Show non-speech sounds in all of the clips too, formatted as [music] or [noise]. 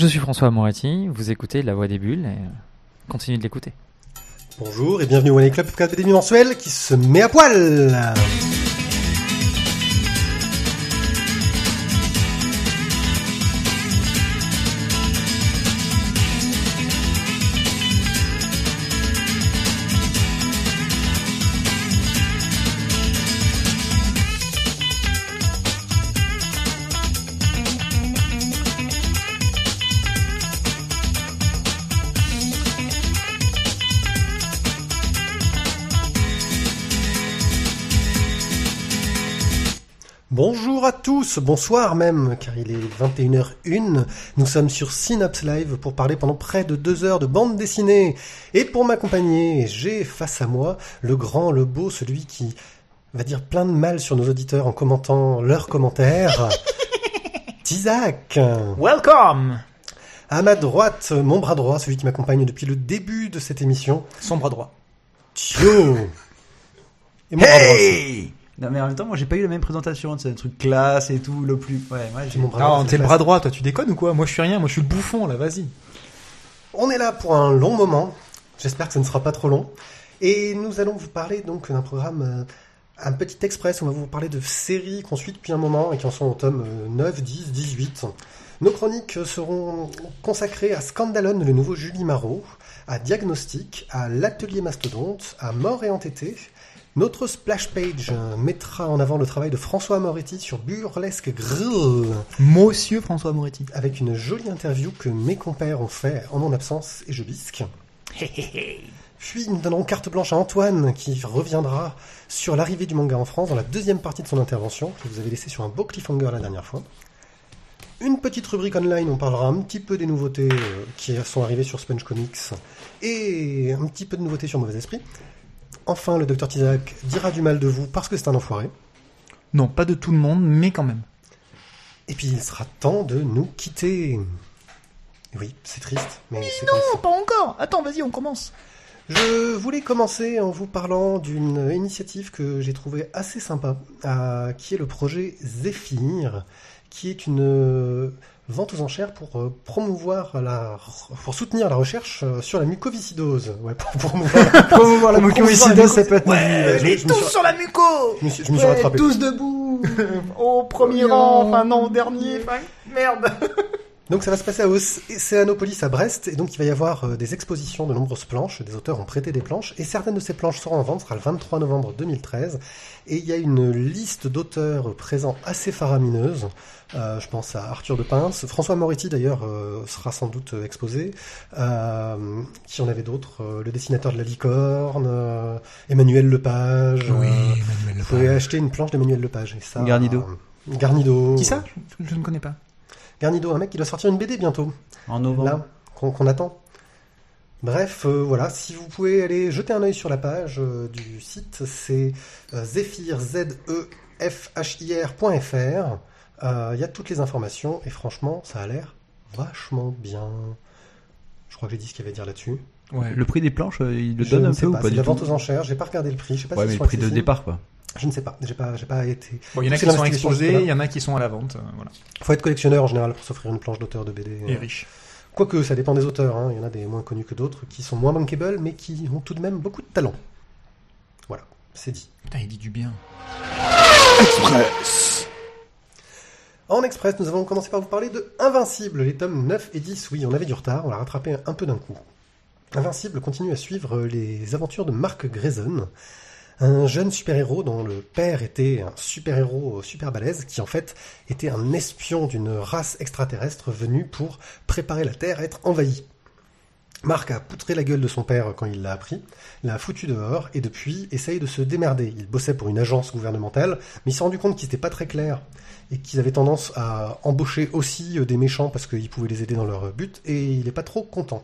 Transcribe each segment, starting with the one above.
Je suis François Moretti, vous écoutez La Voix des Bulles et euh, continuez de l'écouter. Bonjour et bienvenue au One Club, podcast BD mensuel qui se met à poil. Tous, bonsoir même, car il est 21h01. Nous sommes sur Synops Live pour parler pendant près de deux heures de bande dessinée. Et pour m'accompagner, j'ai face à moi le grand, le beau, celui qui va dire plein de mal sur nos auditeurs en commentant leurs commentaires. [laughs] Tizak. Welcome À ma droite, mon bras droit, celui qui m'accompagne depuis le début de cette émission. Son bras droit. Thio. Et mon bras droit aussi. Non mais en même temps, moi j'ai pas eu la même présentation, c'est un truc classe et tout, le plus... Ouais, moi j'ai... Mon bras droit, Non, c'est t'es le bras droit, toi tu déconnes ou quoi? Moi je suis rien, moi je suis le bouffon là, vas-y. On est là pour un long moment. J'espère que ce ne sera pas trop long. Et nous allons vous parler donc d'un programme, euh, un petit express. On va vous parler de séries qu'on suit depuis un moment et qui en sont au tome euh, 9, 10, 18. Nos chroniques seront consacrées à Scandalon, le nouveau Julie Marot, à Diagnostic, à l'Atelier Mastodonte, à Mort et Entêté. Notre splash page euh, mettra en avant le travail de François Moretti sur Burlesque Grill Monsieur François Moretti. avec une jolie interview que mes compères ont fait en mon absence et je bisque. Puis nous donnerons carte blanche à Antoine qui reviendra sur l'arrivée du manga en France dans la deuxième partie de son intervention que vous avez laissé sur un beau cliffhanger la dernière fois. Une petite rubrique online, on parlera un petit peu des nouveautés euh, qui sont arrivées sur Sponge Comics et un petit peu de nouveautés sur Mauvais Esprit. Enfin, le Dr Tizak dira du mal de vous parce que c'est un enfoiré. Non, pas de tout le monde, mais quand même. Et puis il sera temps de nous quitter. Oui, c'est triste, mais c'est comme ça. pas encore Attends, vas-y, on commence. Je voulais commencer en vous parlant d'une initiative que j'ai trouvée assez sympa, euh, qui est le projet Zephyr, qui est une vente aux enchères pour euh, promouvoir la, pour soutenir la recherche euh, sur la mucoviscidose. Ouais, [laughs] pour promouvoir, promouvoir la mucoviscidose, ça peut être Ouais, je, suis, sur la muco. je me suis- je me suis rattrapé. tous debout Au premier rang, enfin non, au dernier, enfin... Merde [laughs] Donc ça va se passer à Océanopolis à Brest, et donc il va y avoir euh, des expositions de nombreuses planches, des auteurs ont prêté des planches, et certaines de ces planches seront en vente, ce sera le 23 novembre 2013, et il y a une liste d'auteurs présents assez faramineuse, Euh, je pense à Arthur de Pince, François Moretti d'ailleurs euh, sera sans doute exposé, euh, qui en avait d'autres, euh, le dessinateur de la licorne, euh, Emmanuel Lepage, euh, vous pouvez acheter une planche d'Emmanuel Lepage, et ça... Garnido. Garnido. Qui ça? Je, je ne connais pas. Garnido, un mec qui doit sortir une BD bientôt En novembre. là qu'on attend. Bref, euh, voilà, si vous pouvez aller jeter un œil sur la page euh, du site, c'est euh, zephyr, z e f h i r.fr. Euh, Il y a toutes les informations et franchement, ça a l'air vachement bien. Je crois que j'ai dit ce qu'il y avait à dire là-dessus. Ouais. Le prix des planches, il le Je donne ne un peu ou pas, pas c'est la vente aux enchères. J'ai pas regardé le prix. Je sais pas Ouais, mais le prix de départ, quoi. Je ne sais pas. J'ai pas, j'ai pas été. Bon, il y en a qui sont exposés, il y en a qui sont à la vente. euh, voilà. Faut être collectionneur en général pour s'offrir une planche d'auteur de BD. Et riche. Quoique, ça dépend des auteurs. hein. Il y en a des moins connus que d'autres qui sont moins bankable, mais qui ont tout de même beaucoup de talent. Voilà, c'est dit. Putain, il dit du bien. En express, nous avons commencé par vous parler de Invincible, les tomes 9 et 10. Oui, on avait du retard, on l'a rattrapé un peu d'un coup. Invincible continue à suivre les aventures de Mark Grayson, un jeune super-héros dont le père était un super-héros super balèze, qui en fait était un espion d'une race extraterrestre venue pour préparer la Terre à être envahie. Mark a poutré la gueule de son père quand il l'a appris, l'a foutu dehors et depuis essaye de se démerder. Il bossait pour une agence gouvernementale, mais il s'est rendu compte qu'il n'était pas très clair et qu'ils avaient tendance à embaucher aussi euh, des méchants parce qu'ils pouvaient les aider dans leur but et il n'est pas trop content.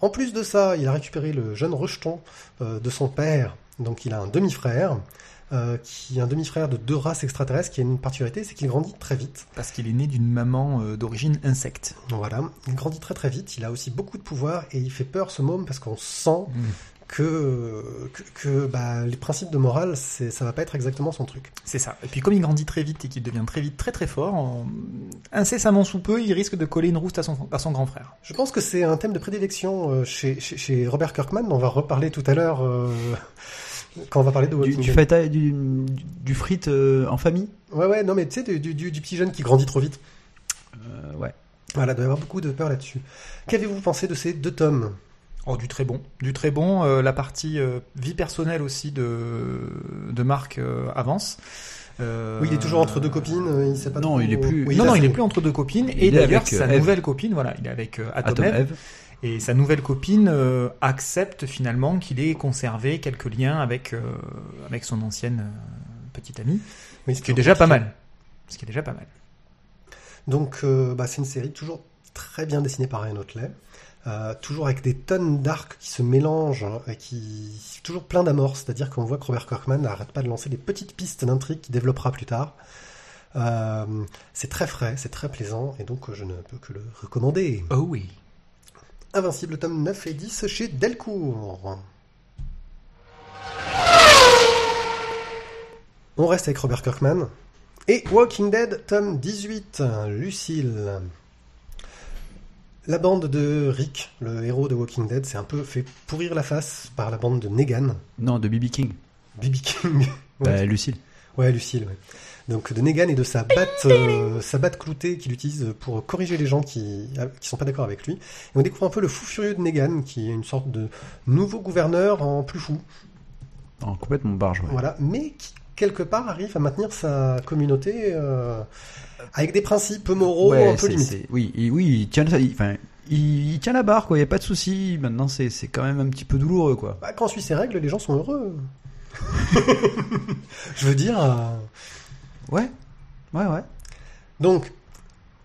En plus de ça, il a récupéré le jeune rejeton euh, de son père, donc il a un demi-frère, euh, qui est un demi-frère de deux races extraterrestres, qui a une particularité, c'est qu'il grandit très vite. Parce qu'il est né d'une maman euh, d'origine insecte. Voilà, il grandit très très vite, il a aussi beaucoup de pouvoir et il fait peur ce môme parce qu'on sent que, que, que, bah, les principes de morale, ça va pas être exactement son truc. C'est ça. Et puis comme il grandit très vite et qu'il devient très vite très très fort, en- incessamment sous peu, il risque de coller une rouste à son, à son grand frère. Je pense que c'est un thème de prédilection euh, chez, chez, chez Robert Kirkman. On va reparler tout à l'heure euh, quand on va parler de Du, Walking du, du, du, euh, en famille Ouais, ouais, non, mais tu sais, du, du, du- du petit jeune qui grandit trop vite. Euh, Ouais. Voilà, il doit y avoir beaucoup de peur là-dessus. Qu'avez-vous pensé de ces deux tomes? Oh, du très bon. Du très bon. euh, la partie euh, vie personnelle aussi de, de Marc euh, avance. Euh, Oui, il est toujours entre deux copines, euh, il sait pas non, il est plus- Oui, non, non, il est plus entre deux copines. Il et d'ailleurs, sa Eve. nouvelle copine, voilà, il est avec euh, Atom Atom Eve. Eve. Et sa nouvelle copine euh, accepte finalement qu'il ait conservé quelques liens avec, euh, avec son ancienne euh, petite amie. Oui, Ce qui est déjà pas mal. Ce qui est déjà pas mal. Donc, bah, c'est une série toujours très bien dessinée par Ryan Otley. Euh, toujours avec des tonnes d'arcs qui se mélangent hein, et qui toujours plein d'amorces, c'est-à-dire qu'on voit que Robert Kirkman n'arrête pas de lancer des petites pistes d'intrigue qu'il développera plus tard. Euh, c'est très frais, c'est très plaisant et donc je ne peux que le recommander. Oh oui. Invincible tome 9 et 10 chez Delcourt. On reste avec Robert Kirkman. Et Walking Dead, tome 18, Lucille. La bande de Rick, le héros de Walking Dead, s'est un peu fait pourrir la face par la bande de Negan, Non, de BB King. BB King. Bah. Lucille. Ouais, Lucille. ouais. Donc de Negan et de sa batte, euh, sa batte cloutée qu'il utilise pour corriger les gens qui qui sont pas d'accord avec lui. Et on découvre un peu le fou furieux de Negan, qui est une sorte de nouveau gouverneur en plus fou. Non, complètement barge. ouais. Voilà, mais qui quelque part arrive à maintenir sa communauté euh, avec des principes moraux Ouais, un peu limités. Oui, il, oui, il tient, il- enfin, il, il tient la barre, quoi. Il y a pas de souci. Maintenant, c'est c'est quand même un petit peu douloureux, quoi. Bah, quand on suit ses règles, les gens sont heureux. [laughs] Je veux dire. euh, Ouais, ouais, ouais. Donc,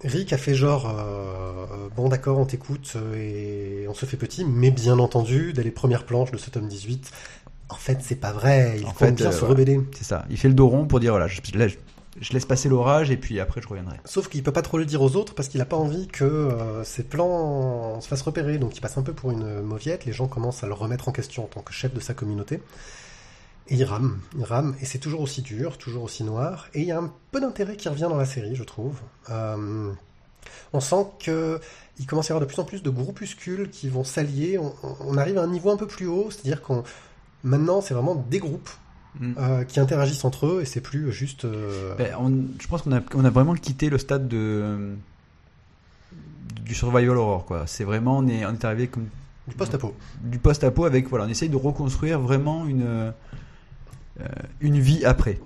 Rick a fait genre, euh, euh, bon d'accord, on t'écoute euh, et on se fait petit, mais bien entendu, dès les premières planches de ce tome 18, en fait, c'est pas vrai, il En compte fait, bien euh, se voilà. rebeller. C'est ça. Il fait le dos rond pour dire voilà, je, je laisse, je laisse passer l'orage et puis après je reviendrai. Sauf qu'il peut pas trop le dire aux autres parce qu'il a pas envie que euh, ses plans se fassent repérer, donc il passe un peu pour une mauviette, les gens commencent à le remettre en question en tant que chef de sa communauté. Et il rame, il rame, et c'est toujours aussi dur, toujours aussi noir, et il y a un peu d'intérêt qui revient dans la série, je trouve. Euh, on sent que il commence à y avoir de plus en plus de groupuscules qui vont s'allier. On, on arrive à un niveau un peu plus haut, c'est-à-dire qu'on maintenant c'est vraiment des groupes Mm. euh, qui interagissent entre eux, et c'est plus juste. euh, Ben, on- je pense qu'on a, on a vraiment quitté le stade de du survival horror, quoi. C'est vraiment on est, on est arrivé comme du post-apo. du post-apo avec voilà, on essaye de reconstruire vraiment une une vie après.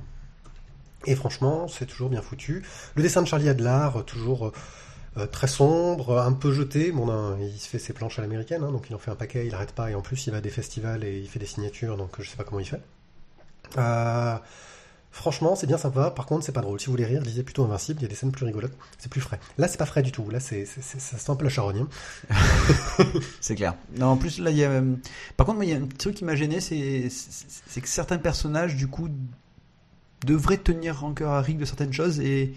Et franchement, c'est toujours bien foutu. Le dessin de Charlie Adler, euh, toujours euh, euh, très sombre, un peu jeté. Bon, il se fait ses planches à l'américaine, hein, donc il en fait un paquet, il arrête pas. Et en plus, il va à des festivals et il fait des signatures, donc je sais pas comment il fait. Euh, franchement, c'est bien sympa. Par contre, c'est pas drôle. Si vous voulez rire, lisez plutôt Invincible. Il y a des scènes plus rigolotes. C'est plus frais. Là, c'est pas frais du tout. Là, c'est, ça sent un peu la charogne. [laughs] C'est clair. Non, en plus là il y a euh, par contre moi, il y a un petit truc qui m'a gêné c'est c'est c'est que certains personnages du coup devraient tenir rancœur à Rick de certaines choses et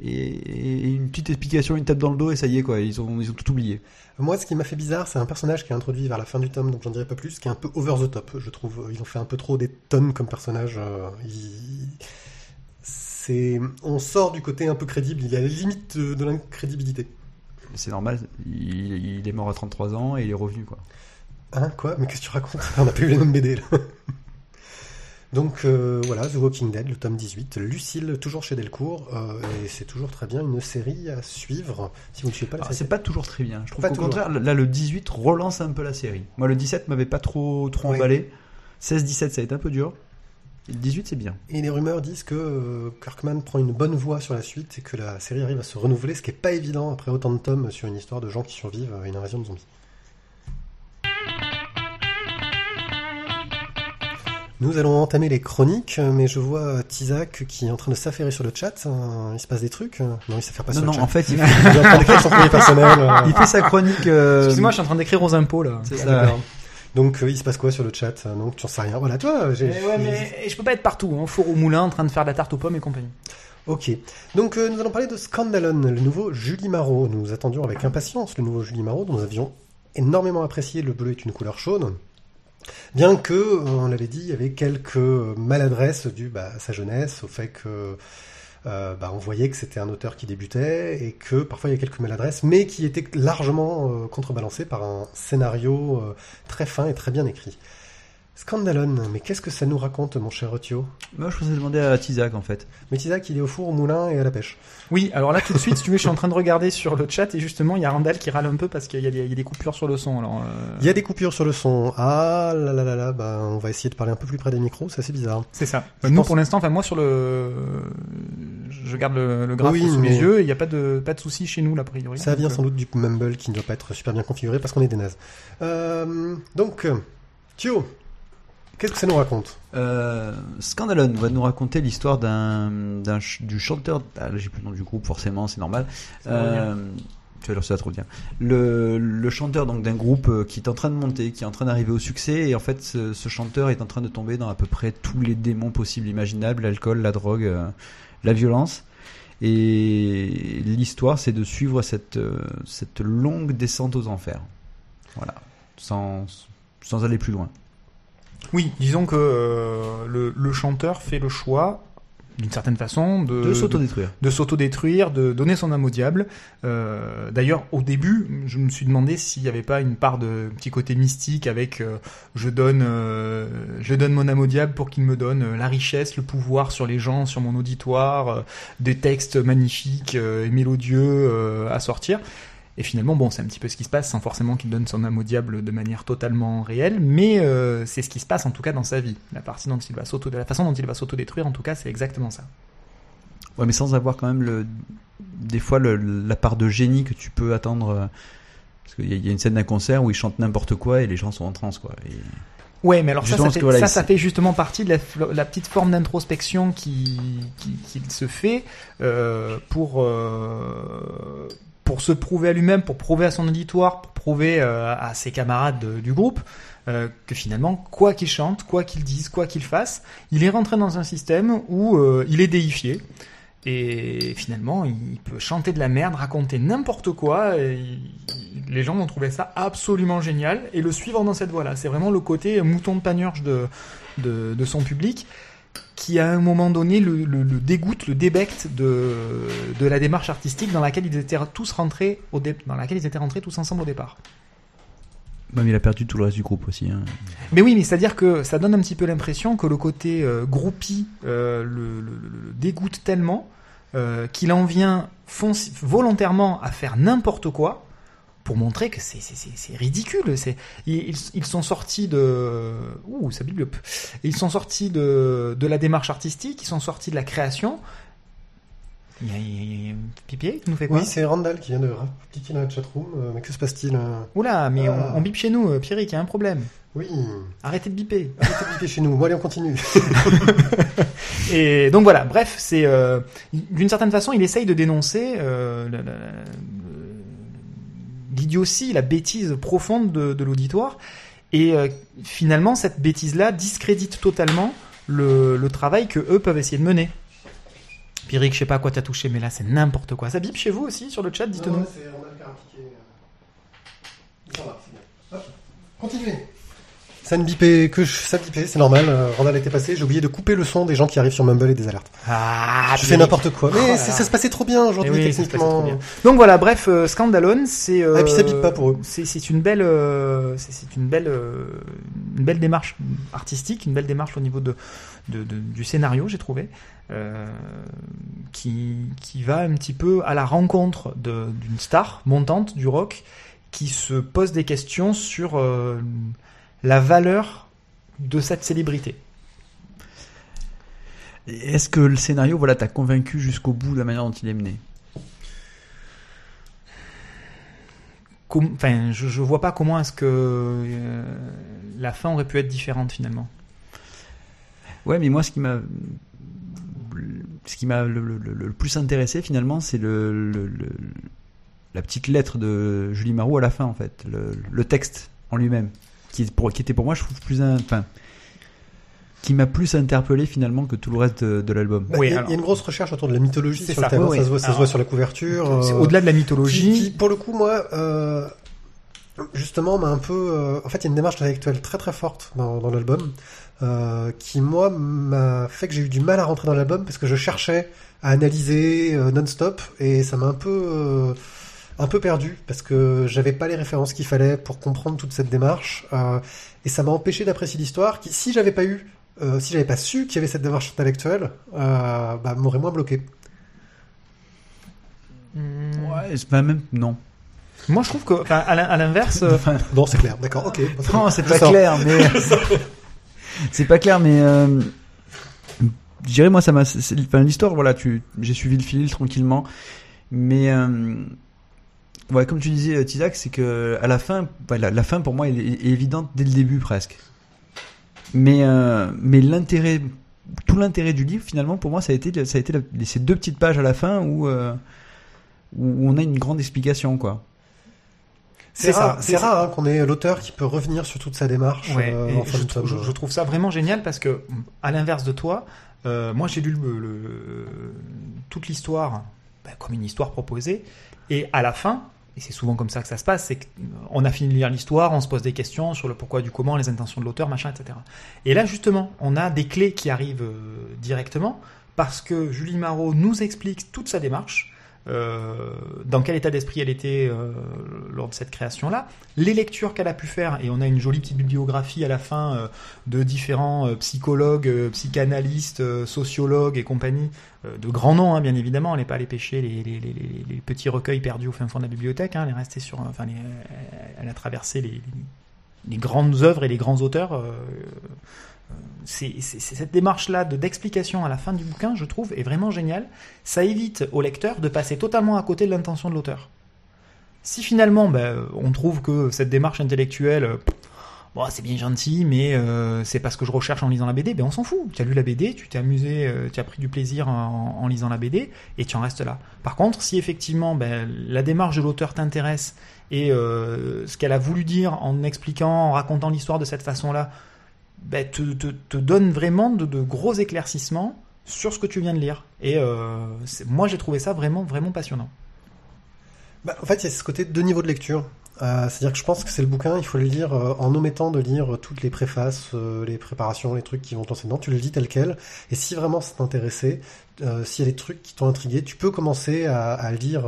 et, et une petite explication, une tape dans le dos et ça y est quoi, ils ont ils ont tout oublié. Moi, ce qui m'a fait bizarre, c'est un personnage qui est introduit vers la fin du tome, donc j'en dirai pas plus, qui est un peu over the top, je trouve. Ils ont fait un peu trop des tonnes comme personnage. euh, C'est, on sort du côté un peu crédible. Il est à la limite de, de l'incrédibilité. C'est normal, il, il est mort à 33 ans et il est revenu quoi. Hein, quoi? Mais qu'est-ce que tu racontes? [laughs] On n'a pas eu les mêmes BD là. Donc euh, voilà, The Walking Dead, le tome 18, Lucille, toujours chez Delcourt, euh, et c'est toujours très bien une série à suivre. Si vous ne suivez pas la série. c'est pas toujours très bien. Je trouve qu'au contraire, là, le 18 relance un peu la série. Moi, le 17 m'avait pas trop, trop emballé. 16-17, ça a été un peu dur. Et le 18, c'est bien. Et les rumeurs disent que euh, Kirkman prend une bonne voie sur la suite et que la série arrive à se renouveler, ce qui est pas évident après autant de tomes sur une histoire de gens qui survivent à une invasion de zombies. Nous allons entamer les chroniques, mais je vois Tizak qui est en train de s'affairer sur le chat. Euh, Il se passe des trucs Non, il s'affaire pas non, sur non, le chat. en fait, il Il est en train d'écrire son courrier personnel. euh. il fait sa chronique. euh, Excuse-moi, je suis en train d'écrire aux impôts là. C'est Ah, ça. Donc euh, il se passe quoi sur le chat Donc tu en sais rien. Voilà, toi, j'ai. Mais ouais, mais je peux pas être partout, hein, four au moulin, en train de faire de la tarte aux pommes et compagnie. Ok. Donc euh, nous allons parler de Scandalon, le nouveau Julie Marot. Nous attendions avec impatience le nouveau Julie Marot, dont nous avions énormément apprécié. Le bleu est une couleur chaude. Bien que, euh, on l'avait dit, il y avait quelques maladresses dues bah, à sa jeunesse, au fait que euh, bah, on voyait que c'était un auteur qui débutait et que parfois il y a quelques maladresses, mais qui étaient largement euh, contrebalancées par un scénario euh, très fin et très bien écrit. Scandalone, mais qu'est-ce que ça nous raconte, mon cher Otio Moi, je pensais demander à Tizak en fait. Mais Tizak, il est au four, au moulin et à la pêche. Oui, alors là tout de suite, si tu veux, je suis en train de regarder sur le chat et justement, il y a Randall qui râle un peu parce qu'il y, a des- il y a des coupures sur le son. Alors, euh, Il y a des coupures sur le son. Ah là là là là, bah, on va essayer de parler un peu plus près des micros, c'est assez bizarre. c'est ça. Je Nous, pense- pour l'instant, enfin moi sur le, je garde le, le graphe Oui, sous mais- mes yeux. et Il n'y a pas de pas de souci chez nous, là, a priori. Ça vient Donc, sans doute du Mumble qui ne doit pas être super bien configuré parce qu'on est des nazes. Euh, donc, Thio, qu'est-ce que ça nous raconte Euh, Scandalone va nous raconter l'histoire d'un, d'un ch- du chanteur. Ah, là, j'ai plus le nom du groupe, forcément, c'est normal. Euh, tu vas leur ça trop bien. Le, le chanteur donc d'un groupe euh, qui est en train de monter, qui est en train d'arriver au succès, et en fait, ce, ce chanteur est en train de tomber dans à peu près tous les démons possibles, imaginables, l'alcool, la drogue, euh, la violence. Et l'histoire, c'est de suivre cette, euh, cette longue descente aux enfers. Voilà. Sans, sans aller plus loin. Oui, disons que euh, le, le chanteur fait le choix, d'une certaine façon, de, De s'autodétruire. de s'autodétruire, de donner son âme au diable. Euh, D'ailleurs, au début, je me suis demandé s'il n'y avait pas une part de petit côté mystique avec euh, je donne, euh, je donne mon âme au diable pour qu'il me donne la richesse, le pouvoir sur les gens, sur mon auditoire, euh, des textes magnifiques euh, et mélodieux euh, à sortir. Et finalement, bon, c'est un petit peu ce qui se passe, sans forcément qu'il donne son âme au diable de manière totalement réelle, mais euh, c'est ce qui se passe en tout cas dans sa vie. La partie dont il va s'auto, la façon dont il va s'autodétruire, en tout cas, c'est exactement ça. Ouais, mais sans avoir quand même le, des fois le, la part de génie que tu peux attendre. euh, Parce qu'il y, a- il y a une scène d'un concert où il chante n'importe quoi et les gens sont en transe, quoi. Et- Ouais, mais alors ça, Justement, ça, fait, voilà, ça, ça fait justement partie de la, petite forme d'introspection qui, qui, qu'il se fait euh, pour euh, pour se prouver à lui-même, pour prouver à son auditoire, pour prouver euh, à ses camarades de- du groupe euh, que finalement, quoi qu'il chante, quoi qu'il dise, quoi qu'il fasse, il est rentré dans un système où euh, il est déifié. Et finalement, il peut chanter de la merde, raconter n'importe quoi. Et les gens vont trouver ça absolument génial et le suivre dans cette voie-là. C'est vraiment le côté mouton de panurge de son public qui, à un moment donné, le, le, le dégoûte, le débecte de, de la démarche artistique dans laquelle ils étaient tous rentrés au dé- dans laquelle ils étaient rentrés tous ensemble au départ. Mais il a perdu tout le reste du groupe aussi. Hein. Mais oui, mais c'est-à-dire que ça donne un petit peu l'impression que le côté euh, groupie euh, le, dégoûte tellement euh, qu'il en vient volontairement à faire n'importe quoi pour montrer que c'est c'est- c'est- c'est ridicule. C'est ils, ils- sont sortis de ouh ça bibliope. Ils sont sortis de de la démarche artistique, ils sont sortis de la création. Il y a, il y Pipier, tu nous fais quoi? Oui, c'est Randall qui vient de cliquer dans la chatroom. Euh, mais que se passe-t-il euh? Oula, mais Ah. on, on bip chez nous, euh, Pierrick, il y a un problème. Oui, Arrêtez de biper. arrêtez de cliquer chez nous. Bon, allez, on continue. [laughs] Et donc voilà, bref, c'est euh, d'une certaine façon, il essaye de dénoncer euh, la- la- l'idiotie, la bêtise profonde de, l'auditoire. Et euh, finalement, cette bêtise-là discrédite totalement le, travail que eux peuvent essayer de mener. Pierrick, je sais pas à quoi t'as touché, mais là c'est n'importe quoi. Ça bip chez vous aussi sur le chat, dites-nous. Continuez. Ça ne bipait que je- ça bipait, c'est normal. euh, Randall était passé. J'ai oublié de couper le son des gens qui arrivent sur Mumble et des alertes. Ah, je fais n'importe quoi. Mais Oh ça se passait trop bien Eh aujourd'hui oui, trop techniquement. bien. Donc voilà, bref, euh, Scandalone, c'est euh, Ah, et puis ça bip pas pour eux. C'est une belle, euh, c'est une belle, euh, une belle démarche artistique, une belle démarche au niveau de, de- de- du scénario, j'ai trouvé, euh, qui qui va un petit peu à la rencontre d'une star montante du rock qui se pose des questions sur euh, la valeur de cette célébrité. Est-ce que le scénario, voilà, t'a convaincu jusqu'au bout de la manière dont il est mené? Com- Enfin, je, je vois pas comment est-ce que euh, la fin aurait pu être différente finalement. Ouais, mais moi, ce qui m'a, ce qui m'a le, le- le- le plus intéressé finalement, c'est le, la petite lettre de Julie Marot à la fin, en fait, le texte en lui-même, qui, pour- qui était pour moi, je trouve plus, un- enfin, qui m'a plus interpellé finalement que tout le reste de, de l'album. Bah, Oui, il, y a, alors- il y a une grosse recherche autour de la mythologie sur ça, le thème. oui, ça oui. se voit, ça se Alors, voit sur la couverture. C'est euh, Au-delà de la qui- mythologie, qui, pour le coup, moi, euh, justement m'a un peu. euh, en fait, il y a une démarche intellectuelle très très forte dans, dans l'album euh, qui, moi, m'a fait que j'ai eu du mal à rentrer dans l'album parce que je cherchais à analyser euh, non-stop et ça m'a un peu. Un peu perdu parce que j'avais pas les références qu'il fallait pour comprendre toute cette démarche euh, et ça m'a empêché d'apprécier l'histoire qui si j'avais pas eu euh, si j'avais pas su qu'il y avait cette démarche intellectuelle euh, bah, m'aurait moins bloqué Hmm. Ouais, c'est pas même. Non. Moi, je trouve que, enfin, à l'in- à l'inverse, euh, [laughs] non c'est clair d'accord ok [laughs] Non, [laughs] c'est pas clair, mais. c'est pas clair, mais. Je dirais, moi, ça m'a. Enfin, l'histoire, voilà, tu... j'ai suivi le fil tranquillement. Mais. Euh... Ouais, comme tu disais, euh, Tizak, c'est que à la fin, bah, la, la fin pour moi elle est, est évidente dès le début presque. Mais, euh, mais l'intérêt, tout l'intérêt du livre, finalement, pour moi, ça a été, ça a été la- ces deux petites pages à la fin où, euh, où on a une grande explication, quoi. C'est rare, ça, c'est rare hein, qu'on ait l'auteur qui peut revenir sur toute sa démarche Ouais, euh, et en fin je, de trouve, tome. je- je trouve ça vraiment génial parce que, à l'inverse de toi, euh, moi j'ai lu le, le- toute l'histoire bah, comme une histoire proposée, et à la fin, et c'est souvent comme ça que ça se passe, c'est qu'on a fini de lire l'histoire, on se pose des questions sur le pourquoi du comment, les intentions de l'auteur, machin, etc. Et là justement, on a des clés qui arrivent euh, directement parce que Julie Marot nous explique toute sa démarche. Euh, dans quel état d'esprit elle était euh, lors de cette création-là, les lectures qu'elle a pu faire, et on a une jolie petite bibliographie à la fin euh, de différents psychologues, psychanalystes, sociologues et compagnie, de grands noms, hein, bien évidemment, elle n'est pas allée pêcher les, les, les, petits recueils perdus au fin fond de la bibliothèque, hein, elle est restée sur, enfin, elle a traversé les grandes œuvres et les grands auteurs. Cette démarche-là de- d'explication à la fin du bouquin, je trouve, est vraiment géniale. Ça évite au lecteur de passer totalement à côté de l'intention de l'auteur. Si finalement, ben, on trouve que cette démarche intellectuelle, c'est bien gentil, mais euh, c'est pas ce que je recherche en lisant la BD, ben on s'en fout. Tu as lu la BD, tu t'es amusé, euh, tu as pris du plaisir en, en lisant la BD, et tu en restes là. Par contre, si effectivement ben, la démarche de l'auteur t'intéresse et euh, ce qu'elle a voulu dire en expliquant, en racontant l'histoire de cette façon-là, ben, te, donne vraiment de, gros éclaircissements sur ce que tu viens de lire. Et euh, moi, j'ai trouvé ça vraiment, vraiment passionnant. Bah, en fait, il y a ce côté de deux niveaux de lecture. Euh, C'est-à-dire que je pense que c'est le bouquin, il faut le lire euh, en omettant de lire toutes les préfaces, les préparations, les trucs qui vont t'enseigner. Tu le lis tel quel. Et si vraiment ça t'intéressait, s'il y a des trucs qui t'ont intrigué, tu peux commencer à, lire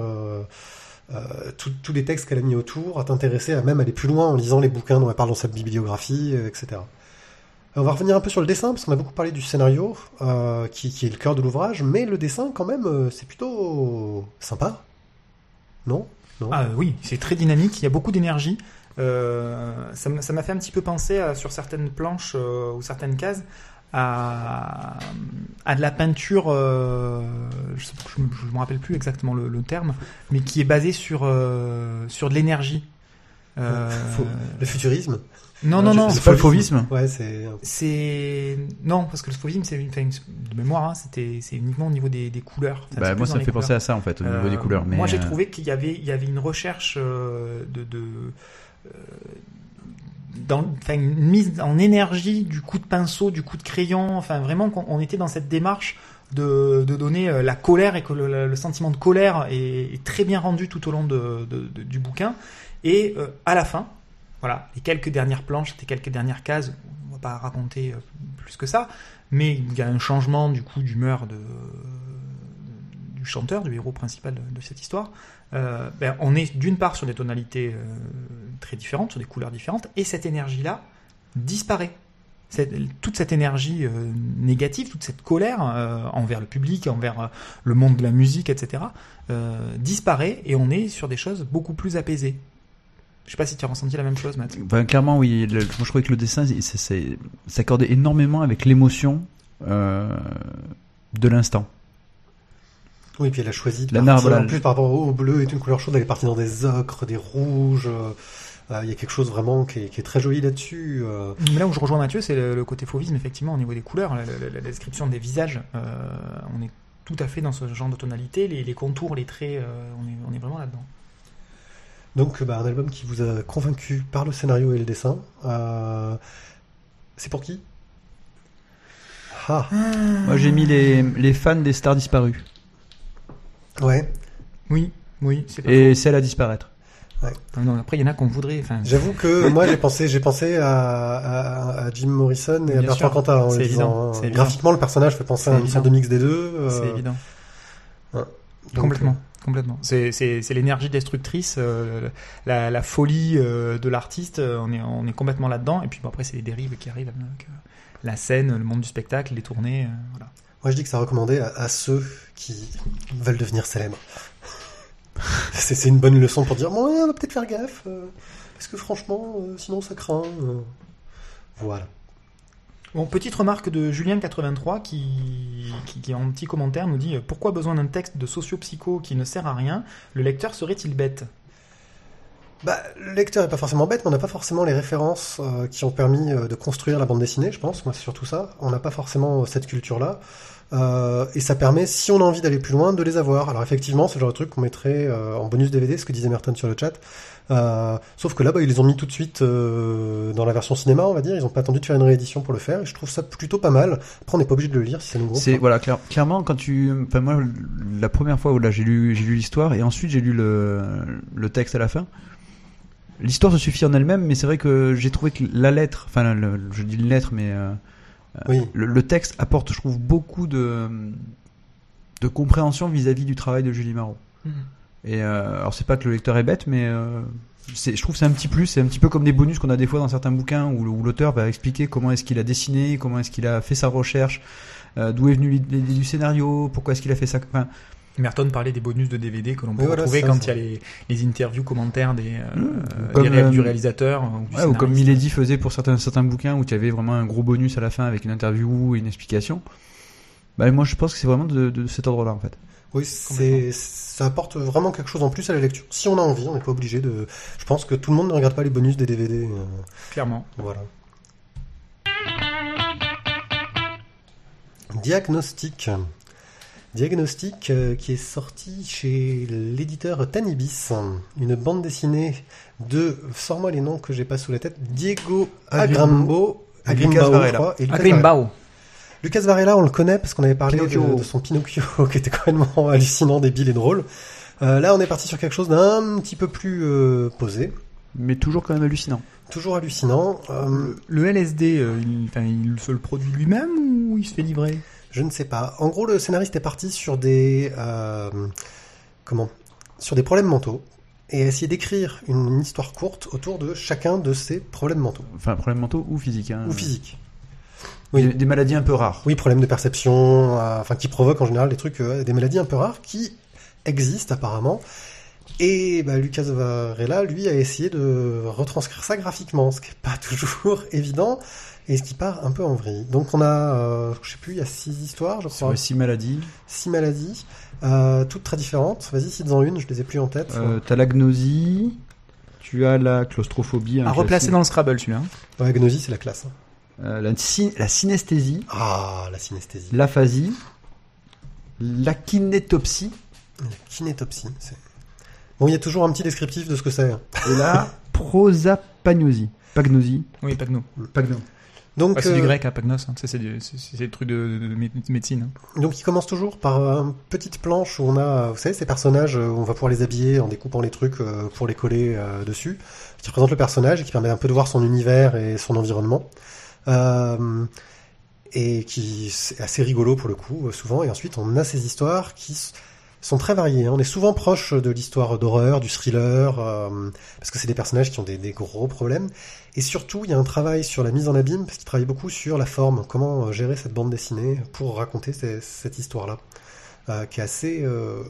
tous les textes qu'elle a mis autour, à t'intéresser, à même aller plus loin en lisant les bouquins dont elle parle dans sa bibliographie, etc. Euh, On va revenir un peu sur le dessin, parce qu'on a beaucoup parlé du scénario, euh, qui, qui est le cœur de l'ouvrage, mais le dessin, quand même, euh, c'est plutôt sympa. Non? Non? Ah oui, c'est très dynamique, il y a beaucoup d'énergie. Euh, ça m'a fait un petit peu penser à- sur certaines planches euh, ou certaines cases à, à de la peinture, euh, je ne me rappelle plus exactement le, le terme, mais qui est basée sur, sur de l'énergie. Le futurisme non, non, non. C'est pas le fauvisme. Ouais, c'est. C'est non parce que le fauvisme c'est une, de mémoire hein, c'était c'est uniquement au niveau des, des couleurs. Bah, moi, ça me fait penser couleurs. à ça, en fait, au niveau Euh, des couleurs. Mais, moi, j'ai euh, trouvé qu'il y avait, il y avait une recherche euh, de, de euh, dans, enfin, une mise en énergie du coup de pinceau, du coup de crayon. Enfin, vraiment, qu'on- on était dans cette démarche de, de donner euh, la colère et que le, le sentiment de colère est, est très bien rendu tout au long de, de- de- du bouquin. Et euh, à la fin, voilà, les quelques dernières planches, les quelques dernières cases, on va pas raconter euh, plus que ça, mais il y a un changement du coup d'humeur du chanteur, du héros principal de, cette histoire. Euh, ben, on est d'une part sur des tonalités euh, très différentes, sur des couleurs différentes, et cette énergie-là disparaît. Toute cette énergie négative, toute cette colère envers le public, envers le monde de la musique, etc., disparaît et on est sur des choses beaucoup plus apaisées. Je sais pas si tu as ressenti la même chose, Matt. Enfin, clairement, oui. Le- moi, je trouvais que le dessin s'accordait énormément avec l'émotion euh, de l'instant. Oui, puis elle a choisi de La partir, voilà, en plus par rapport au bleu est une couleur chaude, elle est partie dans des ocres, des rouges. euh, euh, Il y a quelque chose vraiment qui est, qui est très joli là-dessus. euh. Mais là où je rejoins Mathieu, c'est le, le côté fauvisme, effectivement, au niveau des couleurs, la, la- la description des visages. euh, on est tout à fait dans ce genre de tonalité, les, les contours, les traits, euh, on, est, on est vraiment là-dedans. Donc, bah, un album qui vous a convaincu par le scénario et le dessin. Euh, C'est pour qui? Ah, Moi, j'ai mis les, les fans des stars disparues ouais. Oui, oui, c'est pas et celles à disparaître. Ouais. Non, après, il y en a qu'on voudrait. Enfin, J'avoue que [laughs] moi j'ai pensé, j'ai pensé à, à, à Jim Morrison et à Bertrand. Cantat. en C'est le évident, disant, hein. c'est évident. Graphiquement, le personnage fait penser C'est à une sorte de mix des deux. euh, c'est évident. donc, complètement. Complètement. C'est, c'est, c'est l'énergie destructrice, euh, la, folie euh, de l'artiste. euh, On est, on est complètement là-dedans. Et puis bon, après, c'est les dérives qui arrivent avec la scène, le monde du spectacle, les tournées. voilà. Moi, je dis que ça recommandé à, ceux qui veulent devenir célèbres. [laughs] c'est c'est une bonne leçon pour dire, bon, on va peut-être faire gaffe, parce que franchement, sinon ça craint. Voilà. Bon, petite remarque de Julien83 qui, qui, en petit commentaire, nous dit euh, Pourquoi besoin d'un texte de socio-psycho qui ne sert à rien? Le lecteur serait-il bête? Bah, le lecteur est pas forcément bête, mais on n'a pas forcément les références euh, qui ont permis euh, de construire la bande dessinée, je pense. Moi, c'est surtout ça. On n'a pas forcément cette culture-là. Et ça permet, si on a envie d'aller plus loin, de les avoir. Alors effectivement, c'est le genre de truc qu'on mettrait en bonus DVD, ce que disait Merton sur le chat. Euh, sauf que là, bah, ils les ont mis tout de suite euh, dans la version cinéma, on va dire. Ils n'ont pas attendu de faire une réédition pour le faire. Et je trouve ça plutôt pas mal. Après, on n'est pas obligé de le lire si ça nous. C'est voilà clair- clairement quand tu enfin moi la première fois où là j'ai lu j'ai lu l'histoire et ensuite j'ai lu le le texte à la fin. L'histoire se suffit en elle-même mais c'est vrai que j'ai trouvé que la lettre enfin le- je dis une lettre mais euh, Oui. le, le texte apporte je trouve beaucoup de de compréhension vis-à-vis du travail de Julie Marot. Et euh, alors c'est pas que le lecteur est bête, mais euh, c'est, je trouve que c'est un petit plus. C'est un petit peu comme des bonus qu'on a des fois dans certains bouquins où, où l'auteur va expliquer comment est-ce qu'il a dessiné, comment est-ce qu'il a fait sa recherche, euh, d'où est venu l'idée du scénario, pourquoi est-ce qu'il a fait ça. Enfin, Merton parlait des bonus de DVD que l'on peut voilà, retrouver ça, quand il y a les, les interviews, commentaires des, euh, Mmh. des réels- euh, du réalisateur. Ou, du ouais, ou comme. Milady faisait pour certains certains bouquins où tu avais vraiment un gros bonus à la fin avec une interview et une explication. Bah, moi je pense que c'est vraiment de, de cet ordre-là en fait. Oui, c'est, ça apporte vraiment quelque chose en plus à la lecture. Si on a envie, on n'est pas obligé de. Je pense que tout le monde ne regarde pas les bonus des DVD. euh, Clairement. Voilà. Diagnostic. Diagnostic euh, qui est sorti chez l'éditeur Tanibis. Une bande dessinée de, sors-moi les noms que j'ai pas sous la tête, Diego Agrambo, Et Agrimbao, Varela. Agrimbao. Lucas Varela, on le connaît parce qu'on avait parlé de, de son Pinocchio [laughs] qui était complètement hallucinant, débile et drôle. Euh, là, on est parti sur quelque chose d'un petit peu plus euh, posé, Mais toujours quand même hallucinant. toujours hallucinant. Euh, Le LSD, il, se le produit lui-même ou il se fait livrer? Je ne sais pas. En gros, le scénariste est parti sur des comment? Sur des problèmes mentaux et a essayé d'écrire une, une histoire courte autour de chacun de ces problèmes mentaux Enfin problèmes mentaux ou physiques. Hein. ou physiques. Des, Oui. des maladies un peu rares. Oui, problèmes de perception, euh, enfin qui provoquent en général des trucs, euh, des maladies un peu rares qui existent apparemment. Et bah, Lucas Varela, lui, a essayé de retranscrire ça graphiquement, ce qui n'est pas [laughs] toujours évident et ce qui part un peu en vrille. Donc on a, euh, je sais plus, il y a six histoires, je crois. six maladies. six maladies, euh, toutes très différentes. Vas-y, cites-en une, je les ai plus en tête. Euh, t'as la gnosie, tu as la claustrophobie, À replacer dans le Scrabble celui-là. Ouais, gnosie, c'est la classe. hein. Euh, la, la synesthésie, Ah, la synesthésie. l'aphasie, la kinétopsie La kinétopsie. Bon, il y a toujours un petit descriptif de ce que c'est. hein. et la prosapagnosie. Pagnosie. Oui, Pagno. Pagno. Donc, Ah, c'est du euh, grec, à Pagnos. hein. C'est, le truc de, de- de mé- médecine. hein. donc, il commence toujours par une petite planche où on a, vous savez, ces personnages, euh, où on va pouvoir les habiller en découpant les trucs pour les coller euh, dessus, qui représente le personnage et qui permet un peu de voir son univers et son environnement. Euh, et qui c'est assez rigolo pour le coup, souvent. Et ensuite, on a ces histoires qui sont très variées. hein. On est souvent proche de l'histoire d'horreur, du thriller, euh, parce que c'est des personnages qui ont des, gros problèmes. Et surtout, il y a un travail sur la mise en abîme, parce qu'il travaille beaucoup sur la forme, comment euh, gérer cette bande dessinée pour raconter cette histoire-là, qui est assez, euh,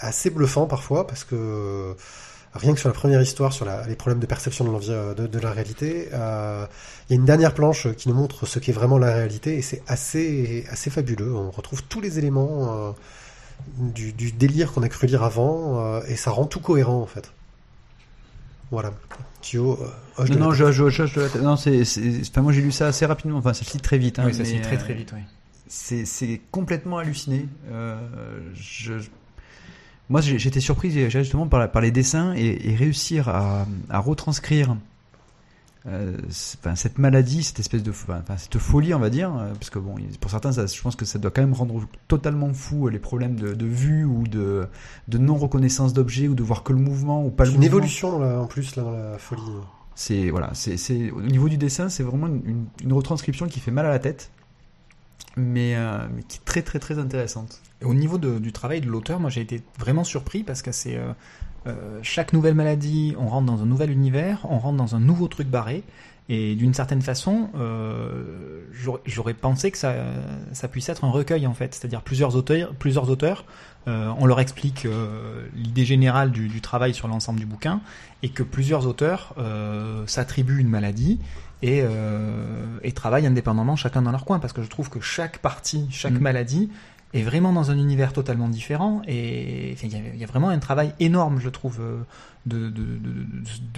assez bluffant parfois, parce que rien que sur la première histoire, sur la- les problèmes de perception de, de la réalité, euh, il y a une dernière planche qui nous montre ce qu'est vraiment la réalité, et c'est assez, assez fabuleux. On retrouve tous les éléments euh, du, du délire qu'on a cru lire avant, euh, et ça rend tout cohérent en fait. Voilà. Thio, euh, de Non, la non, tête. je, je, je, je- je- non, c'est, enfin, moi j'ai lu ça assez rapidement. Enfin, ça se lit très vite. Hein, oui, ça se lit très euh, très vite. Oui. C'est, complètement halluciné. Euh, je- moi, j'étais surpris justement par, la- par les dessins et, et réussir à, à retranscrire euh, enfin, cette maladie, cette espèce de, enfin, cette folie, on va dire, euh, parce que bon, pour certains, ça, je pense que ça doit quand même rendre totalement fou euh, les problèmes de, de vue ou de, de non reconnaissance d'objets ou de voir que le mouvement ou pas le Une mouvement. évolution là, en plus là, dans la folie. C'est voilà, c'est au niveau du dessin, c'est vraiment une, une- une retranscription qui fait mal à la tête, mais, euh, mais qui est très très très intéressante. Au niveau de- du travail de l'auteur, moi j'ai été vraiment surpris parce que c'est euh, euh, chaque nouvelle maladie, on rentre dans un nouvel univers, on rentre dans un nouveau truc barré. Et d'une certaine façon, euh, j'aurais- pensé que ça, ça puisse être un recueil en fait, c'est-à-dire plusieurs auteurs, plusieurs auteurs. euh, on leur explique euh, l'idée générale du, du travail sur l'ensemble du bouquin et que plusieurs auteurs s'attribuent une maladie et, euh, et travaillent indépendamment chacun dans leur coin parce que je trouve que chaque partie, chaque Mm. maladie est vraiment dans un univers totalement différent et il y, a- vraiment un travail énorme je trouve euh, de,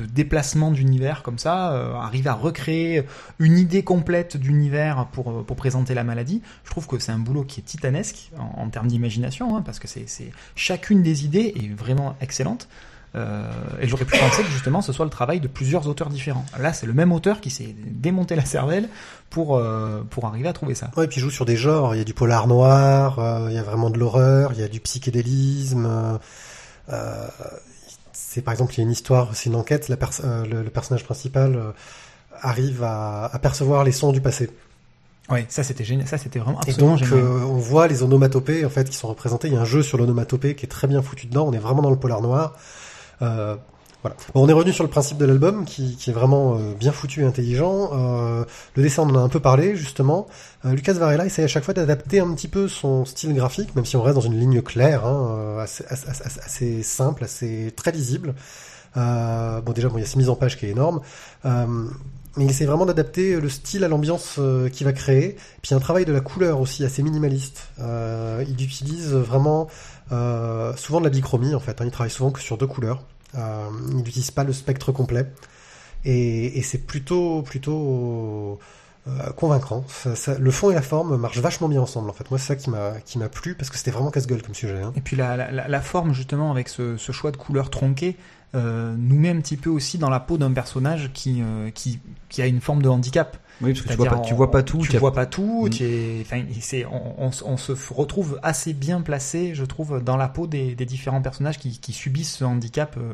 déplacement d'univers comme ça euh, arriver à recréer une idée complète d'univers pour, euh, pour présenter la maladie. Je trouve que c'est un boulot qui est titanesque en, termes d'imagination hein, parce que c'est- chacune des idées est vraiment excellente euh, et j'aurais pu penser que justement ce soit le travail de plusieurs auteurs différents. Là, c'est le même auteur qui s'est démonté la cervelle pour, euh, pour arriver à trouver ça. Ouais, et puis il joue sur des genres. Il y a du polar noir, euh, il y a vraiment de l'horreur, il y a du psychédélisme. c'est par exemple, il y a une histoire, c'est une enquête. La pers- le, le personnage principal arrive à, à percevoir les sons du passé. Ouais, ça c'était génial, ça c'était vraiment Et absolument donc, génial. euh, on voit les onomatopées en fait qui sont représentées. Il y a un jeu sur l'onomatopée qui est très bien foutu dedans. On est vraiment dans le polar noir. Euh, voilà. Bon, on est revenu sur le principe de l'album qui, est vraiment euh, bien foutu et intelligent. Euh, le dessin, on en a un peu parlé justement. Lucas Varela essaie à chaque fois d'adapter un petit peu son style graphique, même si on reste dans une ligne claire, hein, assez, simple, assez très lisible. Bon, déjà, bon, il y a cette mise en page qui est énorme. Mais il essaie vraiment d'adapter le style à l'ambiance qu'il va créer. Puis un travail de la couleur aussi assez minimaliste. Il utilise vraiment souvent de la bichromie en fait. hein. Il travaille souvent que sur deux couleurs. Euh, il n'utilise pas le spectre complet. Et, c'est plutôt plutôt euh, convaincant. Ça- le fond et la forme marchent vachement bien ensemble en fait. Moi c'est ça qui m'a plu parce que c'était vraiment casse-gueule comme sujet. Hein. Et puis la, la, forme justement avec ce, choix de couleurs tronquées euh, nous met un petit peu aussi dans la peau d'un personnage qui, qui, qui a une forme de handicap. Oui, parce que tu vois, pas, tu vois pas tout. Tu vois pas tout. Es- c'est, on, on, on se retrouve assez bien placé, je trouve, dans la peau des, des différents personnages qui, qui subissent ce handicap euh,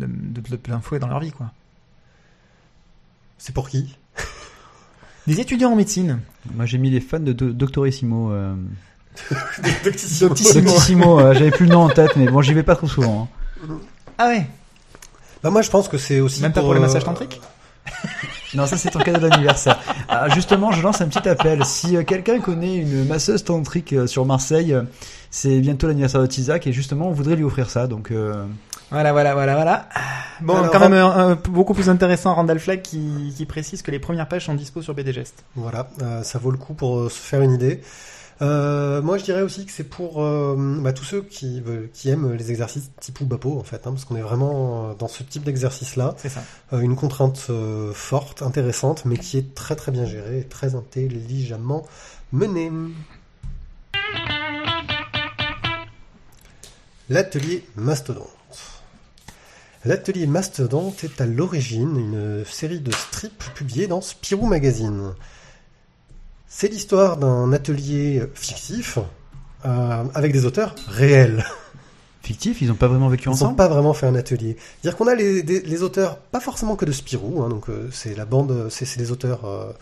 de, de, de plein fouet dans leur vie, quoi. C'est pour qui? Des étudiants en médecine. Moi, j'ai mis les fans de Do- Doctorissimo. Euh... [laughs] Doctissimo. Doctissimo, euh, j'avais plus le nom en tête, mais bon, j'y vais pas trop souvent. hein. Ah ouais. Bah moi je pense que c'est aussi Même pas pour les euh, massages tantriques [laughs] Non, ça c'est ton cadeau d'anniversaire. Ah, justement, je lance un petit appel. Si euh, quelqu'un connaît une masseuse tantrique euh, sur Marseille, euh, c'est bientôt l'anniversaire de Tizak et justement, on voudrait lui offrir ça. Donc, euh, Voilà, voilà, voilà, voilà. Bon, Alors, quand même beaucoup plus intéressant, Randall Flagg qui, qui précise que les premières pages sont dispo sur BDGest. Voilà, euh, ça vaut le coup pour euh, se faire une idée. Euh, moi, je dirais aussi que c'est pour euh, bah, tous ceux qui, aiment les exercices type ou Bapo, en fait, hein, parce qu'on est vraiment dans ce type d'exercice-là. C'est ça. Euh, une contrainte forte, intéressante, mais qui est très très bien gérée et très intelligemment menée. L'atelier Mastodonte. L'atelier Mastodonte est à l'origine une série de strips publiés dans Spirou Magazine. C'est l'histoire d'un atelier fictif euh, avec des auteurs réels. fictif, ils ont pas vraiment vécu Ils n'ont ensemble. pas vraiment fait un atelier. C'est-à-dire qu'on a les, auteurs, pas forcément que de Spirou, hein, donc euh, c'est la bande, c'est des auteurs. euh,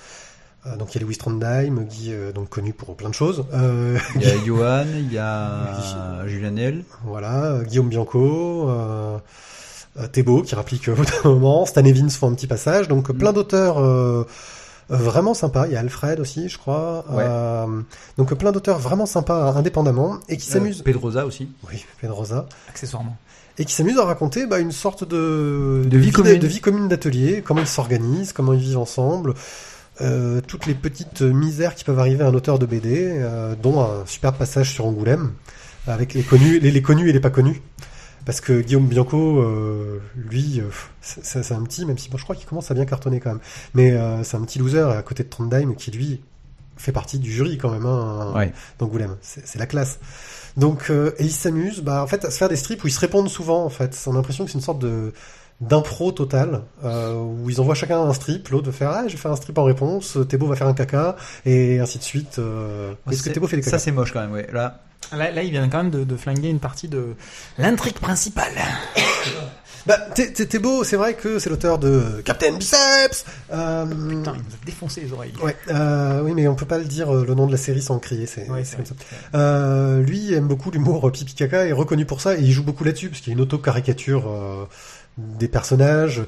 donc il y a Louis Trondheim, Guy, donc connu pour plein de choses. Il y a Johan, il y a Julien L. voilà, Guillaume Bianco, Thébault qui rapplique au bout d'un moment, Stan Evans font un petit passage, donc Mm. plein d'auteurs vraiment sympas. Il y a Alfred aussi, je crois. Ouais. Euh, donc euh, plein d'auteurs vraiment sympas indépendamment et qui s'amusent. Euh, Pedrosa aussi. Oui, Pedrosa. Accessoirement. et qui s'amusent à raconter bah, une sorte de, De vie commune. de vie commune d'atelier, comment ils s'organisent, comment ils vivent ensemble, euh, toutes les petites misères qui peuvent arriver à un auteur de BD, euh, dont un super passage sur Angoulême, avec les connus, les, les connus et les pas connus. Parce que Guillaume Bianco, euh, lui, euh, c'est un petit, même si bon, je crois qu'il commence à bien cartonner quand même, mais euh, c'est un petit loser à côté de Trondheim qui lui fait partie du jury quand même hein, Ouais. d'Angoulême. C'est la classe. Donc, euh, et ils s'amusent, bah, en fait, à se faire des strips où ils se répondent souvent, en fait. On a l'impression que c'est une sorte de, d'impro total, euh, où ils envoient chacun un strip, l'autre va faire ah je vais faire un strip en réponse, Thébo va faire un caca et ainsi de suite. Euh... Est-ce que Thébo fait des Ça caca c'est moche quand même, ouais. Là, Là, là, il vient quand même de, de flinguer une partie de l'intrigue principale. [coughs] Bah, Thébo, c'est vrai que c'est l'auteur de Captain Biceps. Euh, Putain, il nous a défoncé les oreilles. Ouais, euh, oui, mais on peut pas le dire euh, le nom de la série sans crier, c'est Ouais, comme ça. Euh, lui aime beaucoup l'humour pipi caca, est reconnu pour ça et il joue beaucoup là-dessus parce qu'il y a une auto-caricature euh, des personnages.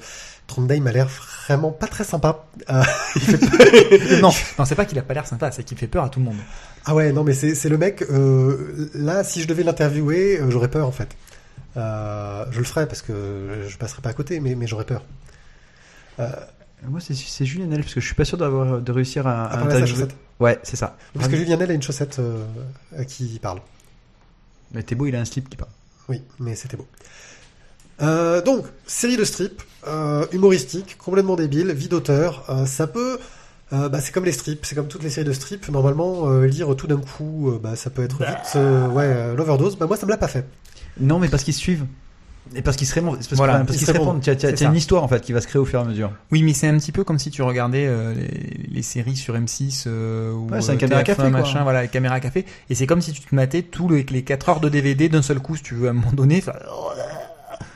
Trondheim a l'air vraiment pas très sympa. Euh, [laughs] il fait- [laughs] non, non, c'est pas qu'il a pas l'air sympa, c'est qu'il fait peur à tout le monde. ah ouais, non, mais c'est le mec. Euh, là, si je devais l'interviewer, euh, j'aurais peur en fait. Euh, je le ferais parce que je passerais pas à côté, mais, mais j'aurais peur. Euh, moi c'est Julien Nel parce que je suis pas sûr d'avoir de réussir à, à sa interviewer- chaussette. Ouais, c'est ça. Parce que Julien Nel a une chaussette euh, à qui il parle. Mais Thébo il a un slip qui parle. Oui, mais c'était beau. Euh, donc, série de strips, euh, humoristique, complètement débile, vie d'auteur. euh, ça peut, euh, bah, c'est comme les strips, c'est comme toutes les séries de strips. Normalement, euh, lire tout d'un coup, euh, bah, ça peut être vite, euh, ouais, euh, l'overdose. Bah moi, ça me l'a pas fait. Non, mais parce qu'ils se suivent. Et parce qu'ils se répondent. c'est Parce Voilà, parce qu'ils se se répondent. Tu as, une histoire en fait qui va se créer au fur et à mesure. Oui, mais c'est un petit peu comme si tu regardais euh, les, les séries sur M6 euh, ou Ouais, c'est un euh, caméra TF1, café, quoi. machin, voilà, les caméras café. Et c'est comme si tu te matais tous les, les 4 heures de DVD d'un seul coup, si tu veux, à un moment donné.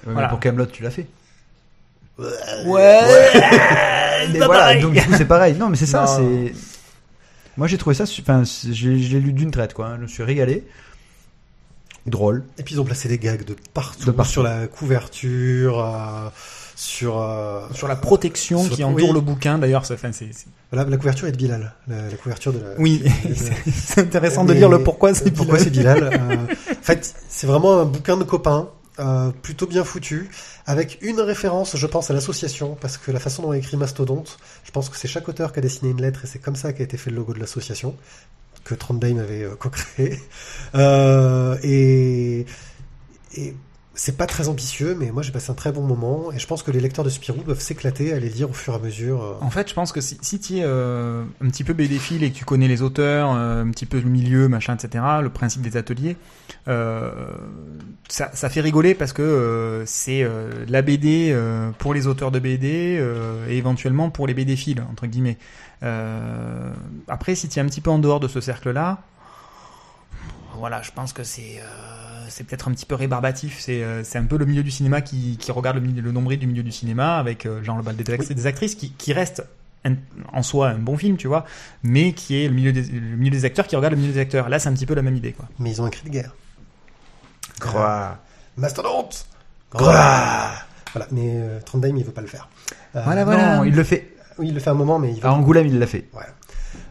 Enfin, Ouais, Voilà. mais pour Camelot, tu l'as fait. ouais, [laughs] Mais pas voilà, pareil. donc du coup c'est pareil. Non, mais c'est ça. C'est. Moi j'ai trouvé ça. Enfin, je l'ai lu d'une traite quoi. hein. Je me suis régalé. Drôle. Et puis ils ont placé des gags de partout, De partout. sur la couverture, euh, sur, euh, sur la protection Sur- qui entoure oui. le bouquin, d'ailleurs, ça, enfin, c'est, c'est- voilà, la couverture est de Bilal, la, la couverture de la. oui, [laughs] c'est intéressant de lire le pourquoi c'est Pourquoi Bilal. c'est Bilal Euh, En fait, c'est vraiment un bouquin de copains, euh, plutôt bien foutu, avec une référence, je pense, à l'association, parce que la façon dont est écrit Mastodonte, je pense que c'est chaque auteur qui a dessiné une lettre, et c'est comme ça qu'a été fait le logo de l'association, que Trondheim avait euh, [laughs] co-créé. Euh, et et c'est pas très ambitieux, mais moi j'ai passé un très bon moment, et je pense que les lecteurs de Spirou doivent s'éclater à les lire au fur et à mesure. euh. En fait, je pense que si, tu es euh, un petit peu BD-fil et que tu connais les auteurs, euh, un petit peu le milieu, machin, etc., le principe des ateliers, ça, fait rigoler parce que c'est la BD pour les auteurs de BD et éventuellement pour les BD-fils, entre guillemets. Après, si tu es un petit peu en dehors de ce cercle-là, voilà, je pense que c'est... euh, c'est peut-être un petit peu rébarbatif. C'est euh, c'est un peu le milieu du cinéma qui, qui regarde le, milieu- le nombril du milieu du cinéma avec euh, genre le bal des, act- des actrices qui, qui reste un- en soi un bon film, tu vois, mais qui est le milieu, des, le milieu des acteurs qui regarde le milieu des acteurs. Là, c'est un petit peu la même idée, quoi. Mais ils ont un cri de guerre. Croix. Mastodonte Voilà, mais euh, Trondheim il veut pas le faire. Euh, Voilà, voilà. Non, il le fait. Oui, il le fait un moment, mais il va. À Angoulême, il l'a fait.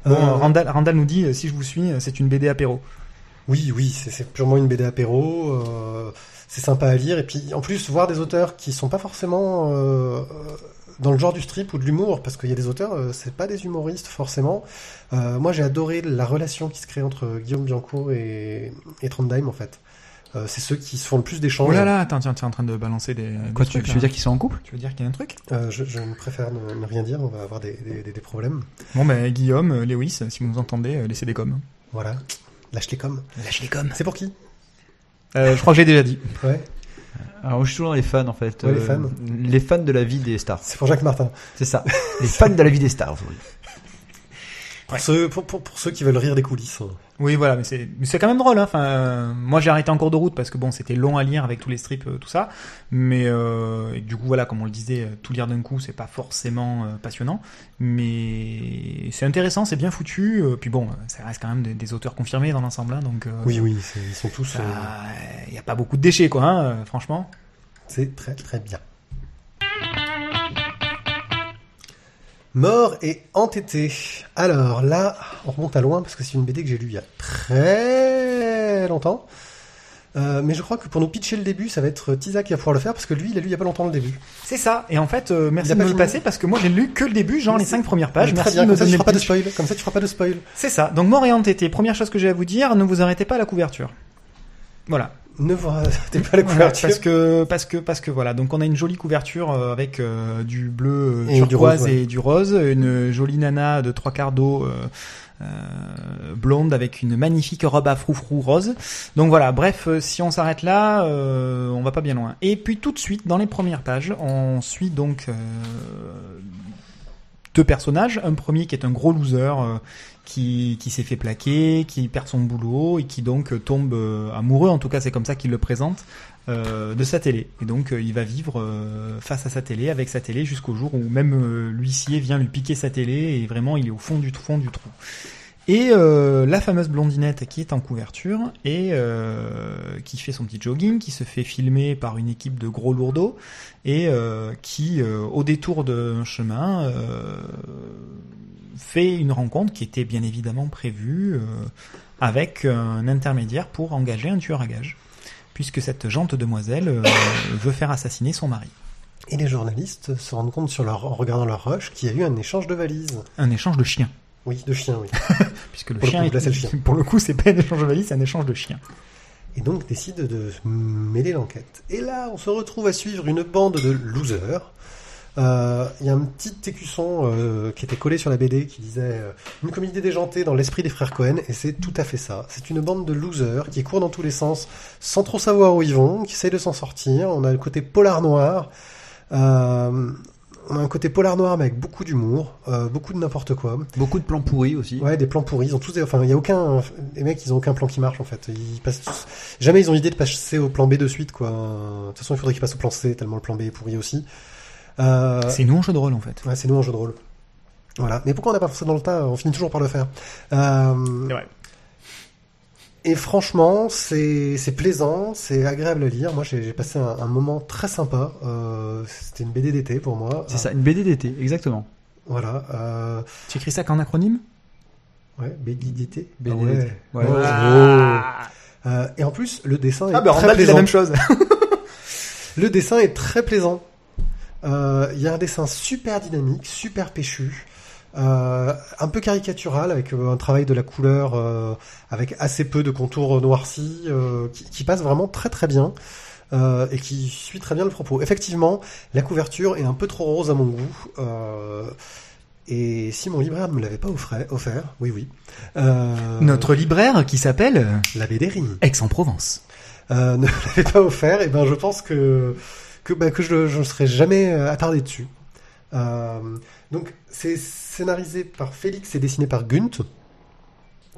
Bon, Euh, Randall, Randall nous dit, si je vous suis, c'est une BD apéro. Oui, oui, c'est c'est purement une BD apéro. euh, c'est sympa à lire. Et puis, en plus, voir des auteurs qui sont pas forcément euh, dans le genre du strip ou de l'humour, parce qu'il y a des auteurs, euh, c'est pas des humoristes forcément. Euh, moi, j'ai adoré la relation qui se crée entre Guillaume Bianco et, et Trondheim, en fait. Euh, c'est ceux qui se font le plus d'échanges. Oh là là, attends, tiens, tu es en train de balancer des. Quoi, des tu, trucs, tu là. veux dire qu'ils sont en couple? Tu veux dire qu'il y a un truc? Euh, je, je préfère ne, ne rien dire, on va avoir des, des- des- des problèmes. Bon, ben, Guillaume, euh, Lewis, si vous nous entendez, laissez des coms. Voilà. Lâche les coms. Lâche les coms. C'est pour qui? Euh, je crois que j'ai déjà dit. Ouais. Alors, je suis toujours dans les fans en fait. Ouais, les fans. Les fans de la vie des stars. C'est pour Jacques Martin. C'est ça. [laughs] les fans de la vie des stars. aujourd'hui. Pour, ceux, pour, pour, pour ceux qui veulent rire des coulisses. Oui, voilà, mais c'est, c'est quand même drôle. Hein. Enfin, euh, moi, j'ai arrêté en cours de route parce que bon, c'était long à lire avec tous les strips, euh, tout ça. Mais euh, et du coup, voilà, comme on le disait, euh, tout lire d'un coup, c'est pas forcément euh, passionnant, mais c'est intéressant, c'est bien foutu. euh, puis bon, ça reste quand même des, des auteurs confirmés dans l'ensemble, hein, donc. euh, Oui, oui, c'est- ils sont tous. Il euh, y a pas beaucoup de déchets, quoi, hein, franchement. C'est très très bien. Mort et entêté. Alors là, on remonte à loin parce que c'est une BD que j'ai lue il y a très longtemps. Euh, mais je crois que pour nous pitcher le début, ça va être Tisa qui va pouvoir le faire parce que lui, il a lu il y a pas longtemps le début. C'est ça. Et en fait, euh, merci de pas me le passer parce que moi, j'ai lu que le début, genre les cinq premières pages. Merci bien, de me comme ça tu feras pas le de pitch. spoil. Comme ça tu feras pas de spoil. C'est ça. Donc mort et entêté. Première chose que j'ai à vous dire, ne vous arrêtez pas à la couverture. Voilà. Ne vous ratez pas la couverture. parce que parce que parce que voilà. Donc on a une jolie couverture euh, avec euh, du bleu euh, Et du turquoise rose, ouais. et du rose. Une jolie nana de trois quarts d'eau euh, euh, blonde avec une magnifique robe à froufrou rose. Donc voilà. Bref si on s'arrête là euh, on va pas bien loin. Et puis tout de suite dans les premières pages on suit donc euh, deux personnages. Un premier qui est un gros loser qui, qui s'est fait plaquer, qui perd son boulot et qui donc euh, tombe euh, amoureux, en tout cas c'est comme ça qu'il le présente, euh, de sa télé. Et donc euh, il va vivre euh, face à sa télé, avec sa télé, jusqu'au jour où même l'huissier vient lui piquer sa télé et vraiment il est au fond du fond du trou. Et la fameuse blondinette qui est en couverture et qui fait son petit jogging, qui se fait filmer par une équipe de gros lourdeaux et qui, au détour d'un chemin, fait une rencontre qui était bien évidemment prévue euh, avec un intermédiaire pour engager un tueur à gages, puisque cette jante demoiselle euh, [coughs] veut faire assassiner son mari. Et les journalistes se rendent compte sur leur, en regardant leur rush qu'il y a eu un échange de valises. Un échange de chiens. Oui, de chiens, oui. [laughs] Puisque le Pour le chien, là, c'est le chien. [laughs] pour le coup, c'est pas un échange de valises, c'est un échange de chiens. Et donc décide de mêler l'enquête. Et là, on se retrouve à suivre une bande de losers. Euh, Il y a un petit écusson euh, qui était collé sur la BD qui disait euh, une comédie déjantée dans l'esprit des frères Cohen et c'est tout à fait ça. C'est une bande de losers qui courent dans tous les sens sans trop savoir où ils vont, qui essayent de s'en sortir. On a le côté polar noir. Euh, on a un côté polar noir mais avec beaucoup d'humour, euh, beaucoup de n'importe quoi. Beaucoup de plans pourris aussi. Ouais, des plans pourris. Ils ont tous des, enfin, il y a aucun, les mecs, ils ont aucun plan qui marche, en fait. Ils passent tous, jamais ils ont l'idée de passer au plan B de suite, quoi. De toute façon, il faudrait qu'ils passent au plan C, tellement le plan B est pourri aussi. Euh, C'est nous en jeu de rôle en fait. ouais, c'est nous en jeu de rôle. Voilà. Mais pourquoi on n'a pas fait ça dans le tas? On finit toujours par le faire. Euh, vrai. et franchement, c'est c'est plaisant, c'est agréable à lire. Moi, j'ai passé un, un moment très sympa. Euh, C'était une BD d'été pour moi. C'est ça, une BD d'été, exactement. Voilà. Euh, Tu écris ça qu'en acronyme? Ouais, BD d'été. BD Ah ouais. d'été. Ouais. Oh. Ah, Euh, et en plus, le dessin est ah ben on a la même chose. [laughs] Le dessin est très plaisant. Euh, Il y a un dessin super dynamique, super péchu, euh, un peu caricatural avec euh, un travail de la couleur, euh, avec assez peu de contours noircis, euh, qui, qui passe vraiment très très bien euh, et qui suit très bien le propos. Effectivement, la couverture est un peu trop rose à mon goût. euh, et si mon libraire ne me l'avait pas offert, offert oui oui, euh, Notre libraire qui s'appelle la BD Aix-en-Provence. euh, ne [laughs] l'avait pas offert, et ben je pense que que, bah, je ne serais jamais euh, attardé dessus. Euh, donc c'est scénarisé par Félix et dessiné par Gunt.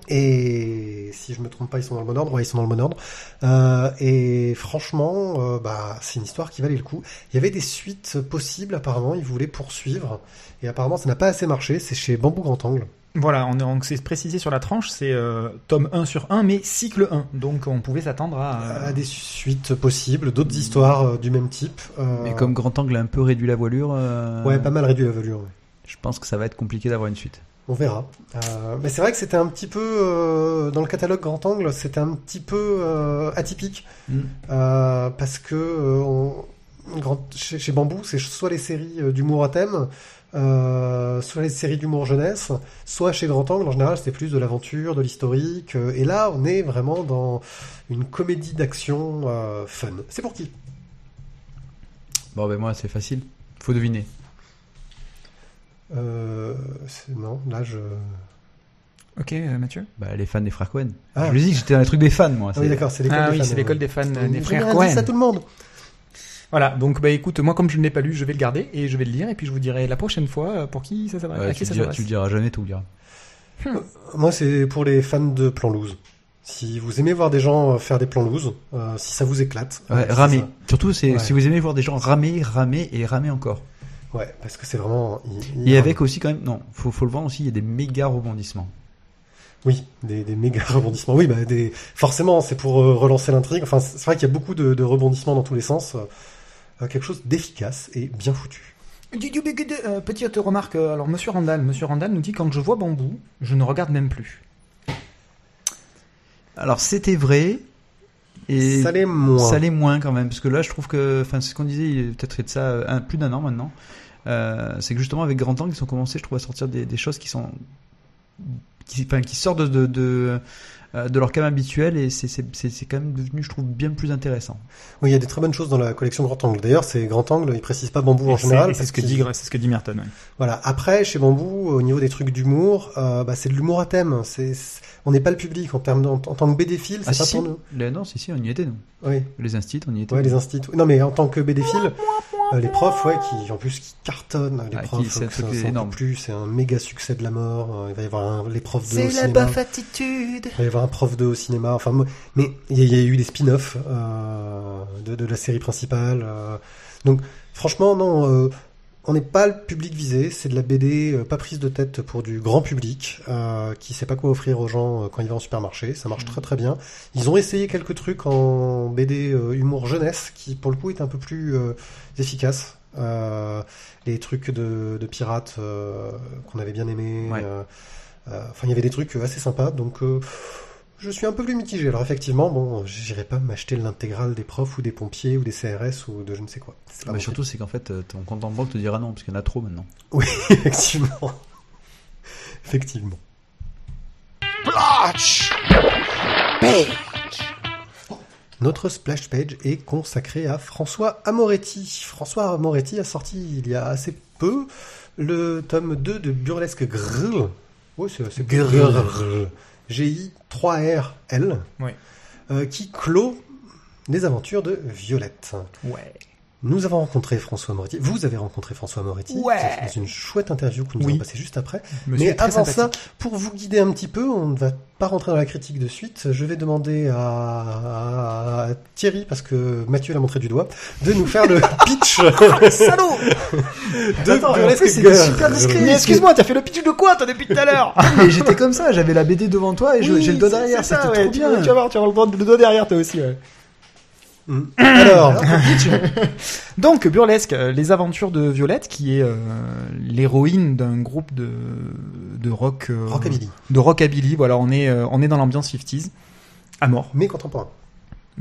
Et si je me trompe pas, ils sont dans le bon ordre. Ouais, ils sont dans le bon ordre. Euh, et franchement, bah, c'est une histoire qui valait le coup. Il y avait des suites possibles apparemment. Ils voulaient poursuivre, et apparemment ça n'a pas assez marché. C'est chez Bambou Grand Angle. Voilà, on on s'est précisé sur la tranche, c'est euh, tome 1 sur 1, mais cycle 1. Donc on pouvait s'attendre à... À des suites possibles, d'autres histoires euh, du même type. Euh, Mais comme Grand Angle a un peu réduit la voilure, Ouais, pas mal réduit la voilure. ouais. je pense que ça va être compliqué d'avoir une suite. On verra. Euh, mais c'est vrai que c'était un petit peu euh, dans le catalogue Grand Angle, c'était un petit peu euh, atypique euh, parce que on- grand- chez, chez Bambou, c'est soit les séries d'humour à thème, euh, soit les séries d'humour jeunesse, soit chez Grand Angle en général c'était plus de l'aventure, de l'historique. euh, et là, on est vraiment dans une comédie d'action euh, fun. C'est pour qui? Bon, ben moi, c'est facile. Faut deviner. euh, Non, là je. Ok, Mathieu? Bah, les fans des frères Cohen. Ah. Je lui dis que j'étais un truc des fans, moi. Ah oui, d'accord, c'est l'école Ah des oui, fans, c'est l'école des fans des frères Cohen. à tout le monde. Voilà, donc bah écoute, moi comme je ne l'ai pas lu, je vais le garder et je vais le lire et puis je vous dirai la prochaine fois euh, pour qui ça s'adresse. Ouais, à qui le ça s'adresse. tu le diras jamais, tout le diras. Moi, c'est pour les fans de plans loose. Si vous aimez voir des gens euh, faire des plans loose, euh, si ça vous éclate. Ouais, euh, ramer. ça. Surtout, c'est Ouais. si vous aimez voir des gens ramer, ramer et ramer encore. Ouais, parce que c'est vraiment. il- il- Et avec aussi quand même, non, faut, faut le voir aussi, il y a des méga rebondissements. Oui, des, des méga [laughs] rebondissements. Oui, bah, des... forcément, c'est pour relancer l'intrigue. Enfin, c'est c'est vrai qu'il y a beaucoup de, de rebondissements dans tous les sens. Euh, quelque chose d'efficace et bien foutu. Euh, petite remarque, euh, alors Monsieur Randall, Monsieur Randall nous dit quand je vois bambou, je ne regarde même plus. Alors c'était vrai, et ça l'est moins. ça l'est moins quand même, parce que là je trouve que, enfin c'est ce qu'on disait il y a peut-être de ça un, plus d'un an maintenant, euh, c'est que justement avec Grand Angle ils ont commencé je trouve à sortir des, des choses qui sont qui, enfin, qui sortent de, de, de, de leur cam habituel et c'est c'est- c'est- c'est quand même devenu, je trouve, bien plus intéressant. Oui, il y a des très bonnes choses dans la collection Grand Angle. D'ailleurs, c'est Grand Angle, ils précisent pas bambou en Et général. c'est ce que dit, c'est ce que dit Merton. ouais. Voilà. Après, chez Bambou, au niveau des trucs d'humour, euh, bah, c'est de l'humour à thème. C'est, on n'est pas le public en termes de- en, en tant que BD-fil, c'est Ah, pas si, pour si. nous. Les- non, si, si, on y était, nous. Oui. Les instituts, on y était. Ouais, les instituts. Non, mais en tant que BD-fil, euh, les profs, ouais, qui, en plus, qui cartonnent. Les Ah, qui- profs, c'est un plus. C'est un méga succès de la mort. Euh, Il va y avoir un- les profs de au cinéma. attitude. Il va y avoir un prof de au cinéma. Enfin, moi- mais il y, a- il y a eu des spin-offs euh, de, de la série principale. euh. donc, franchement, non, euh, on n'est pas le public visé. C'est de la BD euh, pas prise de tête pour du grand public euh, qui sait pas quoi offrir aux gens euh, quand il va en supermarché. Ça marche très très bien. Ils ont essayé quelques trucs en BD euh, humour jeunesse qui, pour le coup, est un peu plus euh, efficace. Euh, les trucs de, de pirates euh, qu'on avait bien. Ouais. euh, Enfin, il y avait des trucs assez sympas. Donc, euh, je suis un peu plus mitigé. Alors, effectivement, bon, j'irai pas m'acheter l'intégrale des profs ou des pompiers ou des CRS ou de je ne sais quoi. Mais mon surtout, c'est qu'en fait, euh, ton compte en banque te dira non, parce qu'il y en a trop maintenant. truc. [laughs] effectivement. effectivement. Notre splash page est consacré à François Amoretti. François Amoretti a sorti il y a assez peu le tome 2 de Burlesque Grrr. Oui, c'est Grrr. G-I-3-R-L. Oui. euh, qui clôt les aventures de Violette. Ouais. Nous avons rencontré François Moretti. Vous avez rencontré François Moretti Ouais. dans une chouette interview que nous Oui. allons passer juste après. Monsieur Mais avant ça, pour vous guider un petit peu, on ne va pas rentrer dans la critique de suite. Je vais demander à, à Thierry, parce que Mathieu l'a montré du doigt, de nous faire le [laughs] pitch Salaud de Attends, c'est super discret. Excuse-moi, t'as fait le pitch de quoi toi depuis tout à l'heure Mais j'étais comme ça, j'avais la BD devant toi et Oui, j'ai le dos derrière, ça, trop ouais, tu- bien. Tu vas voir, tu vas avoir le le doigt derrière toi aussi. ouais. Mm. Alors, [laughs] Donc Burlesque, euh, les aventures de Violette, qui est euh, l'héroïne d'un groupe de de rock, euh, Rockabilly, de rockabilly. Voilà, on est euh, on est dans l'ambiance 50s à mort. mais contemporain.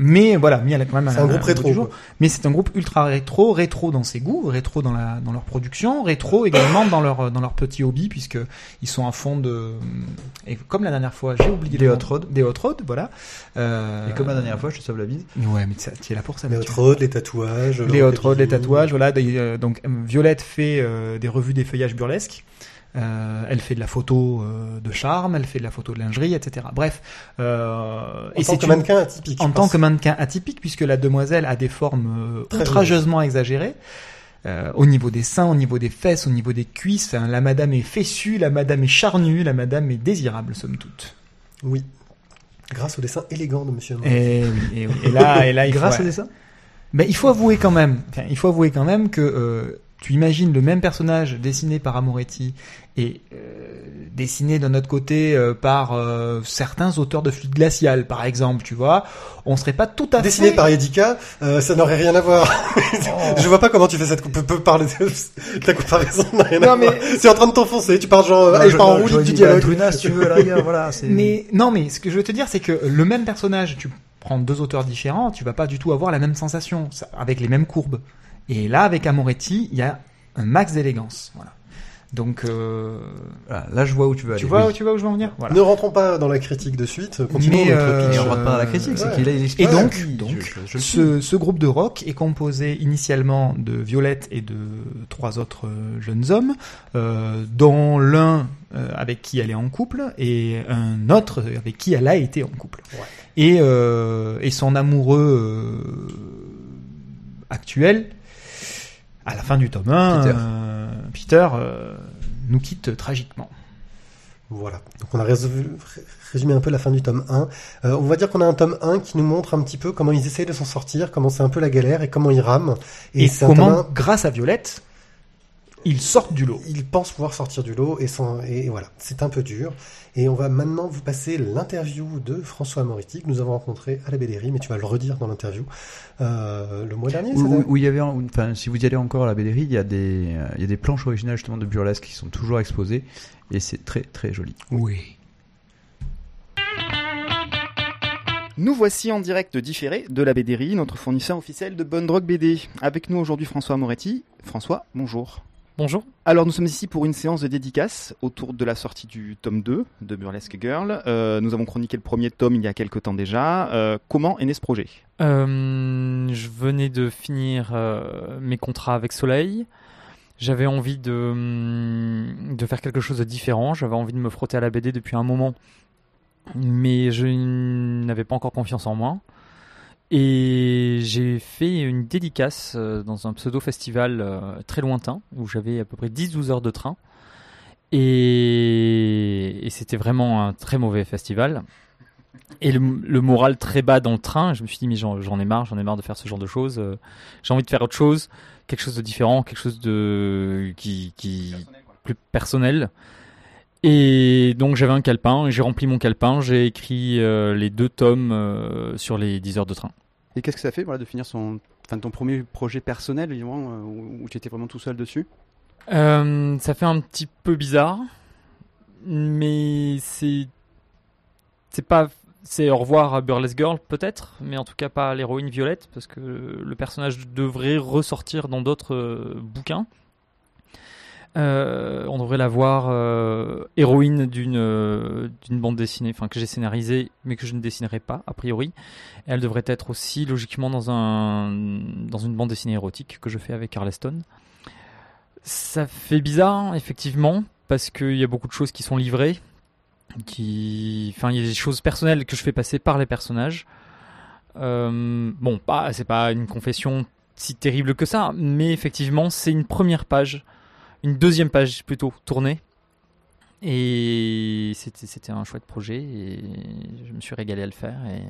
Mais voilà, mis à la, quand même. C'est un groupe rétro. jour. Mais c'est un groupe ultra rétro, rétro dans ses goûts, rétro dans la dans leur production, rétro également dans leur dans leur petit hobby puisque ils sont à fond de et comme la dernière fois, j'ai oublié Des Hot. Road. des hot road, voilà. Euh, Et comme la dernière fois, je te sauve la bise. Ouais, mais tu es là pour ça. Les hot road, les tatouages. les le hot road, les tatouages, voilà. des- euh, donc euh, Violette fait euh, des revues des feuillages burlesques. Euh, elle fait de la photo euh, de charme, elle fait de la photo de lingerie, etc. Bref, euh, En tant que une- mannequin atypique. en tant que mannequin atypique, puisque la demoiselle a des formes outrageusement exagérées. Au niveau des seins, au niveau des fesses, au niveau des cuisses, Enfin, la madame est fessue, la madame est charnue, la madame est désirable, somme toute. Oui. Grâce au dessin élégant de Monsieur. Et, oui, et, oui. Et là, et là, il [laughs] faut, Grâce ouais. au dessin Ben, il faut avouer quand même, enfin, il faut avouer quand même que tu imagines le même personnage dessiné par Amoretti et euh, dessiné d'un autre côté euh, par euh, certains auteurs de fluide glacial, par exemple, tu vois, on serait pas tout à Dessiné fait par Edika, euh, ça n'aurait rien à voir. [laughs] Je vois pas comment tu fais cette coupe. Peut parler de la comparaison n'a rien Non, à voir. mais- C'est en train de t'enfoncer. Tu parles genre, Non, allez, je je- pars en roue bah, dialogue. Druna, si tu veux, voilà. [laughs] Mais non, mais ce que je veux te dire, c'est que le même personnage, tu prends deux auteurs différents, tu vas pas du tout avoir la même sensation, ça- avec les mêmes courbes. Et là, avec Amoretti, il y a un max d'élégance. Voilà. Donc, euh, Voilà, là, je vois où tu veux aller. tu vois, oui. tu vois où je veux en venir? Voilà. Ne rentrons pas dans la critique de suite. Continuons Mais, notre euh, pitch. Et on rentre pas dans la critique, Euh, c'est qu'il. Et donc, donc, je- je- je le suis. Ce, ce groupe de rock est composé initialement de Violette et de trois autres euh, jeunes hommes, euh, dont l'un euh, avec qui elle est en couple et un autre avec qui elle a été en couple. Ouais. Et, euh, et son amoureux euh, actuel, à la fin du tome 1, Peter. euh, Peter euh, nous quitte tragiquement. Voilà. Donc on a résumé un peu la fin du tome 1. Euh, on va dire qu'on a un tome 1 qui nous montre un petit peu comment ils essayent de s'en sortir, comment c'est un peu la galère et comment ils rament. Et, tome comment, 1, grâce à Violette, ils sortent du lot. ils pensent pouvoir sortir du lot et, et voilà, c'est un peu dur. Et on va maintenant vous passer l'interview de François Moretti que nous avons rencontré à la BDRI, mais tu vas le redire dans l'interview. Euh, le mois dernier, Où, il y avait, enfin, si vous y allez encore à la BDRI, il y a des, euh, il y a des planches originales justement de burlesque qui sont toujours exposées et c'est très très joli. Oui. Nous voici en direct différé de la BDRI, notre fournisseur officiel de Bonne Drogue BD. Avec nous aujourd'hui François Moretti. François, bonjour. Bonjour. Alors nous sommes ici pour une séance de dédicace autour de la sortie du tome 2 de Burlesque Girl. Euh, nous avons chroniqué le premier tome il y a quelques temps déjà. Euh, comment est né ce projet? Euh, je venais de finir mes contrats avec Soleil. J'avais envie de, hum, de faire quelque chose de différent. J'avais envie de me frotter à la BD depuis un moment. Mais je n'avais pas encore confiance en moi. Et j'ai fait une dédicace euh, dans un pseudo-festival euh, très lointain où j'avais à peu près 10-12 heures de train. Et, et c'était vraiment un très mauvais festival. Et le, le moral très bas dans le train, je me suis dit, mais j'en ai marre, j'en ai marre de faire ce genre de choses. euh, J'ai envie de faire autre chose, quelque chose de différent, quelque chose de qui, qui plus personnel. Et donc j'avais un calepin, et j'ai rempli mon calepin, j'ai écrit euh, les deux tomes euh, sur les 10 heures de train. Et qu'est-ce que ça fait voilà, de finir son, enfin, ton premier projet personnel évidemment, euh, où, où tu étais vraiment tout seul dessus? Ça fait un petit peu bizarre, mais c'est c'est pas c'est au revoir à Burlesque Girl peut-être, mais en tout cas pas à l'héroïne Violette parce que le personnage devrait ressortir dans d'autres bouquins. Euh, on devrait la voir euh, héroïne d'une euh, d'une bande dessinée, enfin que j'ai scénarisée, mais que je ne dessinerai pas a priori. Elle devrait être aussi logiquement dans un dans une bande dessinée érotique que je fais avec Carleston. Ça fait bizarre, effectivement, parce qu'il y a beaucoup de choses qui sont livrées, qui, enfin, il y a des choses personnelles que je fais passer par les personnages. Bon, pas, c'est pas une confession si terrible que ça, mais effectivement, c'est une première page, une deuxième page plutôt tournée. Et c'était, c'était un chouette projet et je me suis régalé à le faire et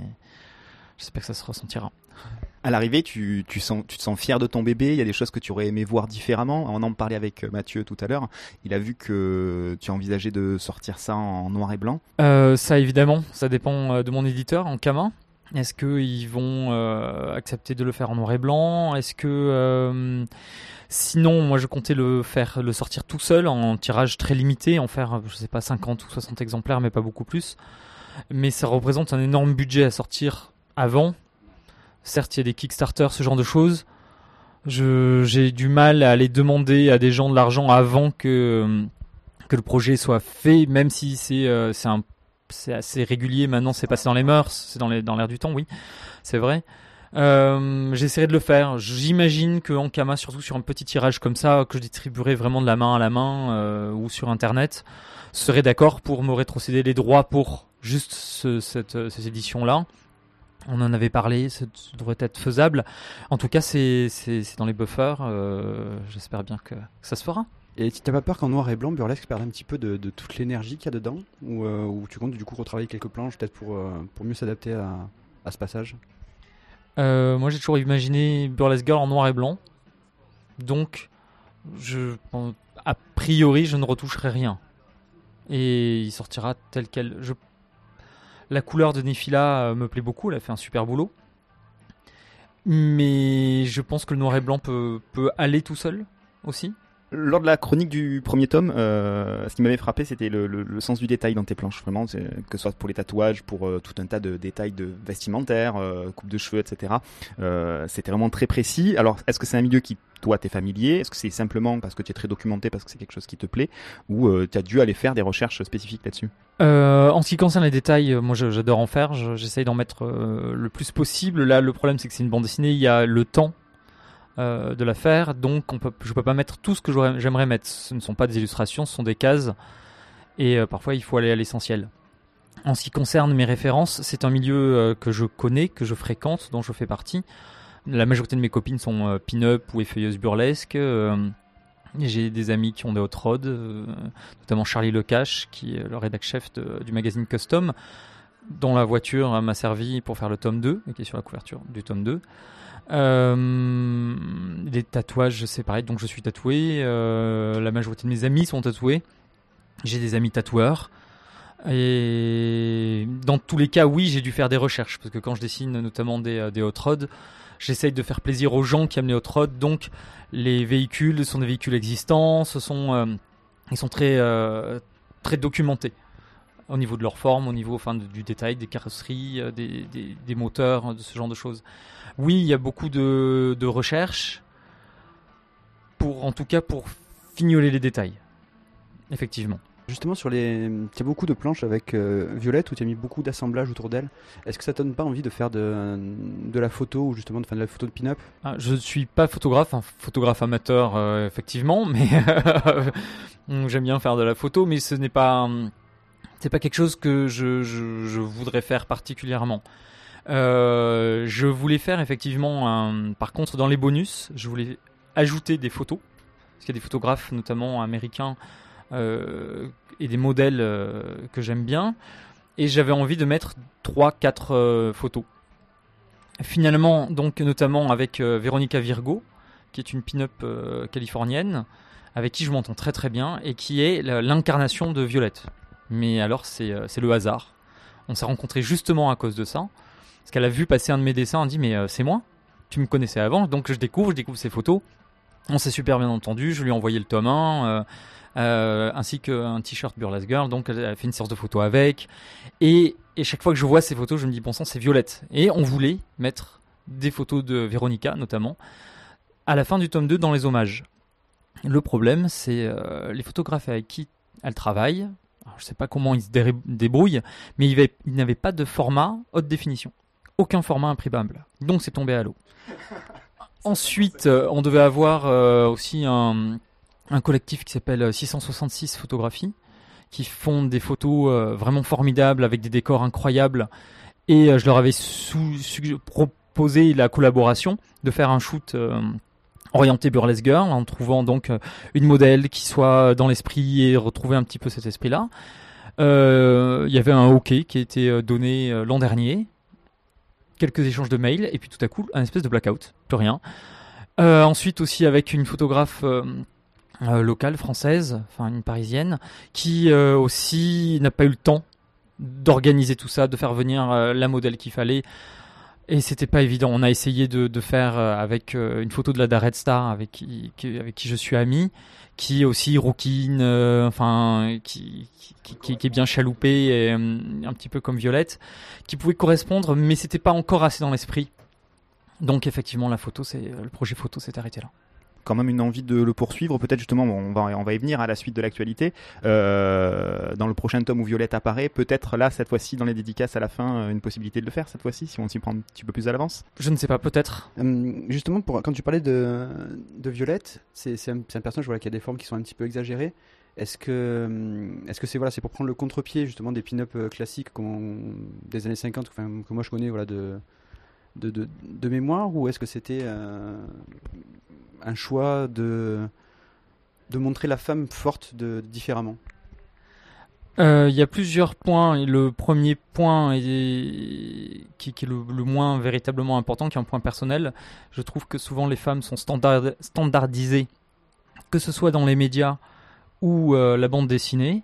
j'espère que ça se ressentira. À l'arrivée, tu, tu, sens, tu te sens fier de ton bébé? Il y a des choses que tu aurais aimé voir différemment? On en parlait avec Mathieu tout à l'heure. Il a vu que tu envisageais de sortir ça en noir et blanc. Euh, ça évidemment, ça dépend euh, de mon éditeur en Kama. Est-ce qu'ils vont euh, accepter de le faire en noir et blanc? Est-ce que euh, sinon, moi je comptais le faire, le sortir tout seul en tirage très limité, en faire je sais pas 50 ou 60 exemplaires, mais pas beaucoup plus. Mais ça représente un énorme budget à sortir avant. Certes, il y a des Kickstarter, ce genre de choses. J'ai du mal à aller demander à des gens de l'argent avant que que le projet soit fait, même si c'est euh, c'est un c'est assez régulier maintenant, c'est passé dans les mœurs, c'est dans l'air du temps, oui, c'est vrai. Euh, J'essaierai de le faire. J'imagine que Ankama, surtout sur un petit tirage comme ça, que je distribuerai vraiment de la main à la main euh, ou sur Internet, serait d'accord pour me rétrocéder les droits pour juste ce, cette, euh, cette édition-là. On en avait parlé, ça devrait être faisable. En tout cas, c'est dans les buffers. J'espère bien que ça se fera. Et tu n'as pas peur qu'en noir et blanc, Burlesque perde un petit peu de, toute l'énergie qu'il y a dedans ou, euh, ou tu comptes du coup retravailler quelques planches peut-être pour, euh, pour mieux s'adapter à, ce passage? Euh, moi, j'ai toujours imaginé Burlesque Girl en noir et blanc. Donc, je, a priori, je ne retoucherai rien. Et il sortira tel quel. La couleur de Nephila euh, me plaît beaucoup, elle a fait un super boulot. Mais je pense que le noir et blanc peut, peut aller tout seul aussi. Lors de la chronique du premier tome, euh, ce qui m'avait frappé, c'était le, sens du détail dans tes planches. Vraiment, que ce soit pour les tatouages, pour euh, tout un tas de détails de vestimentaires, euh, coupe de cheveux, etc. C'était vraiment très précis. Alors, est-ce que c'est un milieu qui, toi, t'es familier? Est-ce que c'est simplement parce que tu es très documenté, parce que c'est quelque chose qui te plaît? Ou tu as dû aller faire des recherches spécifiques là-dessus? En ce qui concerne les détails, moi j'adore en faire, je- j'essaye d'en mettre le plus possible. Là, le problème c'est que c'est une bande dessinée, il y a le temps euh, de la faire, donc je peux pas mettre tout ce que j'aimerais mettre. Ce ne sont pas des illustrations, ce sont des cases, et euh, parfois il faut aller à l'essentiel. En ce qui concerne mes références, c'est un milieu euh, que je connais, que je fréquente, dont je fais partie. La majorité de mes copines sont pin-up ou effeuilleuses burlesques. j'ai des amis qui ont des hot rods, notamment Charlie Lecache, qui est le rédac chef du magazine Custom, dont la voiture euh, m'a servi pour faire le tome 2, et qui est sur la couverture du tome 2. Euh, les tatouages, c'est pareil, donc je suis tatoué. euh, la majorité de mes amis sont tatoués. J'ai des amis tatoueurs. Et dans tous les cas, oui, j'ai dû faire des recherches, parce que quand je dessine notamment des, euh, des hot rods, j'essaye de faire plaisir aux gens qui aiment les hot rods, donc les véhicules sont des véhicules existants, ce sont, euh, ils sont très, très documentés au niveau de leur forme, au niveau enfin, du détail, des carrosseries, des, des, des moteurs, de ce genre de choses. Oui, il y a beaucoup de, de recherches pour, en tout cas, pour fignoler les détails. Effectivement. Justement, sur les, tu as beaucoup de planches avec euh, Violette où tu as mis beaucoup d'assemblage autour d'elle. Est-ce que ça te donne pas envie de faire de, de la photo ou justement de faire de la photo de pin-up? Ah, je ne suis pas photographe, un photographe amateur euh, effectivement, mais [laughs] j'aime bien faire de la photo, mais ce n'est pas c'est pas quelque chose que je, je, je voudrais faire particulièrement. Euh, je voulais faire effectivement, un, par contre, dans les bonus, je voulais ajouter des photos, parce qu'il y a des photographes, notamment américains, euh, et des modèles euh, que j'aime bien, et j'avais envie de mettre 3-4 euh, photos. Finalement, donc notamment avec Veronica Virgo, qui est une pin-up californienne, avec qui je m'entends très très bien, et qui est l'incarnation de Violette. Mais alors c'est le hasard. On s'est rencontrés justement à cause de ça. Parce qu'elle a vu passer un de mes dessins, elle dit mais c'est moi, tu me connaissais avant, donc je découvre, je découvre ses photos. On s'est super bien entendu, je lui ai envoyé le tome 1, euh, euh, ainsi qu'un t-shirt Burlesque Girl, donc elle a fait une séance de photos avec. Et, chaque fois que je vois ces photos, je me dis bon sang c'est Violette. Et on voulait mettre des photos de Véronica notamment à la fin du tome 2 dans les hommages. Le problème c'est euh, les photographes avec qui elle travaille, je sais pas comment ils se dé- débrouillent, mais il va- il n'avait pas de format haute définition. Aucun format imprimable. Donc c'est tombé à l'eau. Ensuite, euh, on devait avoir euh, aussi un, collectif qui s'appelle 666 Photographies, qui font des photos euh, vraiment formidables avec des décors incroyables. Et euh, je leur avais proposé la collaboration de faire un shoot euh, orienté burlesque girl en trouvant donc euh, une modèle qui soit dans l'esprit et retrouver un petit peu cet esprit-là. Euh, Il y avait un hockey qui a été euh, donné euh, l'an dernier, quelques échanges de mails et puis tout à coup un espèce de blackout, plus rien. Euh, ensuite aussi avec une photographe euh, euh, locale française, enfin une parisienne, qui aussi n'a pas eu le temps d'organiser tout ça, de faire venir la modèle qu'il fallait. Et c'était pas évident. On a essayé de, faire euh, avec euh, une photo de la Darred Star avec qui, je suis ami, qui est aussi rouquine, euh, enfin qui, est bien chaloupée et un petit peu comme Violette, qui pouvait correspondre, mais c'était pas encore assez dans l'esprit. Donc effectivement, la photo, c'est le projet photo s'est arrêté là. Quand même une envie de le poursuivre. Peut-être justement, bon, on, va, on va y venir à la suite de l'actualité. Euh, dans le prochain tome où Violette apparaît, peut-être là, cette fois-ci, dans les dédicaces à la fin, euh, une possibilité de le faire cette fois-ci, si on s'y prend un petit peu plus à l'avance. Je ne sais pas, peut-être. Hum, justement, pour, quand tu parlais de, de Violette, c'est un, un personnage voilà, qui a des formes qui sont un petit peu exagérées. Est-ce que est-ce que c'est voilà, c'est pour prendre le contre-pied justement des pin-up euh, classiques des années 50 enfin, que moi je connais voilà, de, de, mémoire ou est-ce que c'était euh, un choix de, de montrer la femme forte de, différemment? Euh, Il y a plusieurs points. Et le premier point est- qui, est le, le moins véritablement important, qui est un point personnel. Je trouve que souvent les femmes sont standard- standardisées, que ce soit dans les médias ou euh, la bande dessinée.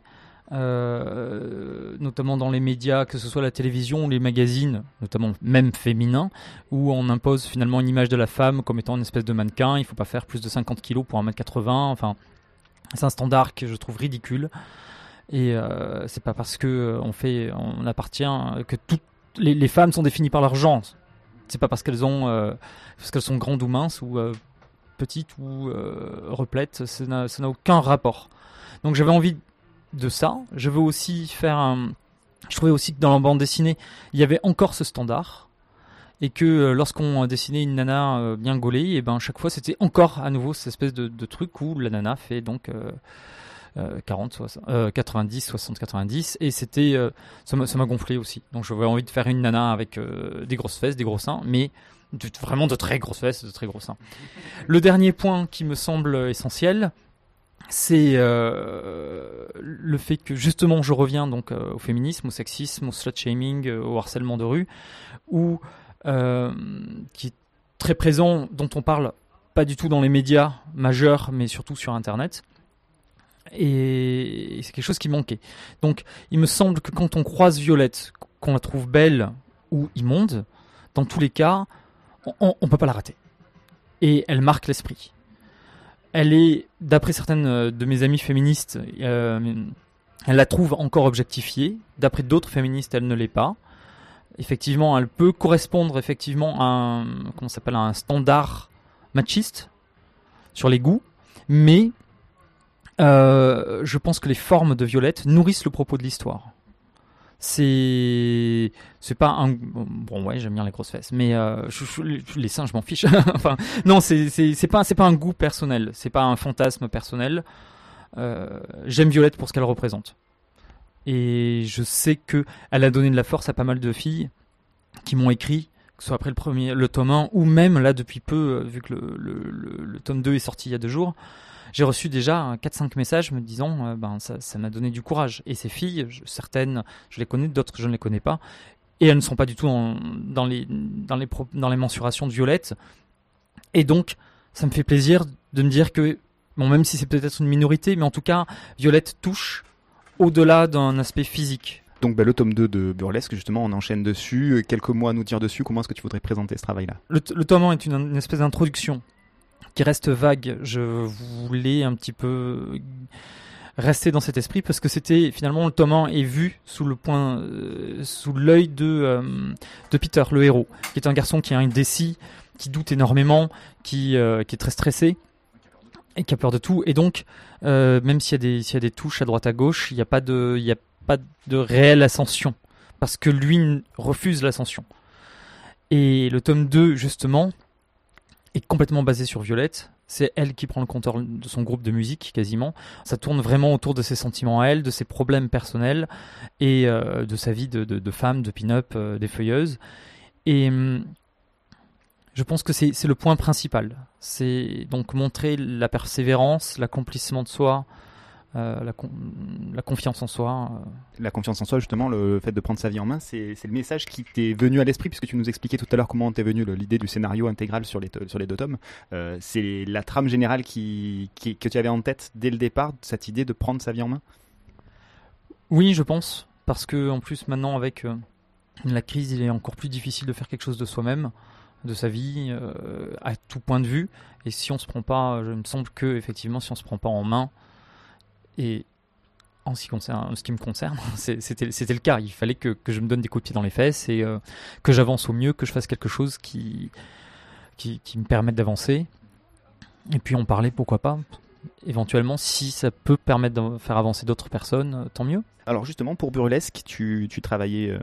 Euh, notamment dans les médias, que ce soit la télévision ou les magazines, notamment même féminins, où on impose finalement une image de la femme comme étant une espèce de mannequin. Il faut pas faire plus de 50 kilos pour 1m80. Enfin, c'est un standard que je trouve ridicule. Et euh, c'est pas parce que euh, on fait, on appartient, euh, que toutes les, femmes sont définies par leur genre. C'est pas parce qu'elles ont, parce qu'elles sont grandes ou minces ou petites ou replètes. Ça n'a aucun rapport. Donc j'avais envie de ça. Je veux aussi faire un. Je trouvais aussi que dans la bande dessinée, il y avait encore ce standard. Et que euh, lorsqu'on dessinait une nana euh, bien gaulée, et ben chaque fois c'était encore à nouveau cette espèce de, truc où la nana fait donc euh, euh, 40, 60, euh, 90, 60, 90. Et c'était, euh, ça m'a gonflé aussi. Donc j'avais envie de faire une nana avec des grosses fesses, des gros seins, mais vraiment de très grosses fesses, de très gros seins. Le dernier point qui me semble essentiel, c'est euh, le fait que justement je reviens donc euh, au féminisme, au sexisme, au slut shaming, euh, au harcèlement de rue, euh, qui est très présent, dont on parle pas du tout dans les médias majeurs, mais surtout sur Internet. Et c'est quelque chose qui manquait. Donc, il me semble que quand on croise Violette, qu'on la trouve belle ou immonde, dans tous les cas, on, on peut pas la rater. Et elle marque l'esprit. Elle est, d'après certaines euh, de mes amies féministes, euh, elle la trouve encore objectifiée. D'après d'autres féministes, elle ne l'est pas. Effectivement, elle peut correspondre effectivement à un, comment s'appelle, un standard machiste sur les goûts, mais Euh, je pense que les formes de Violette nourrissent le propos de l'histoire. C'est c'est pas un bon ouais j'aime bien les grosses fesses mais euh, les seins je m'en fiche. [laughs] Enfin non c'est c'est pas c'est pas un goût personnel. C'est pas un fantasme personnel. Euh, j'aime Violette pour ce qu'elle représente. Et je sais que elle a donné de la force à pas mal de filles qui m'ont écrit que ce soit après le premier le tome 1 ou même là depuis peu euh, vu que le, le, le- le tome 2 est sorti il y a deux jours j'ai reçu déjà 4-5 messages me disant euh, ben ça m'a donné du courage. Et ces filles je- certaines je les connais d'autres je ne les connais pas. Et elles ne sont pas du tout en- dans les dans les pro- dans les mensurations de Violette. Et donc ça me fait plaisir de me dire que bon même si c'est peut-être une minorité mais en tout cas Violette touche au-delà d'un aspect physique. Donc bah, le tome 2 de Burlesque, justement, on enchaîne dessus. Euh, Quelques mots à nous dire dessus. Comment est-ce que tu voudrais présenter ce travail-là? Le, tome 1 est une, une espèce d'introduction qui reste vague. Je voulais un petit peu rester dans cet esprit parce que c'était finalement le tome 1 est vu sous le point, euh, sous l'œil de, euh, de Peter, le héros, qui est un garçon qui a une décis, qui doute énormément, qui, euh, qui est très stressé et qui a peur de tout. Et donc, même s'il y, a des- y a des touches à droite à gauche, il n'y a pas de, a pas de réelle ascension parce que lui refuse l'ascension. Et le tome 2, justement, est complètement basé sur Violette. C'est elle qui prend le compteur de son groupe de musique, quasiment. Ça tourne vraiment autour de ses sentiments à elle, de ses problèmes personnels et euh, de sa vie de, de- femme, de pin-up, euh, des feuilleuses. Et hum, je pense que c'est le point principal. C'est donc montrer la persévérance, l'accomplissement de soi, euh, la, con- la confiance en soi. euh, La confiance en soi, justement, le fait de prendre sa vie en main, c'est le message qui t'est venu à l'esprit, puisque tu nous expliquais tout à l'heure comment t'est venu le- l'idée du scénario intégral sur les, sur les deux tomes. Euh, c'est la trame générale qui, qui- que tu avais en tête dès le départ, cette idée de prendre sa vie en main? Oui, je pense, parce que en plus maintenant avec la crise, il est encore plus difficile de faire quelque chose de soi-même, de sa vie, à tout point de vue. Et si on se prend pas, je me semble que effectivement, si on se prend pas en main, et en ce qui, me concerne, [laughs] c'était le cas. Il fallait que, je me donne des coups de pied dans les fesses et euh, que j'avance au mieux, que je fasse quelque chose qui me permette d'avancer. Et puis on parlait, pourquoi pas, éventuellement, si ça peut permettre de faire avancer d'autres personnes, euh, tant mieux. Alors justement, pour Burlesque, tu, tu travaillais, euh,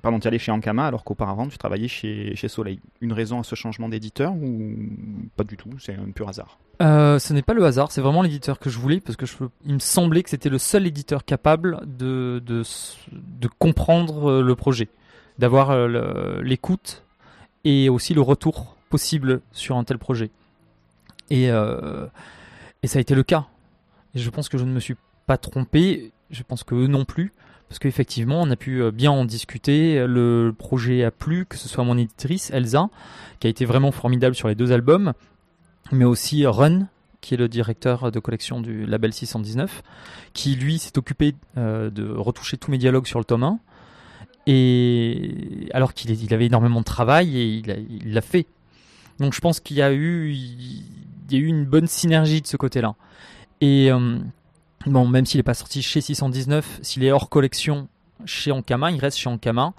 pardon, tu allais chez Ankama, alors qu'auparavant, tu travaillais chez, chez Soleil. Une raison à ce changement d'éditeur ou pas du tout? C'est un pur hasard Euh, ce n'est pas le hasard, c'est vraiment l'éditeur que je voulais parce que je, il me semblait que c'était le seul éditeur capable de, de, de comprendre le projet, d'avoir l'écoute et aussi le retour possible sur un tel projet. Et, euh, et ça a été le cas. Et je pense que je ne me suis pas trompé, je pense que eux non plus, parce qu'effectivement on a pu euh, bien en discuter, le projet a plu, que ce soit mon éditrice Elsa, qui a été vraiment formidable sur les deux albums, mais aussi Run, qui est le directeur de collection du label 619, qui lui s'est occupé euh, de retoucher tous mes dialogues sur le tome 1, et alors qu'il avait énormément de travail et il l'a fait. Donc je pense qu'il y a eu y a eu une bonne synergie de ce côté-là. Et euh, bon, même s'il n'est pas sorti chez 619, s'il est hors collection chez Ankama, il reste chez Ankama.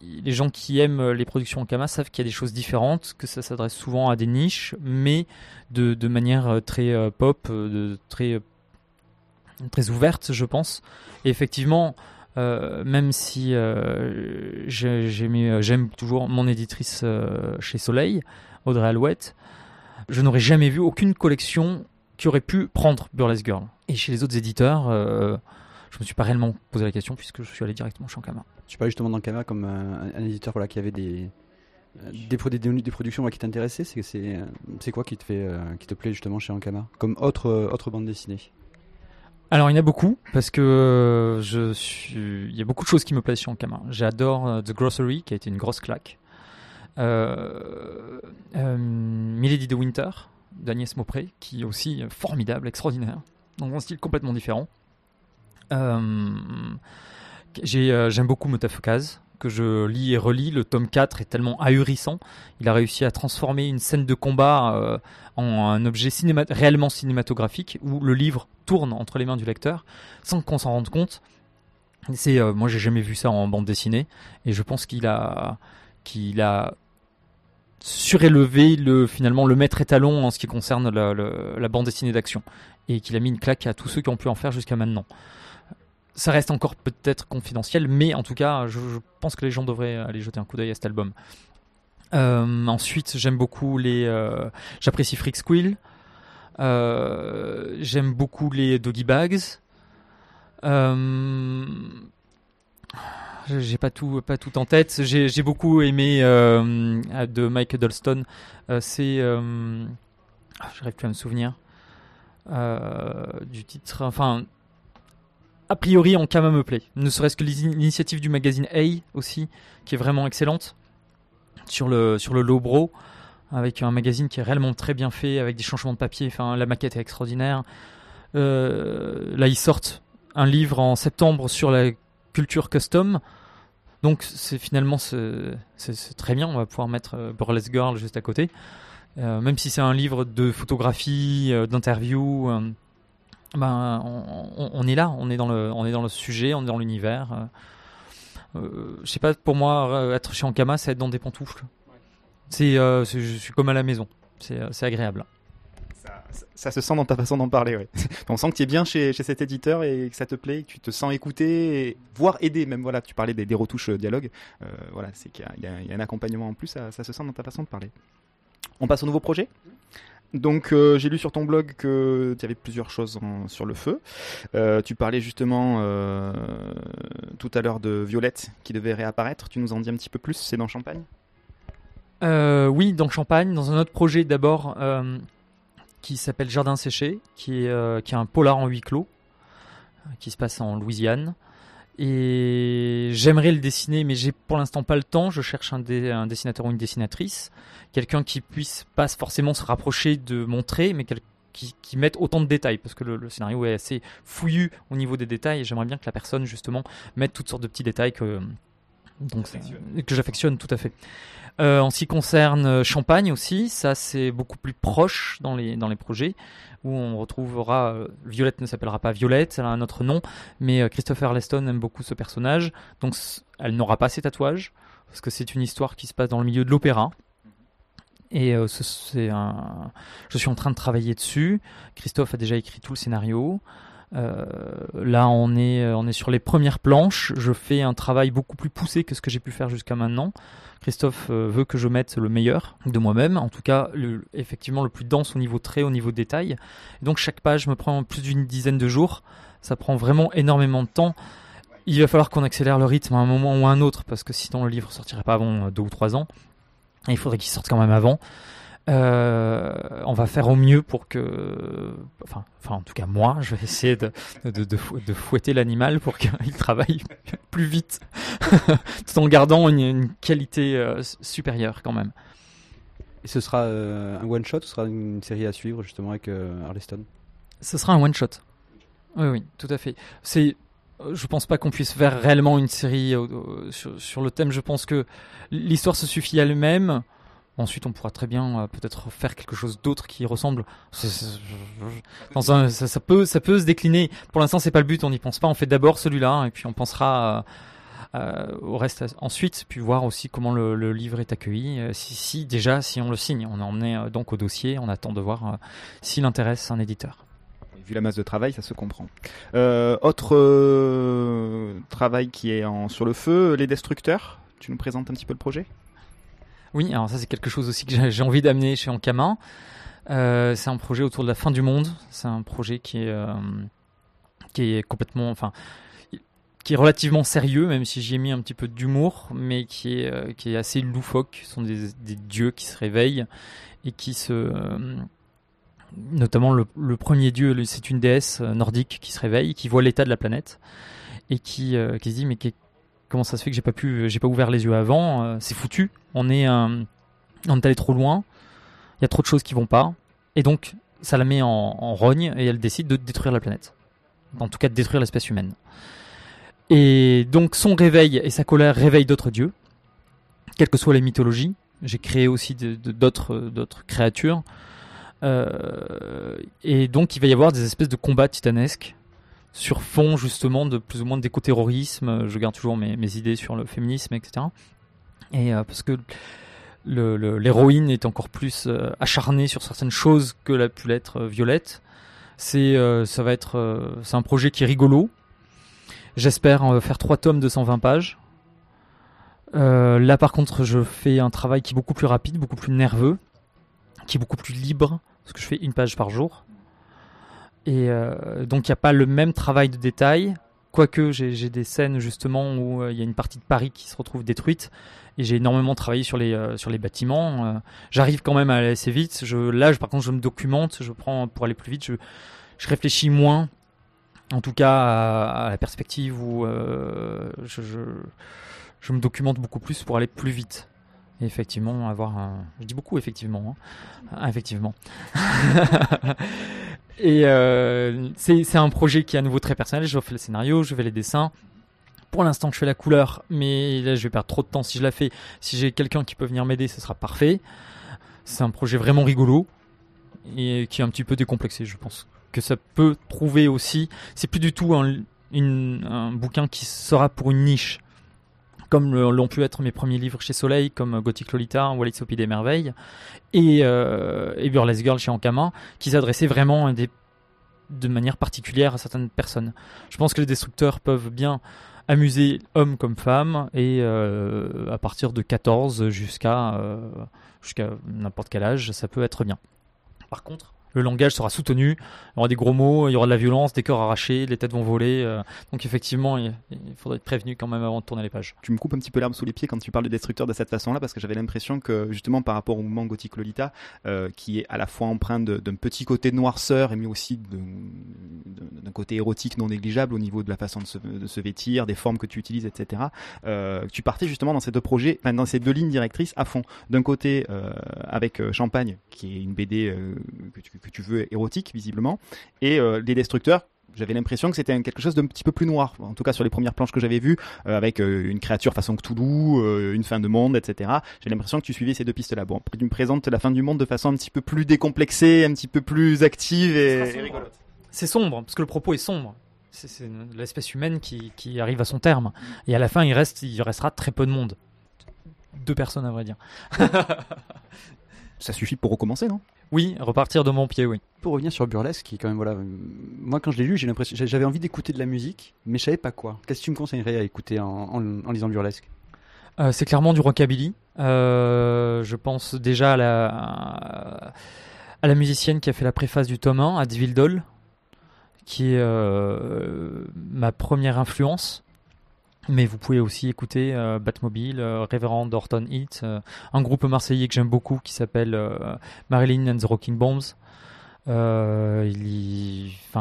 Les gens qui aiment les productions Ankama savent qu'il y a des choses différentes, que ça s'adresse souvent à des niches, mais de, manière euh, très euh, pop, très, ouverte, je pense. Et effectivement, même si j'aime toujours mon éditrice chez Soleil, Audrey Alouette, je n'aurais jamais vu aucune collection qui aurait pu prendre Burlesque Girl. Et chez les autres éditeurs, euh, je me suis pas réellement posé la question puisque je suis allé directement chez Ankama. Tu parlais justement d'Ankama comme un, un éditeur voilà, qui avait des, euh, des, pro- des, des productions voilà, qui t'intéressaient. C'est, quoi qui te, fait, euh, qui te plaît justement chez Ankama Comme autre, euh, autre bande dessinée? Alors il y en a beaucoup parce que je suis... il y a beaucoup de choses qui me plaisent chez Ankama. J'adore The Grocery qui a été une grosse claque. Euh, euh, Milady de Winter d'Agnès Maupré qui est aussi formidable, extraordinaire, dans un style complètement différent. Euh, j'ai, j'aime beaucoup Motafukaz que je lis et relis. Le tome 4 est tellement ahurissant. Il a réussi à transformer une scène de combat en un objet cinéma réellement cinématographique où le livre tourne entre les mains du lecteur sans qu'on s'en rende compte. C'est, moi, j'ai jamais vu ça en bande dessinée et je pense qu'il a, qu'il a surélevé le finalement le maître étalon en ce qui concerne la, bande dessinée d'action et qu'il a mis une claque à tous ceux qui ont pu en faire jusqu'à maintenant. Ça reste encore peut-être confidentiel, mais en tout cas, je, pense que les gens devraient aller jeter un coup d'œil à cet album. Euh, ensuite, j'aime beaucoup les. euh, J'apprécie Freak Squill. Euh, j'aime beaucoup les Doggy Bags. J'ai pas tout, pas tout en tête. J'ai beaucoup aimé euh, de Mike Huddleston. Euh, C'est, euh, ah, j'arrive plus à me souvenir euh, du titre. Enfin, a priori, en Kama me plaît. Ne serait-ce que l'ini- l'initiative du magazine A aussi, qui est vraiment excellente sur le sur le avec un magazine qui est réellement très bien fait, avec des changements de papier. Enfin, la maquette est extraordinaire. Là, ils sortent un livre en septembre sur la culture custom. Donc c'est finalement c'est très bien, on va pouvoir mettre euh, Burlesque Girl juste à côté. Euh, même si c'est un livre de photographie, euh, d'interview, euh, ben on, on- on est là, on est dans le on est dans le sujet, on est dans l'univers. Je sais pas, pour moi être chez Ankama, c'est être dans des pantoufles. C'est je suis comme à la maison. C'est c'est agréable. Ça, ça- se sent dans ta façon d'en parler. [laughs] On sent que tu es bien chez, cet éditeur et que ça te plaît, que tu te sens écouté, voire aidé, même voilà, tu parlais des, des retouches euh, dialogue, euh, voilà, c'est qu'il y a- un accompagnement en plus, ça, se sent dans ta façon de parler. On passe au nouveau projet donc euh, j'ai lu sur ton blog que tu avais plusieurs choses sur le feu. Tu parlais justement tout à l'heure de Violette qui devait réapparaître. Tu nous en dis un petit peu plus C'est dans Champagne? Oui, dans Champagne, dans un autre projet d'abord qui s'appelle Jardin séché, qui est, euh, qui est un polar en huis clos, euh, qui se passe en Louisiane. Et j'aimerais le dessiner, mais j'ai pour l'instant pas le temps. Je cherche un, dé- un dessinateur ou une dessinatrice, quelqu'un qui puisse pas forcément se rapprocher de mon trait, mais qui, qui mette autant de détails, parce que le, le scénario est assez fouillu au niveau des détails. Et j'aimerais bien que la personne justement mette toutes sortes de petits détails que donc que j'affectionne tout à fait. Euh, en ce qui concerne euh, Champagne aussi, ça c'est beaucoup plus proche dans les, projets où on retrouvera euh, Violette ne s'appellera pas Violette, elle a un autre nom, mais Christopher Leston aime beaucoup ce personnage, donc elle n'aura pas ses tatouages parce que c'est une histoire qui se passe dans le milieu de l'opéra. Et je suis en train de travailler dessus. Christophe a déjà écrit tout le scénario. Euh, là, on est, on est sur les premières planches. Je fais un travail beaucoup plus poussé que ce que j'ai pu faire jusqu'à maintenant. Christophe euh, veut que je mette le meilleur de moi-même, en tout cas effectivement le plus dense au niveau trait, au niveau détail. Donc chaque page me prend plus d'une dizaine de jours. Ça prend vraiment énormément de temps. Il va falloir qu'on accélère le rythme à un moment ou à un autre, parce que sinon le livre sortirait pas avant euh, deux ou trois ans. Il faudrait qu'il sorte quand même avant. Euh, on va faire au mieux pour que, enfin, enfin en tout cas moi, je vais essayer de, de, de, fou- de fouetter l'animal pour qu'il [laughs] travaille plus vite, [laughs] tout en gardant une, une qualité euh, supérieure quand même. Et ce sera euh, un one shot ou ce sera une série à suivre justement avec Arleston? Ce sera un one shot. Oui, oui, tout à fait. C'est, je pense pas qu'on puisse faire réellement une série sur, sur le thème. Je pense que l'histoire se suffit à elle-même. Ensuite, on pourra très bien euh, peut-être faire quelque chose d'autre qui ressemble. Ça, peut, ça peut se décliner. Pour l'instant, c'est pas le but. On n'y pense pas. On fait d'abord celui-là, hein, et puis on pensera euh, euh, au reste ensuite. Puis voir aussi comment le, livre est accueilli. Si, déjà, si on le signe, on est euh, donc au dossier. On attend de voir s'il intéresse un éditeur. Vu la masse de travail, ça se comprend. Autre travail qui est sur le feu, les destructeurs. Tu nous présentes un petit peu le projet? Oui, alors ça c'est quelque chose aussi que j'ai- envie d'amener chez Ankama. Euh, c'est un projet autour de la fin du monde. C'est un projet qui est, euh, qui est complètement, enfin, qui est relativement sérieux, même si j'y ai mis un petit peu d'humour, mais qui est, euh, qui est assez loufoque. Ce sont des, dieux qui se réveillent et qui se, notamment le, le premier dieu, c'est une déesse nordique qui se réveille, qui voit l'état de la planète et qui, qui se dit mais comment ça se fait que j'ai pas pu, j'ai pas ouvert les yeux avant euh, C'est foutu. On est, euh, on est allé trop loin. Il y a trop de choses qui vont pas. Et donc, ça la met en, rogne et elle décide de détruire la planète. En tout cas, de détruire l'espèce humaine. Et donc, son réveil et sa colère réveillent d'autres dieux, quelles que soient les mythologies. J'ai créé aussi d'autres créatures. Euh, et donc, il va y avoir des espèces de combats titanesques sur fond justement de plus ou moins d'éco-terrorisme. Je garde toujours mes, idées sur le féminisme, etc. Et euh, parce que l'héroïne est encore plus euh, acharnée sur certaines choses que l'a pu l'être euh, Violette. C'est, ça va être, c'est un projet qui est rigolo. J'espère faire trois tomes de 120 pages. Là, par contre, je fais un travail qui est beaucoup plus rapide, beaucoup plus nerveux, qui est beaucoup plus libre, parce que je fais une page par jour. Et euh, donc, il n'y a pas le même travail de détail, quoique j'ai des scènes justement où euh, il y a une partie de Paris qui se retrouve détruite, et j'ai énormément travaillé sur les, euh, sur les bâtiments. J'arrive quand même à aller assez vite. Je, là, par contre, je me documente, je prends pour aller plus vite, je, je réfléchis moins, en tout cas à, la perspective où je, je, me documente beaucoup plus pour aller plus vite. Et effectivement, avoir un... Je dis beaucoup effectivement. hein. Effectivement. [laughs] Et euh, c'est un projet qui est à nouveau très personnel. Je fais le scénario, je fais les dessins. Pour l'instant, je fais la couleur, mais là, je vais perdre trop de temps si je la fais. Si j'ai quelqu'un qui peut venir m'aider, ce sera parfait. C'est un projet vraiment rigolo et qui est un petit peu décomplexé, je pense. Que ça peut trouver aussi. C'est plus du tout un bouquin qui sera pour une niche, comme l'ont pu être mes premiers livres chez Soleil, comme Gothic Lolita, Pays des Merveilles, et, euh, et Burlesque Girl chez Ankama, qui s'adressaient vraiment de manière particulière à certaines personnes. Je pense que les destructeurs peuvent bien amuser hommes comme femmes, et euh, à partir de 14 jusqu'à euh, jusqu'à n'importe quel âge, ça peut être bien. Par contre, le langage sera soutenu, il y aura des gros mots, il y aura de la violence, des cœurs arrachés, les têtes vont voler. euh, donc effectivement, il, il faudrait être prévenu quand même avant de tourner les pages. Tu me coupes un petit peu l'herbe sous les pieds quand tu parles de destructeur de cette façon-là, parce que j'avais l'impression que justement par rapport au mouvement gothique Lolita, euh, qui est à la fois empreint d'un petit côté de noirceur, mais aussi d'un côté érotique non négligeable au niveau de la façon de se, vêtir, des formes que tu utilises, etc. Euh, tu partais justement dans ces deux projets, dans ces deux lignes directrices à fond. D'un côté avec Champagne, qui est une BD que, tu, que tu veux érotique visiblement, et euh, les destructeurs j'avais l'impression que c'était quelque chose d'un petit peu plus noir. En tout cas, sur les premières planches que j'avais vues, euh, avec euh, une créature façon Cthulhu, euh, une fin de monde, etc. J'ai l'impression que tu suivais ces deux pistes-là. Bon, tu me présentes la fin du monde de façon un petit peu plus décomplexée, un petit peu plus active et, et rigolote. C'est sombre, parce que le propos est sombre. C'est c'est l'espèce humaine qui, qui arrive à son terme. Et à la fin, il, reste, il restera très peu de monde. Deux personnes, à vrai dire. [laughs] Ça suffit pour recommencer, non? Oui, repartir de mon pied, oui. Pour revenir sur Burlesque, qui est quand même voilà, moi quand je l'ai lu, j'ai l'impression, j'avais envie d'écouter de la musique, mais je savais pas quoi. Qu'est-ce que tu me conseillerais à écouter en, en- en lisant Burlesque? Euh, c'est clairement du rockabilly. Euh, je pense déjà à la, à la musicienne qui a fait la préface du tome 1, à Devil Doll, qui est euh, ma première influence. Mais vous pouvez aussi écouter euh, Batmobile, euh, Reverend Orton Heat, euh, un groupe marseillais que j'aime beaucoup qui s'appelle euh, Marilyn and the Rocking Bombs. Enfin,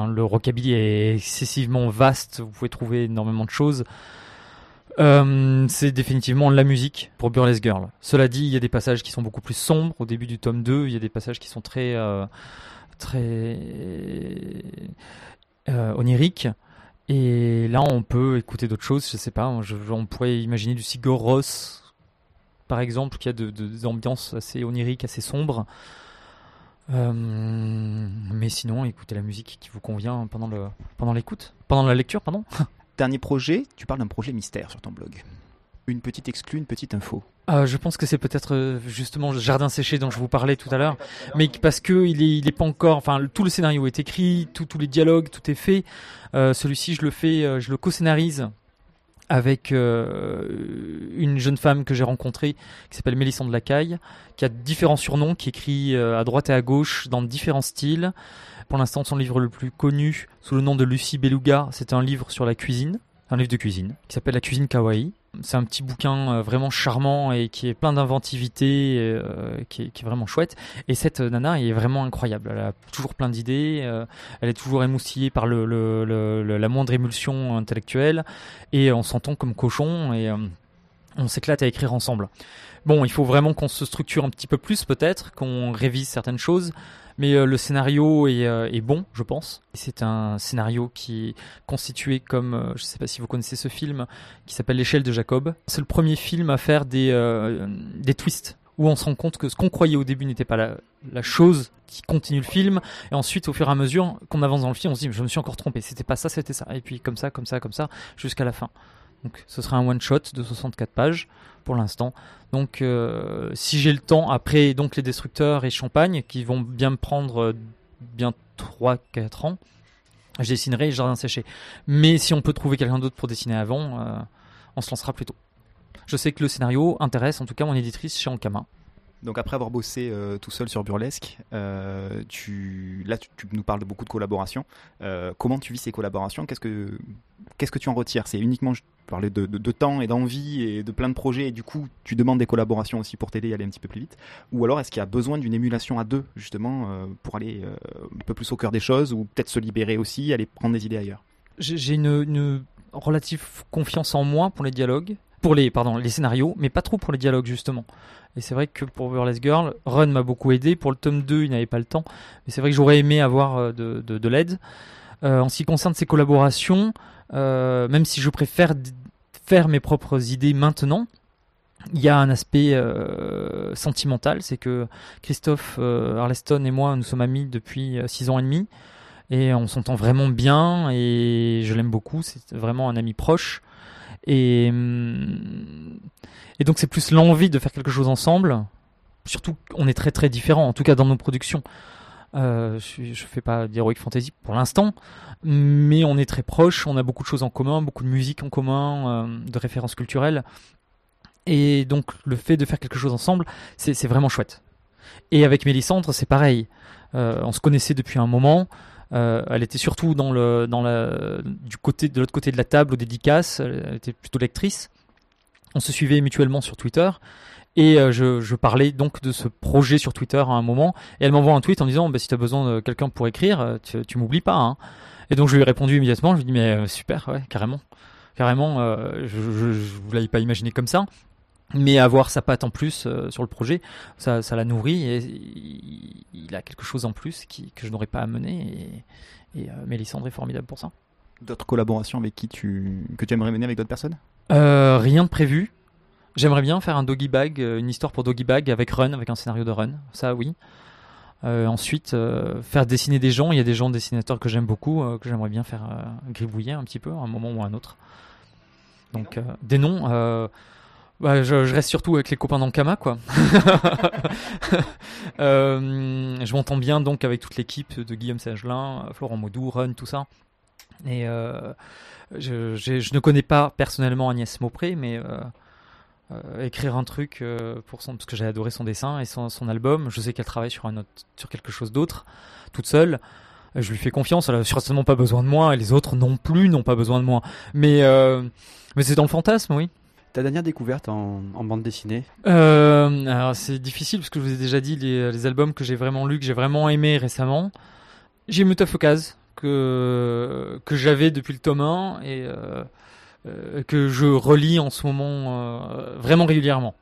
le rockabilly est excessivement vaste, vous pouvez trouver énormément de choses. C'est définitivement la musique pour Burlesque Girl. Cela dit, il y a des passages qui sont beaucoup plus sombres. Au début du tome 2, il y a des passages qui sont très, très oniriques. Et là, on peut écouter d'autres choses. Je sais pas, je- on pourrait imaginer du Sigur par exemple, qui a de, de- des ambiances assez oniriques, assez sombres. Euh, mais sinon, écoutez la musique qui vous convient pendant pendant l'écoute, pendant la lecture, pardon. [laughs] Dernier projet, tu parles d'un projet mystère sur ton blog. Une petite exclue, une petite info. Euh, je pense que c'est peut-être euh, justement le jardin séché dont je vous parlais tout à l'heure, mais parce que il est, pas encore, enfin tout le scénario est écrit, tout- tous les dialogues, tout est fait. Euh, Celui-ci, je le fais, euh, je le co-scénarise avec une jeune femme que j'ai rencontrée qui s'appelle Mélissande Lacaille, qui a différents surnoms, qui écrit à droite et à gauche dans différents styles. Pour l'instant, son livre le plus connu, sous le nom de Lucie Beluga, c'est un livre sur la cuisine, un livre de cuisine, qui s'appelle La cuisine kawaii. C'est un petit bouquin euh, vraiment charmant et qui est plein d'inventivité, euh, qui, est, qui est vraiment chouette. Et cette nana est vraiment incroyable. Elle a toujours plein d'idées, euh, elle est toujours émoustillée par la moindre émulsion intellectuelle, et on s'entend comme cochon, et on s'éclate à écrire ensemble. Bon, il faut vraiment qu'on se structure un petit peu plus peut-être, qu'on révise certaines choses, mais euh, le scénario est, euh, est bon, je pense. C'est un scénario qui est constitué comme, euh, je ne sais pas si vous connaissez ce film, qui s'appelle L'échelle de Jacob. C'est le premier film à faire des, des twists, où on se rend compte que ce qu'on croyait au début n'était pas la, chose qui continue le film, et ensuite au fur et à mesure qu'on avance dans le film, on se dit je me suis encore trompé, c'était pas ça, c'était ça, et puis comme ça, comme ça, comme ça, jusqu'à la fin. Donc ce sera un one shot de 64 pages pour l'instant. Donc euh, si j'ai le temps après donc les destructeurs et Champagne qui vont bien me prendre euh, bien 3 4 ans, je dessinerai Jardin séché. Mais si on peut trouver quelqu'un d'autre pour dessiner avant, euh, on se lancera plus tôt. Je sais que le scénario intéresse en tout cas mon éditrice chez Ankama. Donc après avoir bossé euh, tout seul sur Burlesque, euh, tu, là tu, nous parles de beaucoup de collaborations. Euh, comment tu vis ces collaborations? Qu'est-ce que qu'est-ce que tu en retires? C'est uniquement je parlais de, temps et d'envie et de plein de projets et du coup tu demandes des collaborations aussi pour t'aider à aller un petit peu plus vite. Ou alors est-ce qu'il y a besoin d'une émulation à deux justement pour aller un peu plus au cœur des choses ou peut-être se libérer aussi, aller prendre des idées ailleurs? J'ai une relative confiance en moi pour les dialogues, pour les pardon les scénarios, mais pas trop pour les dialogues justement. Et c'est vrai que pour Burlesque Girl, Run m'a beaucoup aidé. Pour le tome 2, il n'avait pas le temps. Mais c'est vrai que j'aurais aimé avoir euh, de, de, de l'aide. Euh, en ce qui concerne ces collaborations, euh, même si je préfère faire mes propres idées maintenant, il y a un aspect sentimental. C'est que Christophe Arleston et moi, nous sommes amis depuis 6 ans et demi. Et on s'entend vraiment bien. Et je l'aime beaucoup. C'est vraiment un ami proche. Et, hum, et donc c'est plus l'envie de faire quelque chose ensemble. Surtout on est très très différents, en tout cas dans nos productions. Euh, je, je fais pas d'heroic fantasy pour l'instant, mais on est très proches, on a beaucoup de choses en commun, beaucoup de musique en commun, euh, de références culturelles. Et donc le fait de faire quelque chose ensemble, c'est vraiment chouette. Et avec Mélissandre, c'est pareil. Euh, on se connaissait depuis un moment. Euh, elle était surtout dans le dans la du côté de l'autre côté de la table aux dédicaces. Elle était plutôt lectrice. On se suivait mutuellement sur Twitter. Et euh, je, parlais donc de ce projet sur Twitter à un moment. Et elle m'envoie un tweet en disant bah, si tu as besoin de quelqu'un pour écrire, euh, tu, tu m'oublies pas. Hein. Et donc je lui ai répondu immédiatement. Je lui ai dit mais super, ouais, carrément. Carrément, je ne vous l'avais pas imaginé comme ça. Mais avoir sa patte en plus euh, sur le projet, ça, ça la nourrit et il, il a quelque chose en plus qui, que je n'aurais pas amené. Et, et euh, Mélissandre est formidable pour ça. D'autres collaborations avec qui tu que tu aimerais mener avec d'autres personnes? Euh, rien de prévu. J'aimerais bien faire un doggy bag, une histoire pour doggy bag avec Run, avec un scénario de Run. Ça, oui. Ensuite, faire dessiner des gens. Il y a des gens dessinateurs que j'aime beaucoup, que j'aimerais bien faire gribouiller un petit peu, à un moment ou à un autre. Donc, des noms. Bah, je, je reste surtout avec les copains d'Ankama, quoi. [laughs] Euh, je m'entends bien donc avec toute l'équipe de Guillaume Sagelin, Florent Maudou, Run, tout ça. Et euh, je, ne connais pas personnellement Agnès Maupré, mais euh, écrire un truc pour son, parce que j'ai adoré son dessin et son, son album. Je sais qu'elle travaille sur un autre, sur quelque chose d'autre, toute seule. Je lui fais confiance. Elle a certainement pas besoin de moi et les autres non plus n'ont pas besoin de moi. Mais euh, mais c'est dans le fantasme, oui. Ta dernière découverte en, en bande dessinée Euh, alors c'est difficile parce que je vous ai déjà dit les, les albums que j'ai vraiment lus, que j'ai vraiment aimé récemment. J'ai Mutafokaz que que j'avais depuis le tome 1 et euh, euh, que je relis en ce moment euh, vraiment régulièrement.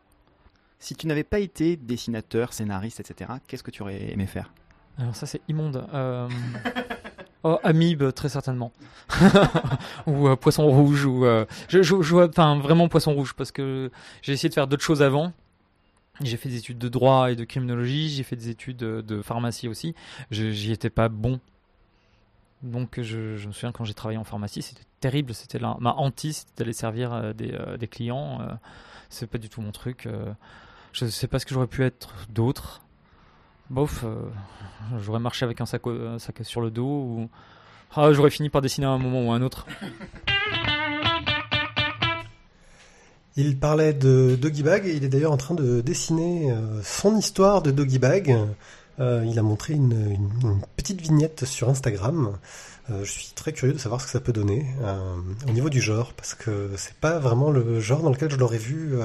Si tu n'avais pas été dessinateur, scénariste, etc., qu'est-ce que tu aurais aimé faire? Alors ça c'est immonde. [laughs] Oh, Amibe très certainement. [laughs] ou euh, Poisson rouge ou euh, je, je, je enfin vraiment Poisson rouge parce que j'ai essayé de faire d'autres choses avant. J'ai fait des études de droit et de criminologie, j'ai fait des études de, pharmacie aussi. J'y étais pas bon. Donc je, me souviens quand j'ai travaillé en pharmacie, c'était terrible, c'était ma hantise, c'était d'aller servir euh, des, des clients. c'est pas du tout mon truc. je sais pas ce que j'aurais pu être d'autre. Bof, euh, j'aurais marché avec un sac, sac sur le dos ou ah, j'aurais fini par dessiner à un moment ou à un autre. Il parlait de Doggy Bag et il est d'ailleurs en train de dessiner euh, son histoire de Doggy Bag. Euh, il a montré une, petite vignette sur Instagram. Je suis très curieux de savoir ce que ça peut donner au niveau du genre parce que c'est pas vraiment le genre dans lequel je l'aurais vu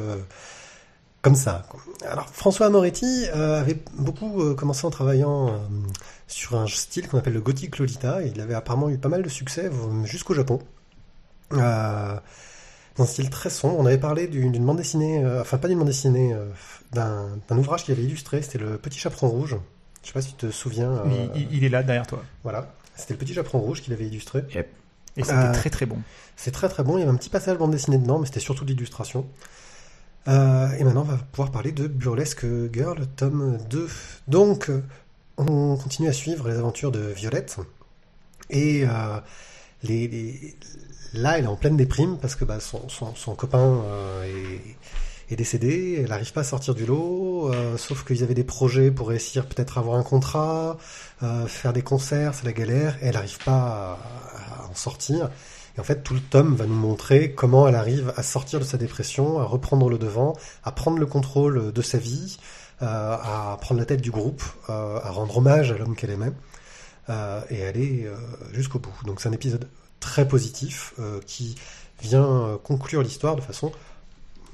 comme ça. Alors François Moretti euh, avait beaucoup euh, commencé en travaillant euh, sur un style qu'on appelle le gothic Lolita. Et il avait apparemment eu pas mal de succès jusqu'au Japon. Euh, dans un style très sombre. On avait parlé d'une bande dessinée, euh, enfin pas d'une bande dessinée, euh, d'un d'un ouvrage qu'il avait illustré, c'était Le Petit Chaperon Rouge. Je sais pas si tu te souviens. euh, Il, il- est là derrière toi. Voilà, c'était Le Petit Chaperon Rouge qu'il avait illustré. Et c'était Euh, très très bon. C'est très très bon, il y avait un petit passage bande dessinée dedans, mais c'était surtout de l'illustration. Euh, et maintenant, on va pouvoir parler de Burlesque Girl, tome 2. Donc, on continue à suivre les aventures de Violette. Et euh, là, elle est en pleine déprime parce que bah, son, copain euh, est, décédé, elle n'arrive pas à sortir du lot, euh, sauf qu'ils avaient des projets pour réussir peut-être avoir un contrat, euh, faire des concerts, c'est la galère, elle n'arrive pas à, à en sortir. Et en fait, tout le tome va nous montrer comment elle arrive à sortir de sa dépression, à reprendre le devant, à prendre le contrôle de sa vie, euh, à prendre la tête du groupe, euh, à rendre hommage à l'homme qu'elle aimait, euh, et aller jusqu'au bout. Donc c'est un épisode très positif qui vient conclure l'histoire de façon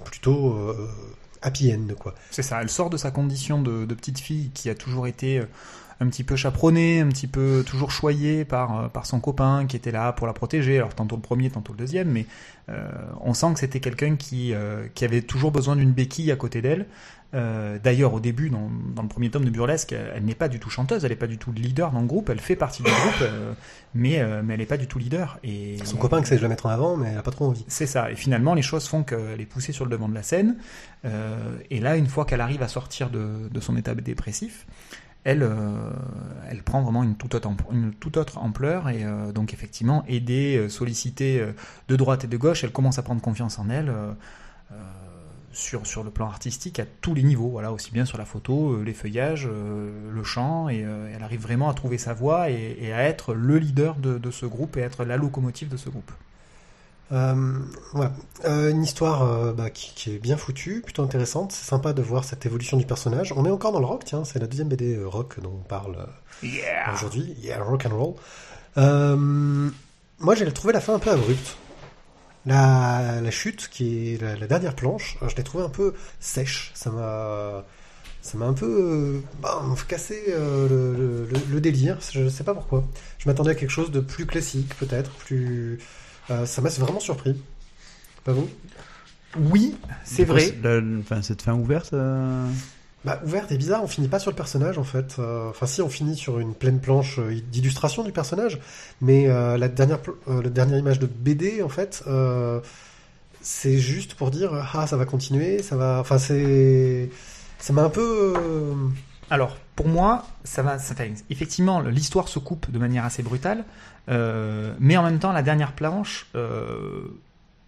plutôt happy end, quoi. C'est ça, elle sort de sa condition de, petite fille qui a toujours été un petit peu chaperonnée, un petit peu toujours choyée par, euh, par son copain qui était là pour la protéger, alors tantôt le premier, tantôt le deuxième, mais euh, on sent que c'était quelqu'un qui, euh, qui avait toujours besoin d'une béquille à côté d'elle. Euh, D'ailleurs, au début, dans, dans le premier tome de Burlesque, elle, elle n'est pas du tout chanteuse, elle n'est pas du tout leader dans le groupe, elle fait partie du groupe, euh, mais, euh, mais elle n'est pas du tout leader. Et Son copain essaie de la mettre en avant, mais elle a pas trop envie. c'est ça. Et finalement, les choses font qu'elle est poussée sur le devant de la scène. Euh, et là, une fois qu'elle arrive à sortir de, de son état dépressif, elle, euh, elle prend vraiment une toute autre, ampleur. Et euh, donc, effectivement, aidée, euh, sollicitée de droite et de gauche, elle commence à prendre confiance en elle. sur, le plan artistique à tous les niveaux, voilà, aussi bien sur la photo, les feuillages, le chant, et elle arrive vraiment à trouver sa voie et, à être le leader de, de ce groupe et être la locomotive de ce groupe. Euh, voilà. Euh, une histoire euh, bah, qui, qui est bien foutue, plutôt intéressante. C'est sympa de voir cette évolution du personnage. On est encore dans le rock, tiens, c'est la deuxième BD euh, rock dont on parle euh, Yeah aujourd'hui. Yeah, rock and roll. Euh, moi, j'ai trouvé la fin un peu abrupte. La, la chute, qui est la, la dernière planche, euh, je l'ai trouvée un peu sèche. Ça m'a, ça m'a un peu euh, bah, cassé euh, le- le délire. Je ne sais pas pourquoi. Je m'attendais à quelque chose de plus classique, peut-être, plus. Euh, ça m'a vraiment surpris. Pas vous? Oui, c'est vrai. la- enfin, cette fin ouverte. euh, Bah, ouverte et bizarre, on finit pas sur le personnage en fait. Euh, Enfin, si, on finit sur une pleine planche d'illustration du personnage, mais euh, la dernière, euh, la dernière image de BD en fait, euh, c'est juste pour dire ah ça va continuer, ça va. Enfin, c'est, ça m'a un peu. euh, Alors, pour moi, ça va. ça fait- effectivement, l'histoire se coupe de manière assez brutale, euh, mais en même temps, la dernière planche euh,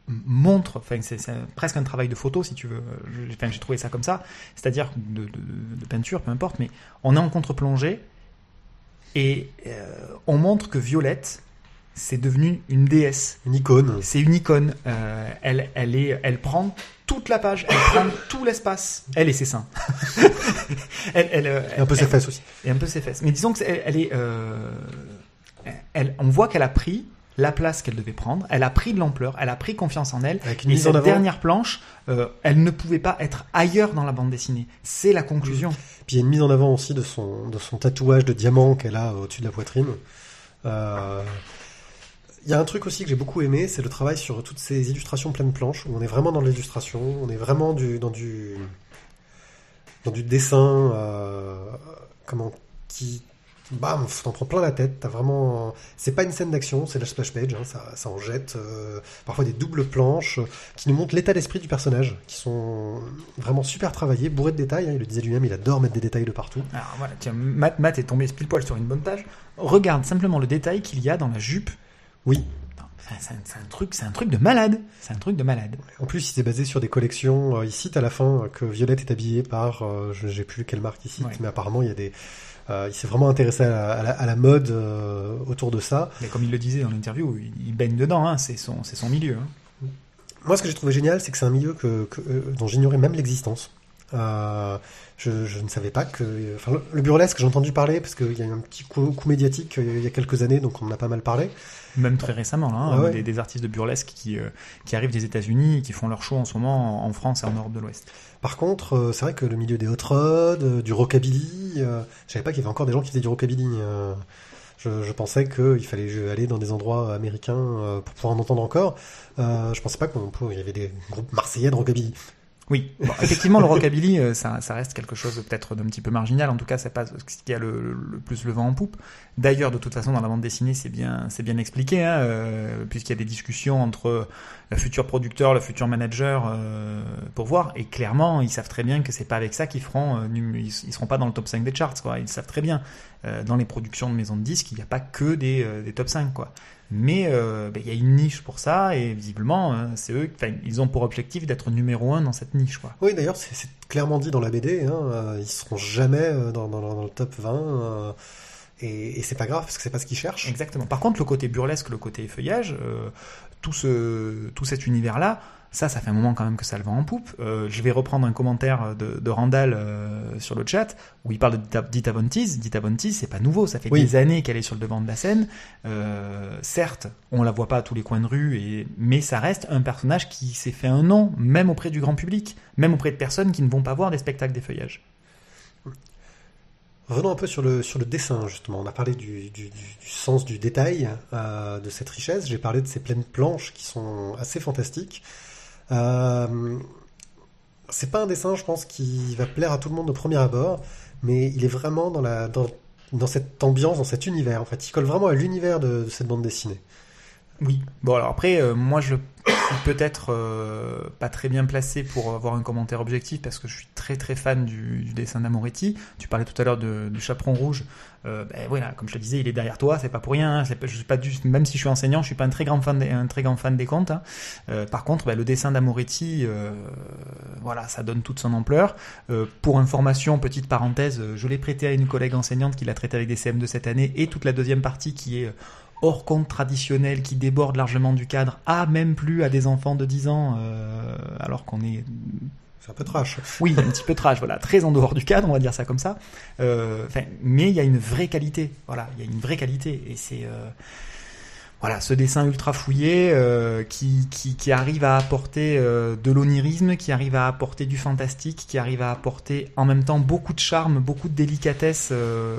montre. Enfin, c'est presque un travail de photo, si tu veux. Enfin, j'ai trouvé ça comme ça, c'est-à-dire de, de- de peinture, peu importe. Mais on est en contre-plongée et euh, on montre que Violette, c'est devenu une déesse. une icône. C'est une icône. Euh, elle, elle, est, elle prend toute la page, elle prend tout l'espace. Elle et ses seins. [laughs] elle, elle, euh, Et un peu ses elle- fesses aussi. Et un peu ses fesses. Mais disons que c'est- elle, elle est. euh, elle, on voit qu'elle a pris la place qu'elle devait prendre. Elle a pris de l'ampleur. Elle a pris confiance en elle. Avec une Et mise en cette dernière planche, euh, elle ne pouvait pas être ailleurs dans la bande dessinée. C'est la conclusion. Puis il y a une mise en avant aussi de son, de son tatouage de diamant qu'elle a au-dessus de la poitrine. Euh, Il y a un truc aussi que j'ai beaucoup aimé, c'est le travail sur toutes ces illustrations pleines planches, où on est vraiment dans l'illustration, on est vraiment dans du dans du dessin, euh, comment qui bam, t'en prends plein la tête. T'as vraiment, c'est pas une scène d'action, c'est la splash page, hein, ça, ça en jette. euh, parfois des doubles planches euh, qui nous montrent l'état d'esprit du personnage, qui sont vraiment super travaillés, bourrés de détails. hein. il le disait lui-même, il adore mettre des détails de partout. Alors voilà, tiens, Matt, Matt est tombé pile poil sur une bonne page. Regarde simplement le détail qu'il y a dans la jupe. Oui. C'est un, truc, c'est un truc de malade. C'est un truc de malade. En plus, il s'est basé sur des collections. euh, il cite à la fin que Violette est habillée par, euh, je j'ai plus quelle marque il cite, Ouais. mais apparemment il y a des. euh, il s'est vraiment intéressé à la, à la- à la mode euh, autour de ça. Mais comme il le disait dans l'interview, il, il baigne dedans. Hein, c'est son, c'est son milieu. hein. Moi, ce que j'ai trouvé génial, c'est que c'est un milieu que, que- dont j'ignorais même l'existence. Euh, je, je ne savais pas que. Enfin, le, le burlesque, j'ai entendu parler parce qu'il y a eu un petit coup, coup médiatique euh, il y a quelques années, donc on en a pas mal parlé. Même très récemment, là, hein, Ah ouais. des, des artistes de burlesque qui, euh, qui arrivent des États-Unis et qui font leur show en ce moment en, en France et en Europe de l'Ouest. Par contre, c'est vrai que le milieu des hot rods, du rockabilly, euh, je savais pas qu'il y avait encore des gens qui faisaient du rockabilly. euh, je, je pensais qu'il fallait aller dans des endroits américains pour pouvoir en entendre encore. Euh, je pensais pas qu'il y avait des groupes marseillais de rockabilly. Oui, Bon, effectivement, le rockabilly, euh, ça, ça reste quelque chose peut-être d'un petit peu marginal. En tout cas, c'est pas ce qui a le, le plus le vent en poupe. D'ailleurs, de toute façon, dans la bande dessinée, c'est bien, c'est bien expliqué, hein, euh, puisqu'il y a des discussions entre le futur producteur, le futur manager, euh, pour voir. Et clairement, ils savent très bien que c'est pas avec ça qu'ils feront, euh, ils, ils seront pas dans le top 5 des charts, quoi. Ils savent très bien. Euh, dans les productions de maisons de disques, il n'y a pas que des, euh, des top 5, quoi. Mais euh, ben, il y a une niche pour ça et visiblement euh, c'est eux, enfin, ils ont pour objectif d'être numéro un dans cette niche quoi. Oui, d'ailleurs, c'est clairement dit dans la BD. Hein, euh, ils seront jamais euh, dans, dans- dans le top 20. euh, et et c'est pas grave parce que c'est pas ce qu'ils cherchent. Exactement. Par contre, le côté burlesque, le côté feuillage, tout ce tout cet univers là. Ça, ça fait un moment quand même que ça le vend en poupe. Euh, je vais reprendre un commentaire de, de Randall euh, sur le chat où il parle de Dita- Dita Von Teese. Dita Von Teese, c'est pas nouveau, ça fait Oui. des années qu'elle est sur le devant de la scène. Euh, certes, on la voit pas à tous les coins de rue, et, mais ça reste un personnage qui s'est fait un nom, même auprès du grand public, même auprès de personnes qui ne vont pas voir des spectacles des feuillages. Revenons un peu sur le, sur le dessin, justement. On a parlé du, du, du- du sens du détail, euh, de cette richesse. J'ai parlé de ces pleines planches qui sont assez fantastiques. Euh, c'est pas un dessin, je pense, qui va plaire à tout le monde au premier abord, mais il est vraiment dans, la, dans, dans cette ambiance, dans cet univers. En fait, il colle vraiment à l'univers de, de cette bande dessinée. Oui. Bon alors après, euh, moi je suis peut-être euh, pas très bien placé pour avoir un commentaire objectif parce que je suis très très fan du, dessin d'Amoretti. Tu parlais tout à l'heure de- du chaperon rouge. Euh, ben voilà, comme je te disais, il est derrière toi, c'est pas pour rien. hein. Pas- je suis pas du, même si je suis enseignant, je suis pas un très grand fan, des, un très grand fan des contes. hein. Euh, par contre, ben, le dessin d'Amoretti, voilà, ça donne toute son ampleur. Pour information, petite parenthèse, je l'ai prêté à une collègue enseignante qui l'a traité avec des CM2 cette année et toute la deuxième partie qui est hors compte traditionnel qui déborde largement du cadre, a même plus à des enfants de 10 ans, euh, alors qu'on est, C'est un peu trash. oui, un petit peu trash, voilà, très en dehors du cadre, on va dire ça comme ça. Euh, enfin, mais il y a une vraie qualité, voilà, il y a une vraie qualité, et c'est, euh, voilà, ce dessin ultra fouillé euh, qui, qui, arrive à apporter euh, de l'onirisme, qui arrive à apporter du fantastique, qui arrive à apporter en même temps beaucoup de charme, beaucoup de délicatesse, euh,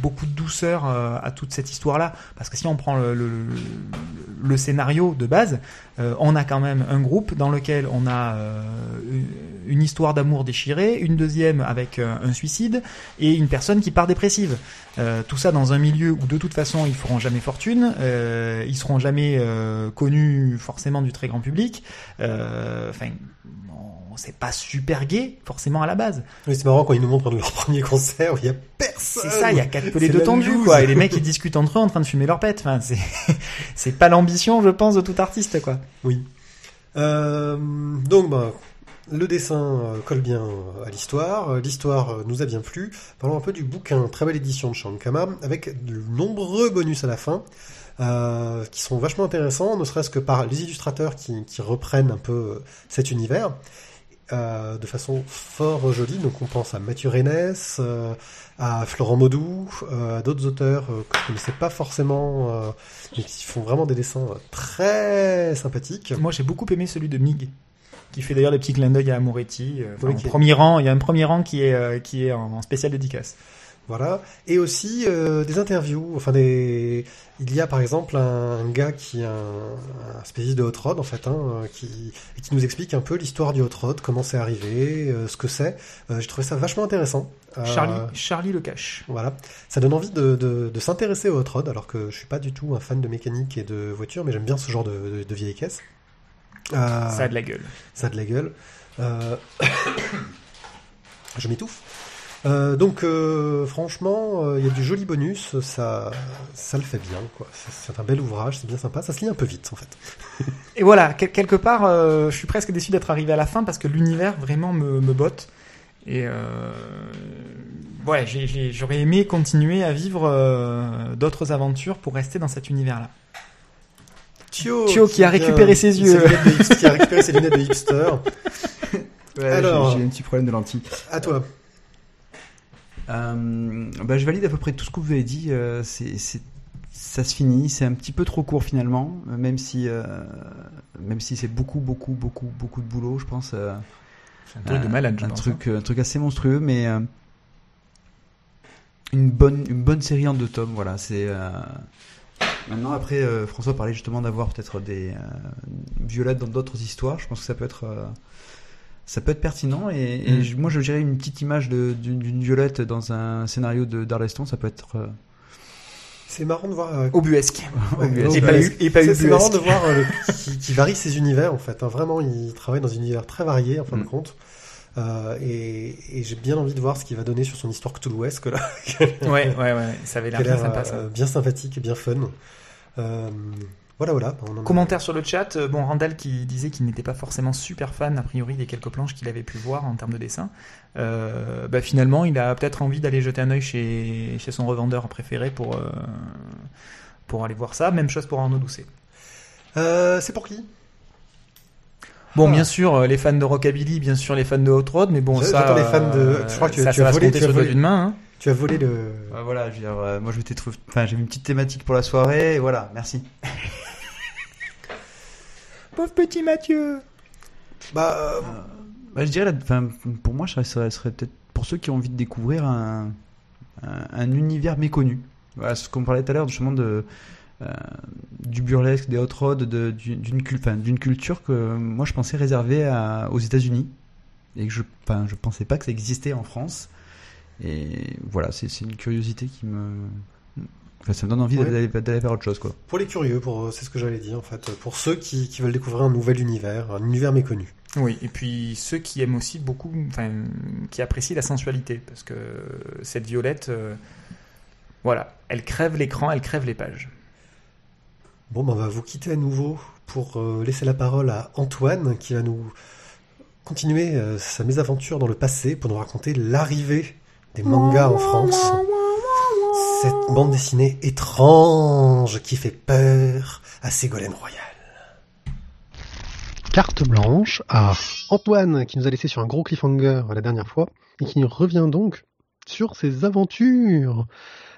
beaucoup de douceur à toute cette histoire-là. Parce que si on prend le scénario de base, euh, on a quand même un groupe dans lequel on a euh, une histoire d'amour déchirée, une deuxième avec euh, un suicide et une personne qui part dépressive. Euh, tout ça dans un milieu où de toute façon ils feront jamais fortune, ils seront jamais connus forcément du très grand public. Enfin, c'est pas super gay forcément à la base. Oui, c'est marrant quand ils nous montrent leur premier concert où il y a personne. C'est ça, il y a quatre pelés de loose. quoi, et les mecs ils discutent entre eux en train de fumer leur pète. Enfin, c'est [laughs] c'est pas l'ambition, je pense, de tout artiste quoi. Oui. Euh, donc, bah, le dessin euh, colle bien euh, à l'histoire. L'histoire nous a bien plu. Parlons un peu du bouquin. Très belle édition de Shankama avec de nombreux bonus à la fin. euh, qui sont vachement intéressants, ne serait-ce que par les illustrateurs qui, qui reprennent un peu cet univers euh, de façon fort jolie. Donc on pense à Mathieu Reynès, euh, à Florent Maudou, euh, à d'autres auteurs euh, que je connaissais pas forcément, euh, mais qui font vraiment des dessins très sympathiques. Moi, j'ai beaucoup aimé celui de Mig, qui fait d'ailleurs des petits clins d'œil à Moretti. enfin, Oui, en qui est- premier rang, il y a un premier rang qui est qui est en, en spécial dédicace. Voilà. Et aussi euh, des interviews. Enfin, des... il y a par exemple un, un gars qui est un, un spécialiste de hot rod en fait, hein, euh, qui, nous explique un peu l'histoire du hot rod, comment c'est arrivé, euh, ce que c'est. Euh, J'ai trouvé ça vachement intéressant. Charlie, Charlie le cache. Voilà, ça donne envie de, de, de s'intéresser au hot rod, alors que je suis pas du tout un fan de mécanique et de voiture, mais j'aime bien ce genre de, de, caisses. Euh, Ça a de la gueule. ça a de la gueule. [coughs] Je m'étouffe. Euh, donc euh, franchement, euh, il y a du joli bonus, ça, ça le fait bien. quoi. C'est c'est un bel ouvrage, c'est bien sympa. Ça se lit un peu vite en fait. [laughs] Et voilà, quel- quelque part, euh, je suis presque déçu d'être arrivé à la fin parce que l'univers vraiment me, me botte. Et euh, ouais, j'ai- j'ai- j'aurais aimé continuer à vivre euh, d'autres aventures pour rester dans cet univers-là. Thio, Thio qui a récupéré ses yeux. lunettes de hipster- qui a récupéré ses lunettes de hipster. [laughs] Ouais, Alors. j'ai j'ai un petit problème de lentilles. À toi. Euh, bah, je valide à peu près tout ce que vous avez dit. euh, c'est, ça se finit. C'est un petit peu trop court finalement, même si, euh, même si c'est beaucoup, beaucoup, beaucoup, beaucoup de boulot. Je pense. euh, C'est un truc de malade, je un pense. hein. truc, un truc assez monstrueux, mais une bonne, une bonne série en deux tomes. Voilà. C'est maintenant après François parlait justement d'avoir peut-être des violettes dans d'autres histoires. Je pense que ça peut être ça peut être pertinent et, et Mm. je- moi je dirais une petite image de- d'une violette dans un scénario de d'Arleston, ça peut être euh, C'est marrant de voir. euh, Obuesque. [laughs] Obuesque. Et pas et C'est marrant de voir euh, le- qui, qui varie ses univers en fait. hein. Vraiment, il travaille dans un univers très varié en fin de Mm. compte. Euh, et et j'ai bien envie de voir ce qu'il va donner sur son histoire Cthulhuesque là. Ouais, ouais, ouais, ça avait l'air l'air sympa euh, ça. bien sympathique et bien fun. Voilà, voilà. On en a- Commentaire sur le chat, euh, bon Randall qui disait qu'il n'était pas forcément super fan a priori des quelques planches qu'il avait pu voir en termes de dessin. Euh, bah, finalement, il a peut-être envie d'aller jeter un œil chez, chez son revendeur préféré pour, euh, pour aller voir ça. Même chose pour Arnaud Doucet. Euh, c'est pour qui? Bon, Ah. bien sûr, les fans de Rockabilly, bien sûr les fans de Hot Rod, mais bon, ça. les fans de- je crois que tu- ça, tu ça as va se volé- tu as sur le doigt volé. d'une main. hein. Tu as volé le. Ouais, voilà, je veux dire, moi je m'étais trouvé, enfin j'ai mis une petite thématique pour la soirée, et voilà, merci. [laughs] Pauvre petit Mathieu Bah, euh, Bah, je dirais, pour moi, ça serait, peut-être pour ceux qui ont envie de découvrir un, un, un univers méconnu. Voilà, ce qu'on parlait tout à l'heure, justement, de, euh, du burlesque, des hot rods, de- du- d'une d'une culture que moi je pensais réservée aux États-Unis et que je, je pensais pas que ça existait en France. Et voilà, c'est une curiosité qui me, enfin, ça me donne envie Ouais. d'aller d'aller faire autre chose, quoi. pour les curieux, pour, c'est ce que j'allais dire en fait. Pour ceux qui, qui veulent découvrir un nouvel univers, un univers méconnu. Oui, et puis ceux qui aiment aussi beaucoup, enfin, qui apprécient la sensualité, parce que cette violette, euh, voilà, elle crève l'écran, elle crève les pages. Bon, ben, on va vous quitter à nouveau pour euh, laisser la parole à Antoine qui va nous continuer euh, sa mésaventure dans le passé pour nous raconter l'arrivée des mangas en France. Cette bande dessinée étrange qui fait peur à Ségolène Royal. Carte blanche à Antoine qui nous a laissé sur un gros cliffhanger la dernière fois et qui revient donc sur ses aventures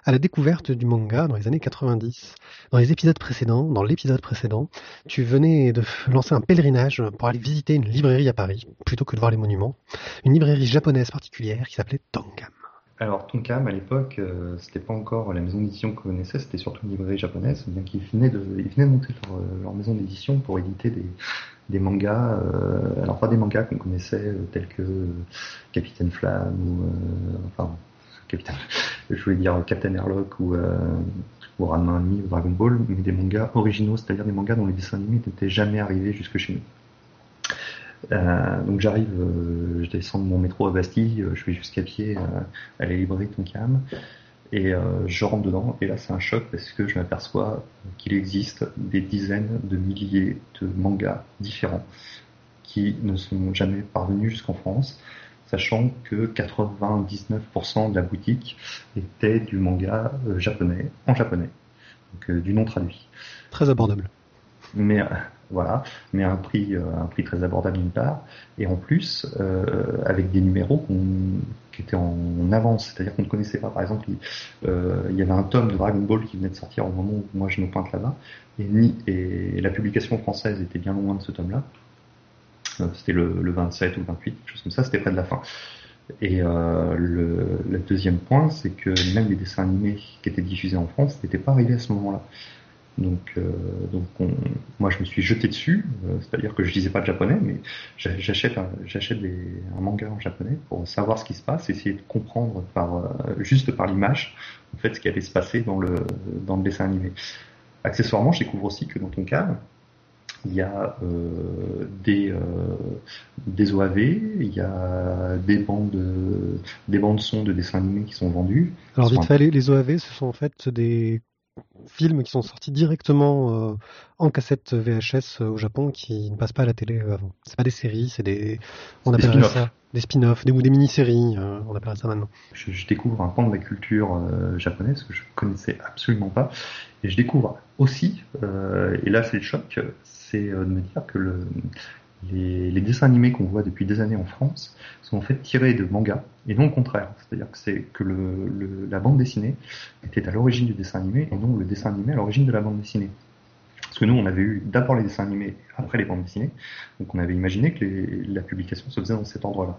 à la découverte du manga dans les années 90. Dans les épisodes précédents, dans l'épisode précédent, tu venais de lancer un pèlerinage pour aller visiter une librairie à Paris, plutôt que de voir les monuments. Une librairie japonaise particulière qui s'appelait Tangam. Alors, Tonkam, à l'époque, euh, c'était pas encore la maison d'édition qu'on connaissait, c'était surtout une librairie japonaise, bien qu'ils venaient de, ils venaient de monter leur, euh, maison d'édition pour éditer des, mangas, euh, alors pas des mangas qu'on connaissait, tels que Capitaine Flamme, ou, enfin, Capitaine, je voulais dire Captain Airlock, ou, ou Ranma ou Dragon Ball, mais des mangas originaux, c'est-à-dire des mangas dont les dessins animés n'étaient jamais arrivés jusque chez nous. Euh, donc j'arrive, euh, je descends de mon métro à Bastille, euh, je vais jusqu'à pied euh, à la librairie Tonkam et euh, je rentre dedans et là c'est un choc parce que je m'aperçois qu'il existe des dizaines de milliers de mangas différents qui ne sont jamais parvenus jusqu'en France, sachant que 99% de la boutique était du manga japonais, en japonais, donc euh, du non traduit Très abordable. mais euh, voilà, mais à un prix, euh, un prix très abordable d'une part, et en plus euh, avec des numéros qui étaient en, avance, c'est-à-dire qu'on ne connaissait pas. Par exemple, il, euh, il y avait un tome de Dragon Ball qui venait de sortir au moment où moi je me pointe là-bas, et, ni, et la publication française était bien loin de ce tome-là. C'était le, le 27 ou le 28, quelque chose comme ça, c'était près de la fin. Et le deuxième point, c'est que même les dessins animés qui étaient diffusés en France n'étaient pas arrivés à ce moment-là. Donc, euh, donc on- moi je me suis jeté dessus, euh, c'est-à-dire que je lisais pas le japonais, mais j'a- j'achète un, j'achète un manga en japonais pour savoir ce qui se passe, essayer de comprendre par euh, juste par l'image en fait ce qui allait se passer dans le dans le dessin animé. Accessoirement, je découvre aussi que dans ton cas, il y a euh, des euh, des OAV, il y a des bandes des bandes son de dessins animés qui sont vendues. Alors vite fait, les, les OAV, ce sont en fait des films qui sont sortis directement euh, en cassette VHS euh, au Japon qui ne passent pas à la télé euh, avant. C'est pas des séries, c'est des on Des appellerait spin-offs. ça des spin-offs, des ou des mini-séries, euh, on appellerait ça maintenant. je, je découvre un pan de la culture euh, japonaise que je connaissais absolument pas. Et je découvre aussi, euh, et là c'est le choc, c'est euh, de me dire que le, les, dessins animés qu'on voit depuis des années en France sont en fait tirés de mangas, et non le contraire. C'est-à-dire que c'est que la bande dessinée était à l'origine du dessin animé, et non le dessin animé à l'origine de la bande dessinée. Parce que nous, on avait eu d'abord les dessins animés, après les bandes dessinées, donc on avait imaginé que la publication se faisait dans cet ordre-là.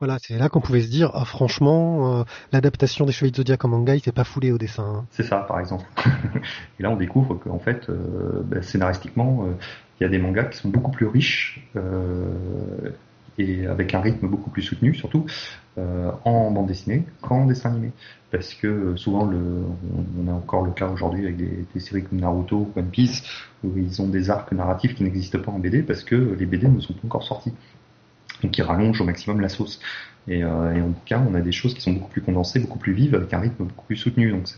Voilà, c'est là qu'on pouvait se dire, ah franchement, euh, l'adaptation des Chevaliers de Zodiac en manga, il s'est pas foulé au dessin. hein. C'est ça, par exemple. [laughs] et là, on découvre qu'en fait, euh, bah, scénaristiquement, euh, il y a des mangas qui sont beaucoup plus riches et avec un rythme beaucoup plus soutenu, surtout en bande dessinée qu'en dessin animé. Parce que souvent, on a encore le cas aujourd'hui avec des, des séries comme Naruto ou One Piece, où ils ont des arcs narratifs qui n'existent pas en BD parce que les BD ne sont pas encore sortis. Donc qui rallonge au maximum la sauce. Et, euh, et en bouquin, on a des choses qui sont beaucoup plus condensées, beaucoup plus vives, avec un rythme beaucoup plus soutenu. Donc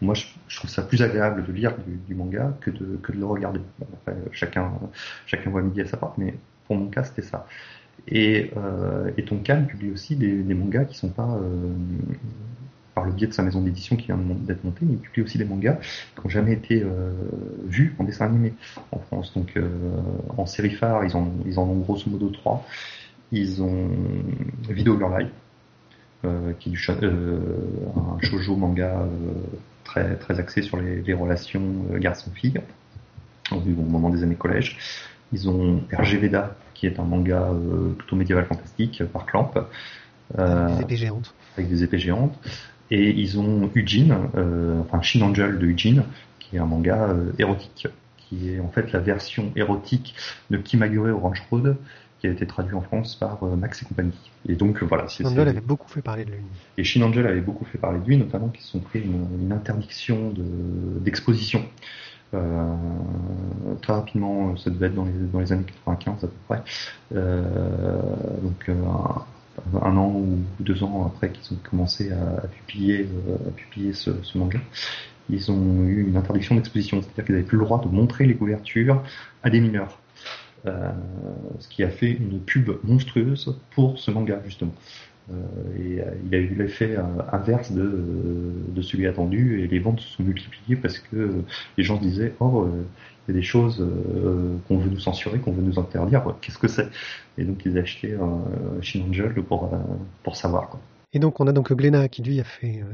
moi, je, trouve ça plus agréable de lire du, manga que de, que de le regarder. Chacun, chacun voit midi à sa part, mais pour mon cas, c'était ça. Et, euh, et Tonkam publie aussi des, mangas qui sont pas euh, par le biais de sa maison d'édition qui vient d'être montée, il publie aussi des mangas qui n'ont jamais été euh, vus en dessin animé en France. Donc en série phare, ils en, ils en ont grosso modo trois. Ils ont Video Your Life, euh, qui est du, euh, un shoujo manga euh, très très axé sur les, les relations garçon-fille au moment des années collège. Ils ont RG Veda, qui est un manga plutôt médiéval fantastique par Clamp, euh, Des épées géantes. avec des épées géantes. Et ils ont Ujin, enfin Shin Angel de Ujin, qui est un manga érotique, qui est en fait la version érotique de Kimagure Orange Road, qui a été traduit en France par euh, Max et compagnie. Et donc euh, voilà, c'est- avait beaucoup fait parler de lui. et Shin Angel avait beaucoup fait parler de lui, notamment qu'ils se sont pris une, une interdiction de- d'exposition. Euh, très rapidement, ça devait être dans les, dans les années 95 à peu près. Euh, donc un, un an ou deux ans après qu'ils ont commencé à, à publier, à publier ce, ce manga, ils ont eu une interdiction d'exposition, c'est-à-dire qu'ils n'avaient plus le droit de montrer les couvertures à des mineurs. Euh, ce qui a fait une pub monstrueuse pour ce manga justement. Euh, et euh, il a eu l'effet inverse de, de celui attendu et les ventes se sont multipliées parce que les gens se disaient oh il y a des choses qu'on veut nous censurer, qu'on veut nous interdire, qu'est-ce que c'est? Et donc ils achetaient Shin Angel pour, pour savoir. Quoi. Et donc on a donc Glénat qui lui a fait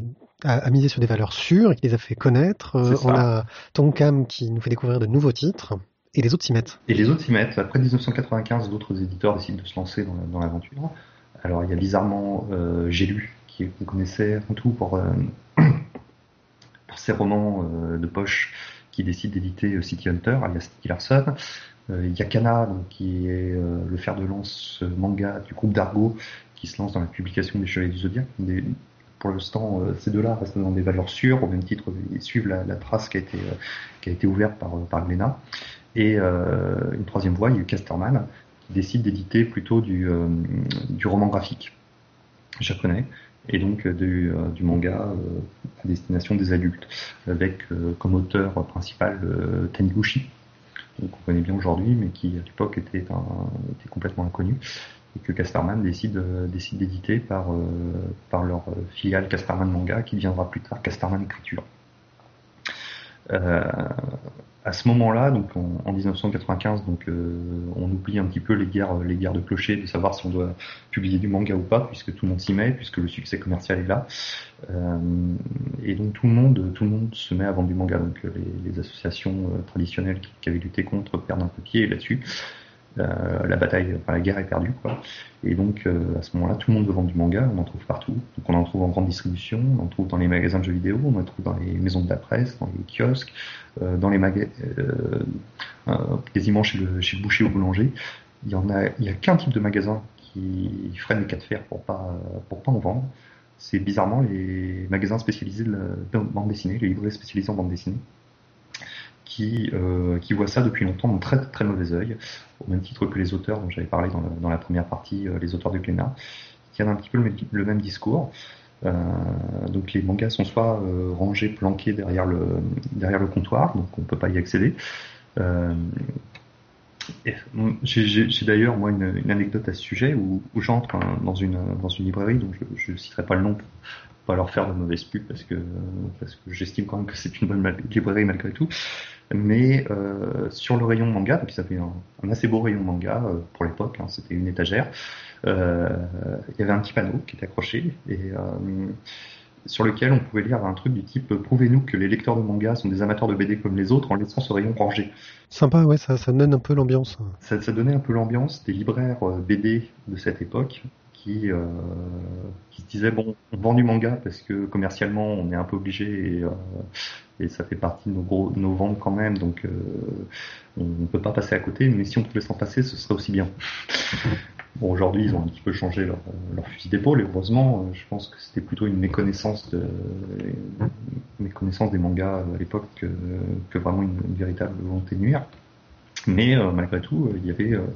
a, a misé sur des valeurs sûres et qui les a fait connaître. On a Tonkam qui nous fait découvrir de nouveaux titres et les autres s'y mettent. Et les autres s'y mettent. Après 1995, d'autres éditeurs décident de se lancer dans la- dans l'aventure. Alors il y a bizarrement euh, J'ai lu, qui qu'on connaissait avant tout pour, euh, [clears throat] ses romans euh, de poche, qui décide d'éditer euh, City Hunter, alias Nicky Larson. Il y a Kana, donc, qui est le fer de lance manga du groupe d'Argo, qui se lance dans la publication des Chevaliers du Zodiac. Des- pour l'instant, ces deux-là restent dans des valeurs sûres, au même titre, ils suivent la, trace qui a été, ouverte par, par Glénat. Et euh, une troisième voie, il y a Casterman, qui décide d'éditer plutôt du, euh, roman graphique japonais, et donc euh, du, manga à destination des adultes, avec comme auteur principal Taniguchi, qu'on connaît bien aujourd'hui, mais qui à l'époque était, était complètement inconnu, et que Casterman décide, d'éditer par, par leur filiale Casterman Manga, qui deviendra plus tard Casterman Écriture. Euh, à ce moment-là, donc en, en 1995, donc euh, on oublie un petit peu les guerres, les guerres de clochers, de savoir si on doit publier du manga ou pas, puisque tout le monde s'y met, puisque le succès commercial est là. Euh, et donc tout le monde, tout le monde se met à vendre du manga. Donc les, les associations traditionnelles qui, qui avaient lutté contre perdent un peu pied là-dessus. Euh, la bataille, la guerre est perdue, quoi. Et donc euh, à ce moment-là, tout le monde veut vendre du manga. On en trouve partout. Donc on en trouve en grande distribution, on en trouve dans les magasins de jeux vidéo, on en trouve dans les maisons de la presse, dans les kiosques, euh, dans les magasins, quasiment chez le, chez le boucher ou boulanger. Il y en a, il y a qu'un type de magasin qui freine les cas de fer pour pas, pour pas en vendre. C'est bizarrement les magasins spécialisés de de bande dessinée, les librairies spécialisés en bande dessinée, qui, euh, qui voient ça depuis longtemps d'un très très mauvais œil, au même titre que les auteurs dont j'avais parlé dans, la première partie, euh, les auteurs de Glénat, qui tiennent un petit peu le même, discours. Euh, donc les mangas sont soit euh, rangés, planqués derrière le, derrière le comptoir, donc on peut pas y accéder. J'ai- d'ailleurs moi une, anecdote à ce sujet où, j'entre dans une dans une librairie, donc je ne citerai pas le nom pas leur faire de mauvaise pub parce que parce que j'estime quand même que c'est une bonne librairie malgré tout. Mais euh, sur le rayon manga, donc ils avaient un, un assez beau rayon manga euh, pour l'époque, hein, c'était une étagère. Euh, il y avait un petit panneau qui était accroché et sur lequel on pouvait lire un truc du type prouvez-nous que les lecteurs de manga sont des amateurs de BD comme les autres en laissant ce rayon rangé. Sympa, ouais, ça, ça donne un peu l'ambiance. Ça, ça donnait un peu l'ambiance des libraires BD de cette époque qui, euh, qui se disaient bon, on vend du manga parce que commercialement on est un peu obligé et, euh, et ça fait partie de nos, gros, nos ventes quand même, donc euh, on ne peut pas passer à côté, mais si on pouvait s'en passer, ce serait aussi bien. [laughs] Bon, aujourd'hui, ils ont un petit peu changé leur, leur fusil d'épaule, et heureusement, je pense que c'était plutôt une méconnaissance, de, une méconnaissance des mangas à l'époque que, que vraiment une, une véritable volonté de nuire. Mais euh, malgré tout, euh, il y avait euh,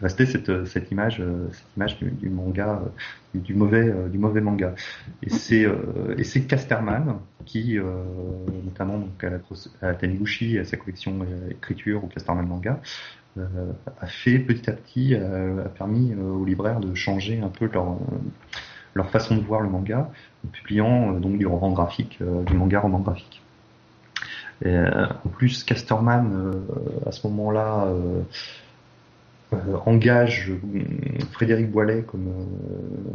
il restait cette, cette image, cette image du, du manga, du mauvais, du mauvais manga. Et c'est et c'est Casterman qui, notamment donc à, la, à Taniguchi, à sa collection écriture ou Casterman manga, a fait petit à petit, a permis aux libraires de changer un peu leur leur façon de voir le manga, en publiant donc du roman graphique, du manga roman graphique. Euh, en plus, Casterman, euh, à ce moment-là, euh, engage Frédéric Boilet comme,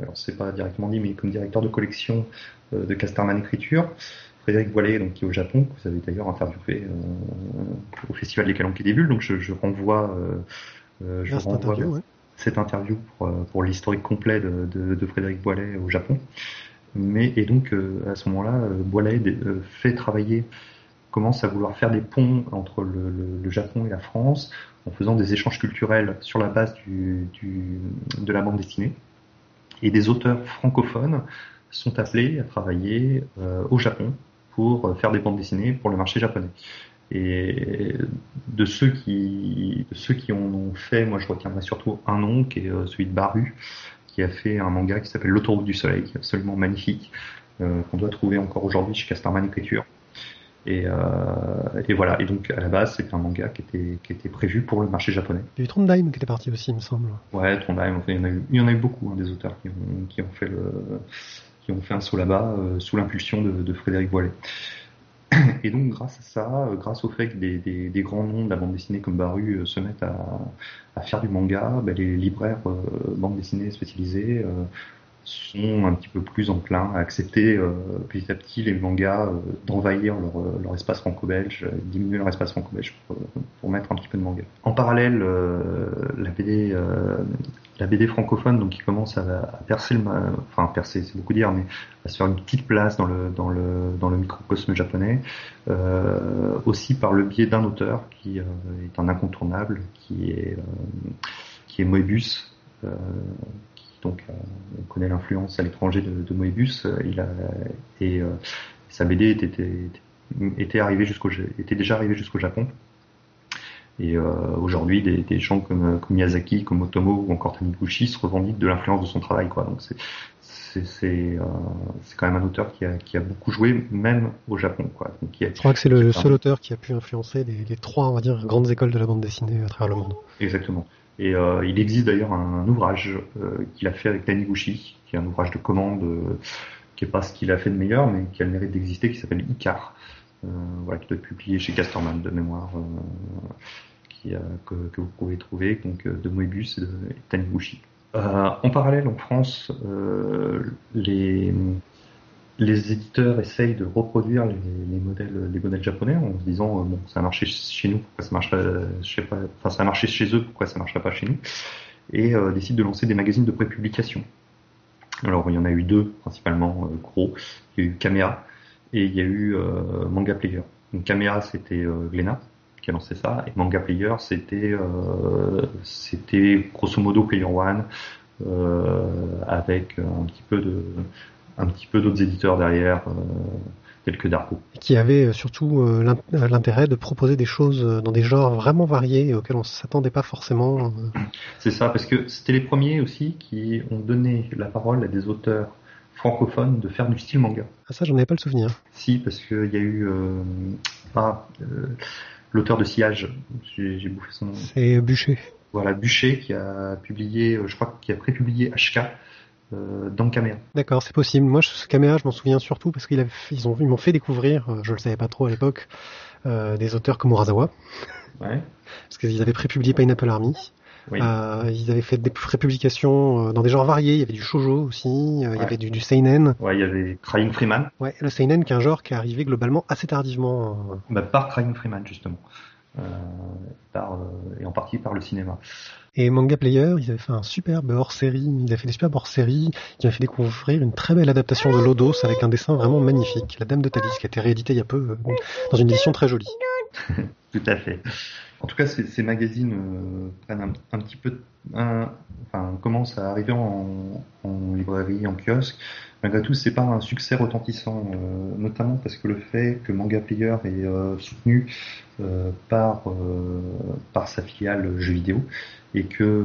alors c'est pas directement dit, mais comme directeur de collection de Casterman Écriture. Frédéric Boilet, donc, qui est au Japon, que vous avez d'ailleurs interviewé au Festival des Calanques des Bulles, donc je, je renvoie, je renvoie cette interview pour, pour l'historique complet de, de, de, Frédéric Boilet au Japon. Mais, et donc, à ce moment-là, Boilet fait travailler commence à vouloir faire des ponts entre le, Japon et la France en faisant des échanges culturels sur la base de la bande dessinée. Et des auteurs francophones sont appelés à travailler euh, au Japon pour faire des bandes dessinées pour le marché japonais. Et de ceux qui, ceux qui en ont fait, moi je retiendrai surtout un nom qui est euh, celui de Baru, qui a fait un manga qui s'appelle L'autoroute du soleil, qui est absolument magnifique, euh, qu'on doit trouver encore aujourd'hui chez Casterman Écriture. Et, euh, et, voilà. Et donc à la base, c'était un manga qui était qui était prévu pour le marché japonais. Il y a eu Trondheim qui était parti aussi, il me semble. Ouais, Trondheim. il, y en a eu, il y en a eu beaucoup hein, des auteurs qui ont qui ont fait le qui ont fait un saut là-bas euh, sous l'impulsion de, de, Frédéric Boilet. Et donc grâce à ça, euh, grâce au fait que des, des, des, grands noms de la bande dessinée comme Baru euh, se mettent à, à faire du manga, ben, les libraires euh, bande dessinée spécialisés sont un petit peu plus enclins à accepter euh, petit à petit les mangas euh, d'envahir leur, euh, leur, espace franco-belge, diminuer leur espace franco-belge pour, pour, mettre un petit peu de manga. En parallèle, la BD, la BD francophone, donc qui commence à, à percer le, enfin percer, c'est beaucoup dire, mais à se faire une petite place dans le dans le dans le microcosme japonais, aussi par le biais d'un auteur qui est un incontournable, qui est qui est Moebius donc euh, on connaît l'influence à l'étranger de, Moebius. Euh, il a, et euh, sa BD était, était, arrivé jusqu'au, était déjà arrivé jusqu'au Japon. Et aujourd'hui, des, gens comme, Miyazaki, comme Otomo ou encore Taniguchi se revendiquent de l'influence de son travail. Quoi. Donc c'est, c'est, quand même un auteur qui a, qui a beaucoup joué, même au Japon. Quoi. Je crois que c'est le seul auteur qui a pu influencer les, les, trois, on va dire, grandes écoles de la bande dessinée à travers le monde. Exactement. Et euh, il existe d'ailleurs un, ouvrage euh, qu'il a fait avec Taniguchi, qui est un ouvrage de commande, euh, qui est pas ce qu'il a fait de meilleur, mais qui a le mérite d'exister, qui s'appelle Icar, voilà, qui doit être publié chez Casterman de mémoire, qui, que, que, vous pouvez trouver, donc de Moebius et de Taniguchi. en parallèle, en France, les les éditeurs essayent de reproduire les, les, modèles, les japonais en se disant euh, bon ça a marché chez nous, pourquoi ça marcherait, je pas, enfin ça a marché chez eux, pourquoi ça marcherait pas chez nous, et euh, décident de lancer des magazines de prépublication. Alors il y en a eu deux principalement euh, gros, il y a eu Kamea et il y a eu euh, Manga Player. Donc Kamea c'était Glénat qui a lancé ça et Manga Player c'était c'était grosso modo Player One avec un petit peu de un petit peu d'autres éditeurs derrière, euh, tels que Darko. Qui avait euh, surtout euh, l'intérêt de proposer des choses dans des genres vraiment variés auxquels on ne s'attendait pas forcément. [clears throat] C'est ça, parce que c'était les premiers aussi qui ont donné la parole à des auteurs francophones de faire du style manga. Ah ça, j'en avais pas le souvenir. Si, parce qu'il y a eu euh, ah, l'auteur de Sillage, j'ai bouffé son nom. C'est Bûcher. Voilà, Bûcher qui a publié, je crois, qui a prépublié HK dans Caméra. D'accord, c'est possible. Moi, ce Caméra, je m'en souviens surtout parce qu'ils ils ont, ils m'ont fait découvrir, euh, je le savais pas trop à l'époque, euh, des auteurs comme Urasawa. Ouais. Parce qu'ils avaient prépublié Pineapple Army. Oui. Euh, ils avaient fait des prépublications dans des genres variés. Il y avait du shoujo aussi, il y avait du, du, seinen. Ouais, il y avait Crying Freeman. Ouais, le seinen qui est un genre qui est arrivé globalement assez tardivement. Bah, par Crying Freeman justement, par, et en partie par le cinéma. Et Manga Player, ils avaient fait un superbe hors-série, ils avaient fait des superbes hors-séries qui m'a fait découvrir une très belle adaptation de Lodos avec un dessin vraiment magnifique, La Dame de Thalys, qui a été réédité il y a peu euh, dans une édition très jolie. [laughs] Tout à fait. En tout cas, ces, ces magazines euh, prennent un, petit peu, un, enfin, commencent à arriver en, en, librairie, en kiosque. Malgré tout, c'est pas un succès retentissant, euh, notamment parce que le fait que Manga Player est euh, soutenu euh, par par sa filiale jeux vidéo et que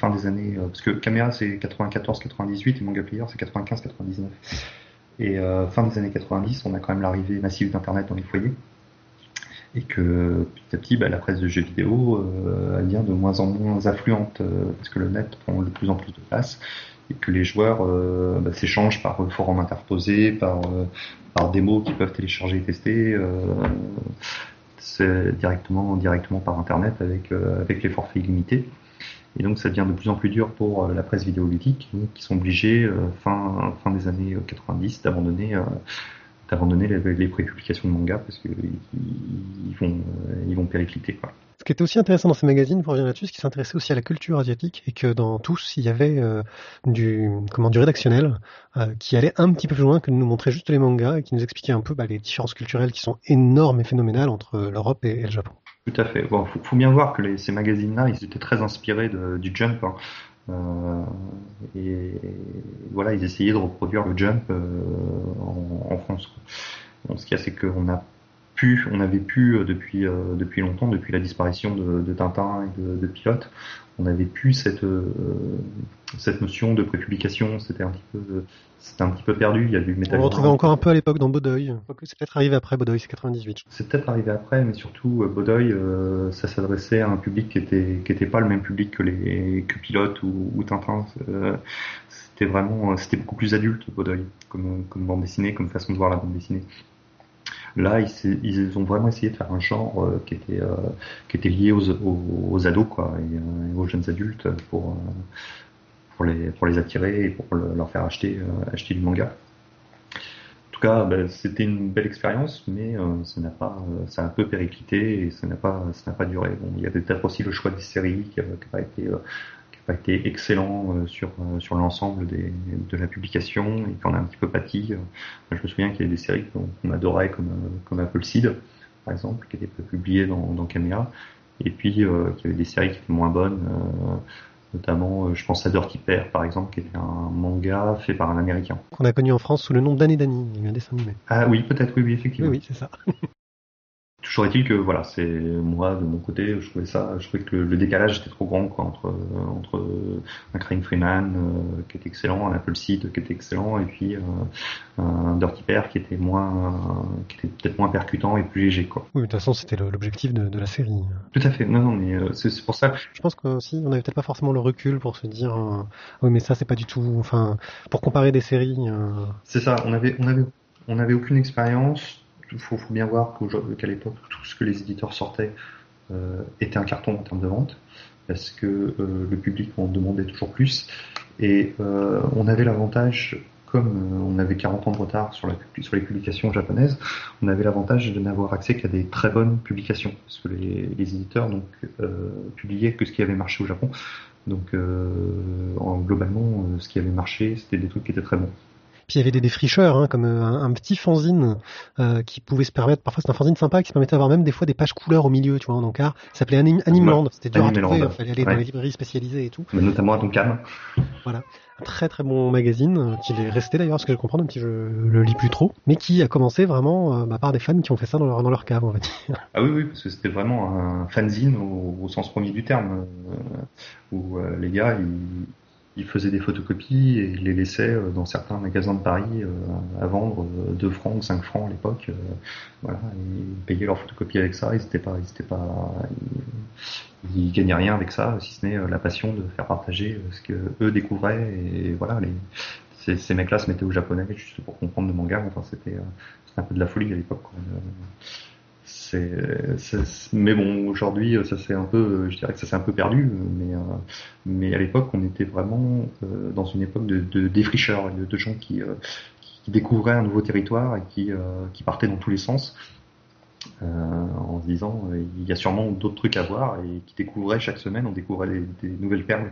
fin des années parce que Camera c'est 94-98 et Manga Player c'est 95-99 et fin des années 90 on a quand même l'arrivée massive d'internet dans les foyers et que petit à petit bah, la presse de jeux vidéo devient de moins en moins affluente parce que le net prend de plus en plus de place et que les joueurs bah, s'échangent par forum interposés, par par démos qu'ils peuvent télécharger et tester c'est directement directement par internet avec euh, avec les forfaits illimités. Et donc ça devient de plus en plus dur pour euh, la presse vidéoludique qui sont obligés euh, fin fin des années 90 d'abandonner d'abandonner les, les prépublications de manga parce qu'ils ils vont ils vont péricliter quoi. Ce qui était aussi intéressant dans ces magazines, pour revenir là-dessus, c'est qu'ils s'intéressaient aussi à la culture asiatique et que dans tous, il y avait euh, du, comment, du rédactionnel euh, qui allait un petit peu plus loin que de nous montrer juste les mangas et qui nous expliquait un peu bah, les différences culturelles qui sont énormes et phénoménales entre l'Europe et, le Japon. Tout à fait. Bon, faut, faut bien voir que les, ces magazines-là, ils étaient très inspirés de, du Jump. Hein. Euh, et, voilà, ils essayaient de reproduire le Jump euh, en, France. Ce qu'il y a, c'est qu'on a on avait pu euh, depuis depuis longtemps, depuis la disparition de, Tintin et de, de, Pilote, on avait pu cette euh, cette notion de prépublication. C'était un petit peu c'était un petit peu perdu. Il y a du On retrouvait encore un peu à l'époque dans Bodoy. C'est peut-être arrivé après Bodoy, c'est 98. C'est peut-être arrivé après, mais surtout Bodoy, ça s'adressait à un public qui était qui était pas le même public que les que Pilote ou, Tintin. c'était vraiment c'était beaucoup plus adulte Bodoy comme comme bande dessinée, comme façon de voir la bande dessinée. Là, ils, ont vraiment essayé de faire un genre euh, qui était euh, qui était lié aux, ados quoi et, euh, aux jeunes adultes pour les attirer et pour leur faire acheter du manga. En tout cas, ben, c'était une belle expérience, mais ça n'a pas, ça a un peu périclité et ça n'a pas, ça n'a pas duré. Bon, il y avait peut-être aussi le choix des séries qui n'a pas été a été excellent euh, sur euh, sur l'ensemble de la publication et qu'on a un petit peu pâti. Euh, je me souviens qu'il y avait des séries qu'on adorait comme comme Apple Seed par exemple qui étaient publiées dans dans Camera et puis qu'il y avait des séries qui étaient moins bonnes notamment je pense à Dirty Pair par exemple qui était un manga fait par un américain. Qu'on a connu en France sous le nom d'Annie Dani il y a un dessin animé. Ah oui peut-être oui oui effectivement. Oui, oui c'est ça [laughs] Toujours est-il que voilà, c'est moi de mon côté, je trouvais ça, je trouvais que le, décalage était trop grand quoi entre entre un Crane Freeman euh, qui était excellent, un Apple Seed qui était excellent et puis euh, un Dirty Pair qui était moins, qui était peut-être moins percutant et plus léger quoi. Oui, de toute façon c'était l'objectif de, de, la série. Tout à fait. Non non mais euh, c'est pour ça. Je pense qu'aussi on avait peut-être pas forcément le recul pour se dire oui mais ça c'est pas du tout, enfin pour comparer des séries. C'est ça. On avait on avait on avait aucune expérience il faut, bien voir qu'à l'époque, tout ce que les éditeurs sortaient euh, était un carton en termes de vente, parce que euh, le public en demandait toujours plus. Et euh, on avait l'avantage, comme on avait 40 ans de retard sur, la, sur les publications japonaises, on avait l'avantage de n'avoir accès qu'à des très bonnes publications, parce que les, les éditeurs donc publiaient que ce qui avait marché au Japon. Donc en, globalement, ce qui avait marché, c'était des trucs qui étaient très bons. Puis il y avait des défricheurs, hein, comme euh, un, petit fanzine euh, qui pouvait se permettre, parfois c'est un fanzine sympa qui se permettait d'avoir même des fois des pages couleurs au milieu, tu vois, en encart. Ça s'appelait Anim Animeland, c'était dur à trouver, il fallait aller dans les librairies spécialisées et tout. Mais notamment à Tonkam. Voilà. Un très très bon magazine, euh, qui est resté d'ailleurs, ce que je comprends, même si je le lis plus trop, mais qui a commencé vraiment bah, par des fans qui ont fait ça dans leur, dans leur cave, on va dire. Ah oui, oui, parce que c'était vraiment un fanzine au, sens premier du terme, où les gars, ils ils faisaient des photocopies et ils les laissaient euh, dans certains magasins de Paris euh, à vendre 2 euh, francs ou 5 francs à l'époque. Voilà, ils payaient leurs photocopies avec ça, ils étaient pas, ils pas, ils, gagnaient rien avec ça, si ce n'est la passion de faire partager ce que eux découvraient et voilà, les, ces mecs-là se mettaient au japonais juste pour comprendre le manga. Enfin, c'était, un peu de la folie à l'époque mais bon aujourd'hui ça c'est un peu je dirais que ça s'est un peu perdu mais euh, à l'époque on était vraiment euh, dans une époque de, défricheurs de, gens qui, euh, qui découvraient un nouveau territoire et qui partaient dans tous les sens en se disant il y a sûrement d'autres trucs à voir et qui découvraient chaque semaine on découvrait des, nouvelles perles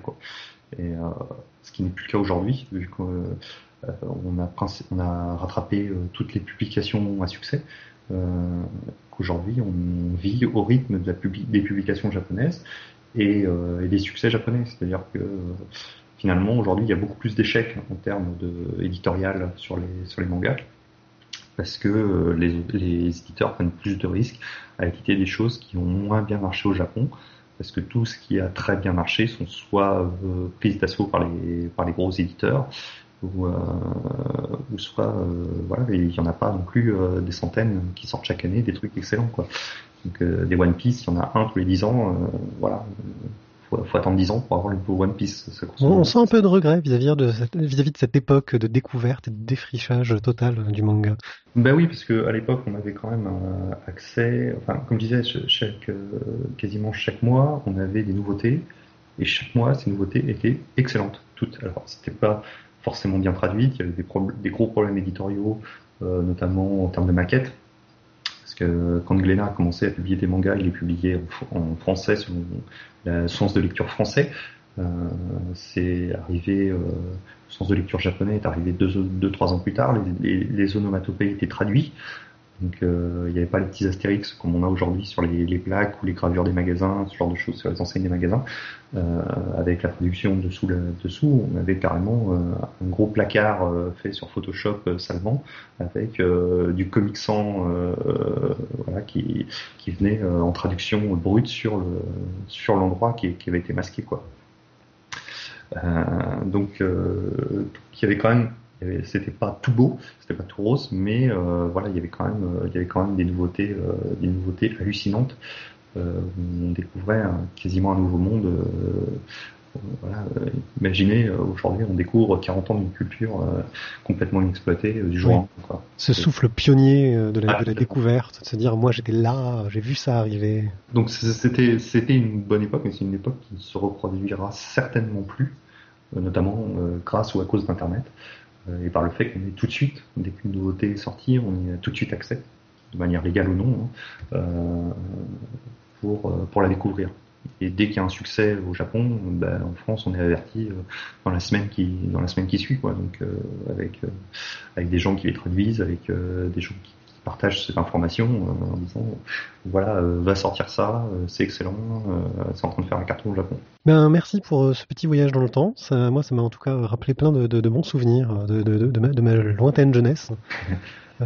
ce qui n'est plus le cas aujourd'hui vu qu'on a, rattrapé toutes les publications à succès qu'aujourd'hui on vit au rythme des publications japonaises et, euh, et, des succès japonais. C'est-à-dire que finalement aujourd'hui il y a beaucoup plus d'échecs en termes de éditorial sur les mangas parce que euh, les, éditeurs prennent plus de risques à éditer des choses qui ont moins bien marché au Japon parce que tout ce qui a très bien marché sont soit euh, prises d'assaut par les gros éditeurs, ou, euh, ou soit euh, voilà, il y en a pas non plus euh, des centaines qui sortent chaque année des trucs excellents quoi. Donc des One Piece, il y en a un tous les 10 ans, voilà. Faut, faut attendre 10 ans pour avoir le nouveau One Piece. ça On, sent un peu de regret vis-à-vis de, cette- vis-à-vis de cette époque de découverte et de défrichage total du manga. Ben oui, parce que à l'époque, on avait quand même accès, enfin, comme je disais, ch- chaque, quasiment chaque mois, on avait des nouveautés, et chaque mois, ces nouveautés étaient excellentes, toutes. Alors, c'était pas forcément bien traduit, il y avait des, gros problèmes éditoriaux, euh, notamment en termes de maquettes, parce que quand Glénat a commencé à publier des mangas, il les publiait en, fr- en français selon la sens de lecture français. Euh, c'est arrivé, euh, le sens de lecture japonais est arrivé deux, trois ans plus tard. Les onomatopées étaient traduits. Donc euh, il n'y avait pas les petits astérix comme on a aujourd'hui sur les, plaques ou les gravures des magasins, ce genre de choses sur les enseignes des magasins. Euh, avec la traduction dessous, dessous, on avait carrément euh, un gros placard euh, fait sur Photoshop euh, salement avec du comic sans voilà, qui, qui venait en traduction brute sur le sur l'endroit qui, avait été masqué quoi. Donc il avait quand même c'était pas tout beau, c'était pas tout rose, mais euh, voilà, il y avait quand même, euh, il y avait quand même des nouveautés, euh, des nouveautés hallucinantes. Euh, on découvrait quasiment un nouveau monde. voilà, imaginez aujourd'hui, on découvre 40 ans d'une culture complètement inexploitée du jour Oui. Quoi. Ce souffle pionnier de la, Ah, de la découverte, de se dire moi j'étais là, j'ai vu ça arriver. Donc c'était c'était une bonne époque, mais c'est une époque qui ne se reproduira certainement plus, notamment grâce ou à cause d'Internet, et par le fait qu'on est tout de suite, dès qu'une nouveauté est sortie, on y a tout de suite accès, de manière légale ou non, hein, euh, pour, euh, pour la découvrir. Et dès qu'il y a un succès au Japon, ben, en France, on est averti euh, dans la semaine qui dans la semaine qui suit. Donc euh, avec euh, avec des gens qui les traduisent, avec euh, des gens qui, qui partagent cette information euh, en disant voilà, euh, va sortir ça, euh, c'est excellent, euh, c'est en train de faire un carton au Japon. Ben merci pour euh, ce petit voyage dans le temps. Ça, moi ça m'a en tout cas rappelé plein de, de- de bons souvenirs euh, de, de- ma, de ma lointaine jeunesse. [laughs] Euh,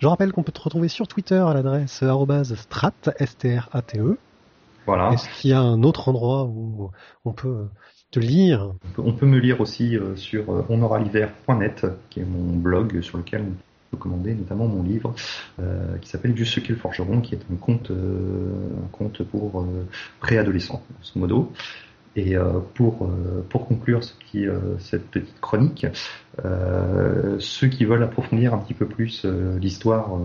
je rappelle qu'on peut te retrouver sur Twitter à l'adresse strat, S-T-R-A-T-E. Voilà. Est-ce qu'il y a un autre endroit où on peut te lire On peut, me lire aussi euh, sur euh, onoraliver.net, qui est mon blog sur lequel commander notamment mon livre euh, qui s'appelle Du ce le forgeron, qui est un conte, euh, un conte pour euh, préadolescents, grosso modo. Et euh, pour, pour conclure cette petite chronique, ceux qui veulent approfondir un petit peu plus l'histoire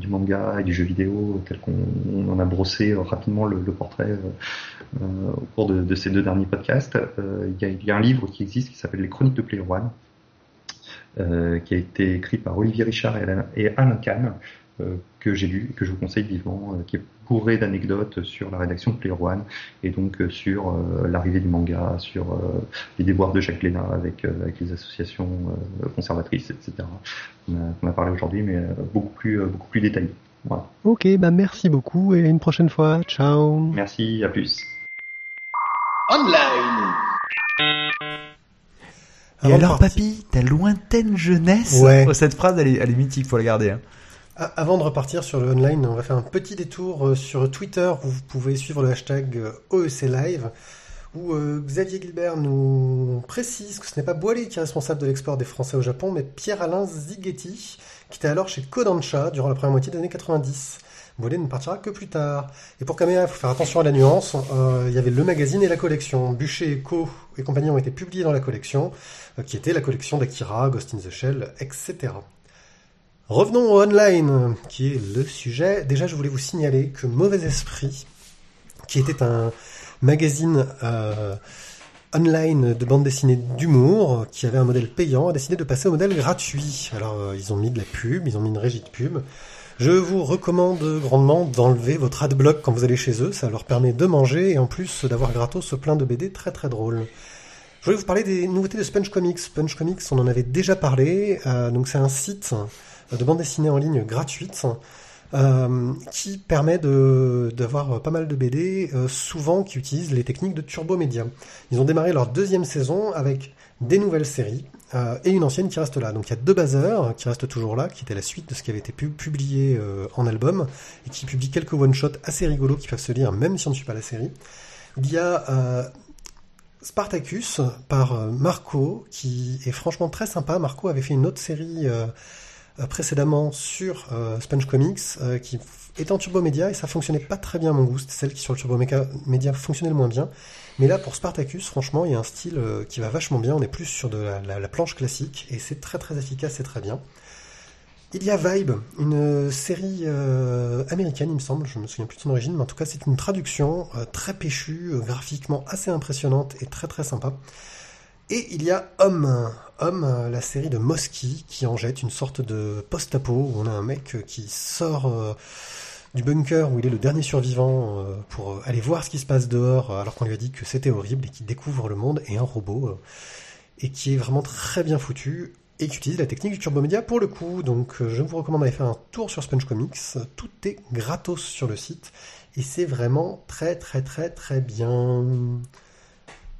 du manga et du jeu vidéo, tel qu'on on en a brossé rapidement le, portrait au cours de, ces deux derniers podcasts, il y, y a un livre qui existe qui s'appelle Les Chroniques de Player One, qui a été écrit par Olivier Richard et Alain, et Alain Kahn, euh, que j'ai lu et que je vous conseille vivement, euh, qui est bourré d'anecdotes sur la rédaction de Player One et donc euh, sur euh, l'arrivée du manga, sur euh, les déboires de Jacques Léna avec, euh, avec les associations euh, conservatrices, etc. On a, on a parlé aujourd'hui, mais euh, beaucoup plus euh, beaucoup plus détaillé. Voilà. Ok, bah merci beaucoup et à une prochaine fois. Ciao. Merci, à plus. Online. Et alors, partir- papy, ta lointaine jeunesse Ouais. Oh, Cette phrase, elle est, elle est mythique, faut la garder. hein. A- Avant de repartir sur le online, on va faire un petit détour euh, sur Twitter où vous pouvez suivre le hashtag euh, OEC Live où euh, Xavier Gilbert nous précise que ce n'est pas Boilé qui est responsable de l'export des Français au Japon, mais Pierre-Alain Zighetti, qui était alors chez Kodansha durant la première moitié des années 90. Boilé ne partira que plus tard. Et pour Kamea, il faut faire attention à la nuance. Euh, il y avait le magazine et la collection. Bûcher Co et compagnie ont été publiés dans la collection, euh, qui était la collection d'Akira, Ghost in the Shell, etc. Revenons au online, qui est le sujet. Déjà, je voulais vous signaler que Mauvais Esprit, qui était un magazine euh, online de bande dessinée d'humour, qui avait un modèle payant, a décidé de passer au modèle gratuit. Alors, ils ont mis de la pub, ils ont mis une régie de pub. Je vous recommande grandement d'enlever votre adblock quand vous allez chez eux. Ça leur permet de manger et en plus d'avoir gratos plein de BD très très drôles. Je voulais vous parler des nouveautés de Sponge Comics. Sponge Comics, on en avait déjà parlé. Euh, donc c'est un site de bande dessinée en ligne gratuite euh, qui permet d'avoir pas mal de BD, euh, souvent qui utilisent les techniques de Turbo Media. Ils ont démarré leur deuxième saison avec des nouvelles séries euh, et une ancienne qui reste là. Donc il y a deux baseurs qui restent toujours là, qui était la suite de ce qui avait été pu- publié euh, en album et qui publie quelques one-shots assez rigolos qui peuvent se lire même si on ne suit pas la série. Il y a euh, Spartacus par Marco, qui est franchement très sympa. Marco avait fait une autre série précédemment sur Sponge Comics, qui était en Turbo Media, et ça fonctionnait pas très bien à mon goût. C'était celle qui sur le Turbo Media fonctionnait le moins bien. Mais là, pour Spartacus, franchement, il y a un style euh, qui va vachement bien. On est plus sur de la, la- la planche classique, et c'est très très efficace, c'est très bien. Il y a Vibe, une euh, série euh, américaine, il me semble, je me souviens plus de son origine, mais en tout cas c'est une traduction très péchue, graphiquement assez impressionnante et très très sympa. Et il y a Homme, Homme, la série de Mosky, qui en jette une sorte de post-apo, où on a un mec qui sort du bunker où il est le dernier survivant euh, pour euh, aller voir ce qui se passe dehors, euh, alors qu'on lui a dit que c'était horrible, et qui découvre le monde, et un robot, et qui est vraiment très bien foutu et qui utilise la technique du Turbo Media pour le coup. Donc je vous recommande d'aller faire un tour sur Sponge Comics. Tout est gratos sur le site et c'est vraiment très très très très bien.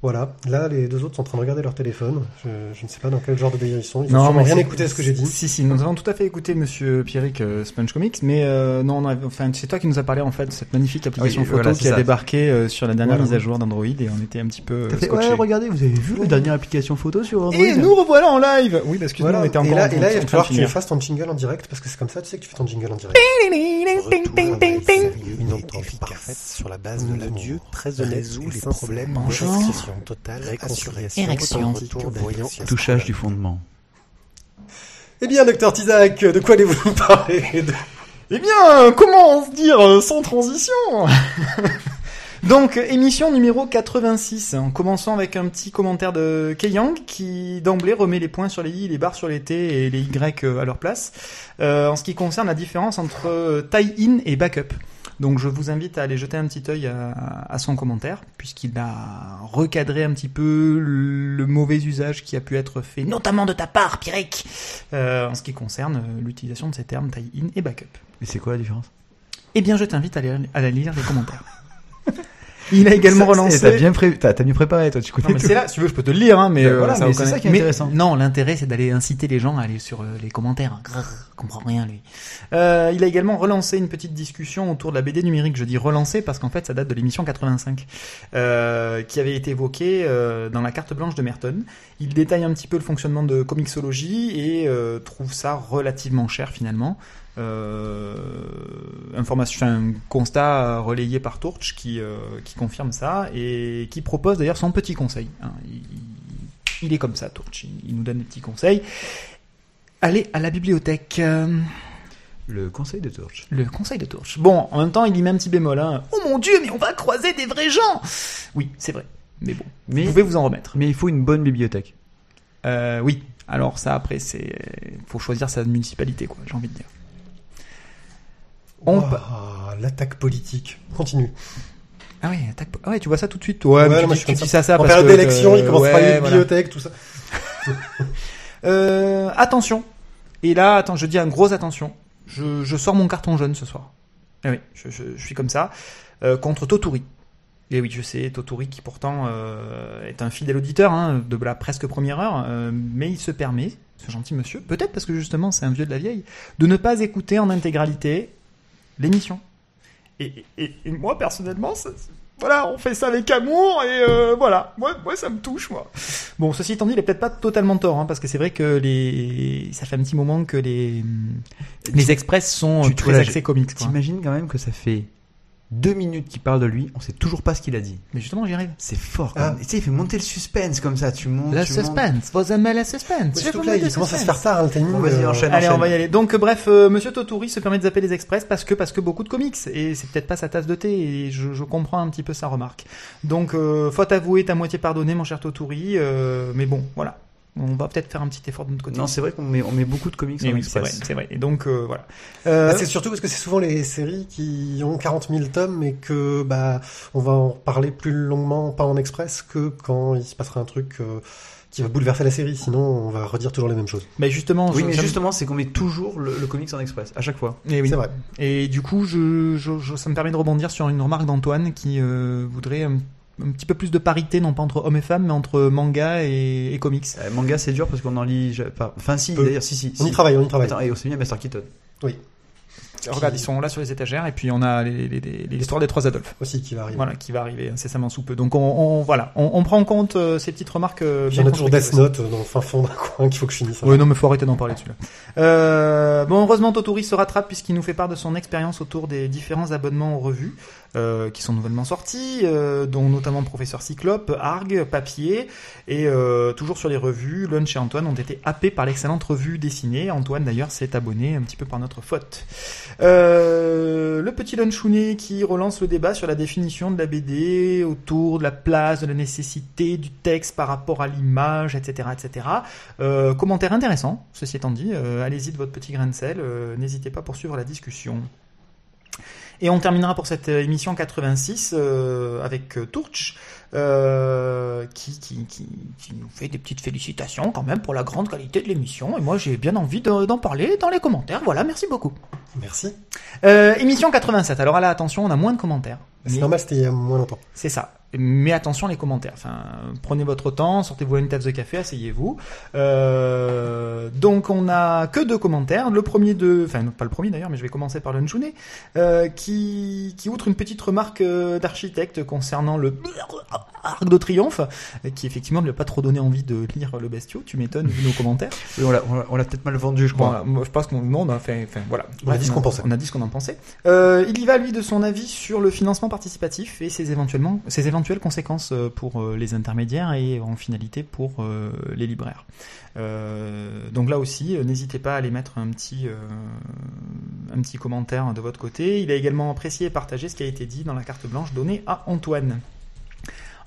Voilà, là les deux autres sont en train de regarder leur téléphone. Je, je ne sais pas dans quel genre de délire ils sont. Ils ont sûrement rien écouté à ce que j'ai dit. Si, si, nous avons tout à fait écouté Monsieur Pierrick euh, Sponge Comics, mais euh, non, non, enfin, c'est toi qui nous as parlé en fait de cette magnifique application Oui, photo voilà, qui a débarqué euh, sur la dernière Voilà. mise à jour d'Android et on était un petit peu euh, T'as fait, ouais, regardez, vous avez vu la dernière application photo sur Android Et nous revoilà en live Oui, parce que Voilà. nous on était et encore là, en et là, il va train de falloir que tu fasses ton jingle en direct parce que c'est comme ça, tu sais que tu fais ton jingle en direct. Une entente parfaite sur la base de l'adieu très honnête résout les problèmes Bonjour. Totale, réconciliation, Érection. retour voyant, Touchage du fondement. Eh bien, docteur Tizak, de quoi allez-vous nous [laughs] parler de- Eh bien, comment se dire euh, sans transition [laughs] Donc, émission numéro 86, en commençant avec un petit commentaire de Keyang qui d'emblée remet les points sur les i, les barres sur les t et les y euh, à leur place, euh, en ce qui concerne la différence entre tie-in et backup. Donc je vous invite à aller jeter un petit œil à, à son commentaire, puisqu'il a recadré un petit peu le mauvais usage qui a pu être fait, notamment de ta part, Pierrick, euh, en ce qui concerne euh, l'utilisation de ces termes tie-in et backup. Mais c'est quoi la différence? Eh bien, je t'invite à, lire- à lire les commentaires. [laughs] Il a également Ça, relancé. T'as bien pré... t'as t'as mieux préparé, toi, tu connais c'est là, si tu veux, je peux te le lire, hein, mais, Ben euh, voilà, ça mais c'est ça qui est mais intéressant. Non, l'intérêt, c'est d'aller inciter les gens à aller sur euh, les commentaires. Grrr, comprend rien, lui. Euh, il a également relancé une petite discussion autour de la BD numérique. Je dis relancé parce qu'en fait, ça date de l'émission 85, euh, qui avait été évoquée euh, dans la carte blanche de Merton. Il détaille un petit peu le fonctionnement de Comixology et euh, trouve ça relativement cher finalement. Euh, information, un constat relayé par Torch qui, euh, qui confirme ça et qui propose d'ailleurs son petit conseil. hein. Il, il est comme ça, Torch. Il, nous donne des petits conseils. Allez à la bibliothèque. Euh, Le conseil de Torch. le conseil de Torch. Bon, en même temps, il y met un petit bémol. Hein. Oh mon dieu, mais on va croiser des vrais gens Oui, c'est vrai. Mais bon, Mais, vous pouvez vous en remettre. mais il faut une bonne bibliothèque. Euh, oui. Alors ça, après, c'est faut choisir sa municipalité, quoi. J'ai envie de dire. On Ouah, L'attaque politique. Continue. Ah ouais, attaque- ah ouais, tu vois ça tout de suite. Ouais, Ouais, mais tu dis- je suis tu dis ça, ça en parce période d'élection, il commence à ouais, parler de voilà. bibliothèque, tout ça. [laughs] Euh, attention. Et là, attends, je dis un gros attention. Je, je sors mon carton jaune ce soir. Ah oui, je, je- je suis comme ça. Euh, contre Toturi. Et oui, je sais, Toturi qui pourtant euh, est un fidèle auditeur hein, de la presque première heure, mais il se permet, ce gentil monsieur, peut-être parce que justement c'est un vieux de la vieille, de ne pas écouter en intégralité l'émission. Et, et- et moi personnellement, ça- voilà, on fait ça avec amour et euh, voilà, moi, moi ça me touche moi. Bon, ceci étant dit, il est peut-être pas totalement tort, hein, parce que c'est vrai que les, ça fait un petit moment que les les express sont tu- très axés comics. T'imagines quand même que ça fait deux minutes qu'il parle de lui, on sait toujours pas ce qu'il a dit. Mais justement, j'y arrive. C'est fort. Quand Ah. même. Et Tu sais, il fait monter le suspense comme ça. Tu montes. Tu montes. suspense, vous aimez la suspense. Surtout que là, il commence à se faire tard, hein, le. Bon, vas-y, euh, enchaîne. Allez, on va y aller. Donc, bref, euh, Monsieur Toturi se permet de zapper les express parce que parce que beaucoup de comics et c'est peut-être pas sa tasse de thé et je, je comprends un petit peu sa remarque. Donc, euh, faute avouée, ta moitié pardonnée, mon cher Toturi. euh, mais bon, voilà, on va peut-être faire un petit effort de notre côté. Non, c'est vrai qu'on met, on met beaucoup de comics Et en oui, c'est vrai, express. c'est vrai. Et donc, euh, voilà. Euh, Bah, c'est surtout parce que c'est souvent les séries qui ont 40 000 tomes et que bah on va en parler plus longuement, pas en express, que quand il se passera un truc euh, qui va bouleverser la série. Sinon, on va redire toujours les mêmes choses. mais justement, Oui, mais justement, c'est qu'on met toujours le, le comics en express, à chaque fois. Eh oui. C'est vrai. Et du coup, je, je, je- ça me permet de rebondir sur une remarque d'Antoine qui euh, voudrait un, petit peu plus de parité, non pas entre hommes et femmes, mais entre manga et, et comics. Euh, manga, c'est dur parce qu'on en lit pas. Enfin, si, Peu. d'ailleurs, si, si. On si. y travaille, on y travaille. Attends, et aussi bien Master Keaton. Regarde, ils sont là sur les étagères et puis on a les- les- les- l'histoire des trois Adolphes. aussi qui va arriver. Voilà, qui va arriver incessamment sous peu. Donc on, on- voilà, on, on prend en compte euh, ces petites remarques. euh, Puis il y bien en a toujours Death. Note dans le fin fond d'un [laughs] coin qu'il faut que je finisse. Ouais, non, mais faut arrêter d'en parler dessus là. Euh, bon, heureusement, Totori se rattrape puisqu'il nous fait part de son expérience autour des différents abonnements aux revues euh, qui sont nouvellement sortis, euh, dont notamment Professeur Cyclope, Arg, Papier, et euh, toujours sur les revues, Lunch et Antoine ont été happés par l'excellente revue dessinée. Antoine d'ailleurs s'est abonné un petit peu par notre faute. Le petit Lunchounet qui relance le débat sur la définition de la BD autour de la place, de la nécessité du texte par rapport à l'image, etc., etc. Commentaire intéressant, ceci étant dit. Allez-y de votre petit grain de sel. N'hésitez pas à poursuivre la discussion. Et on terminera pour cette euh, émission 86 euh, avec euh, Tourch, euh, qui, qui, qui, qui nous fait des petites félicitations quand même pour la grande qualité de l'émission. Et moi, j'ai bien envie de- d'en parler dans les commentaires. Voilà, merci beaucoup. Merci. Euh, émission 87. Alors là, attention, on a moins de commentaires. C'est normal, c'était il y a moins longtemps. c'est ça. Mais attention les commentaires. Enfin, prenez votre temps, sortez-vous une tasse de café, asseyez-vous. Euh, donc on a que deux commentaires. Le premier de, enfin non, pas le premier d'ailleurs, mais je vais commencer par le Njune, euh, qui qui outre une petite remarque euh, d'architecte concernant le arc de triomphe, qui effectivement ne lui a pas trop donné envie de lire le bestiau. Tu m'étonnes vu nos commentaires. Oui, on l'a- on peut-être mal vendu, je crois. je pense qu'on non, on a fait, enfin, voilà. On a dit ce qu'on pensait. On a dit ce qu'on en pensait. Euh, il y va lui de son avis sur le financement participatif et ses éventuellement ses éventuelles conséquences euh, pour euh, les intermédiaires et en finalité pour euh, les libraires. Donc là aussi, n'hésitez pas à aller mettre un petit un petit commentaire de votre côté. Il a également apprécié et partagé ce qui a été dit dans la carte blanche donnée à Antoine.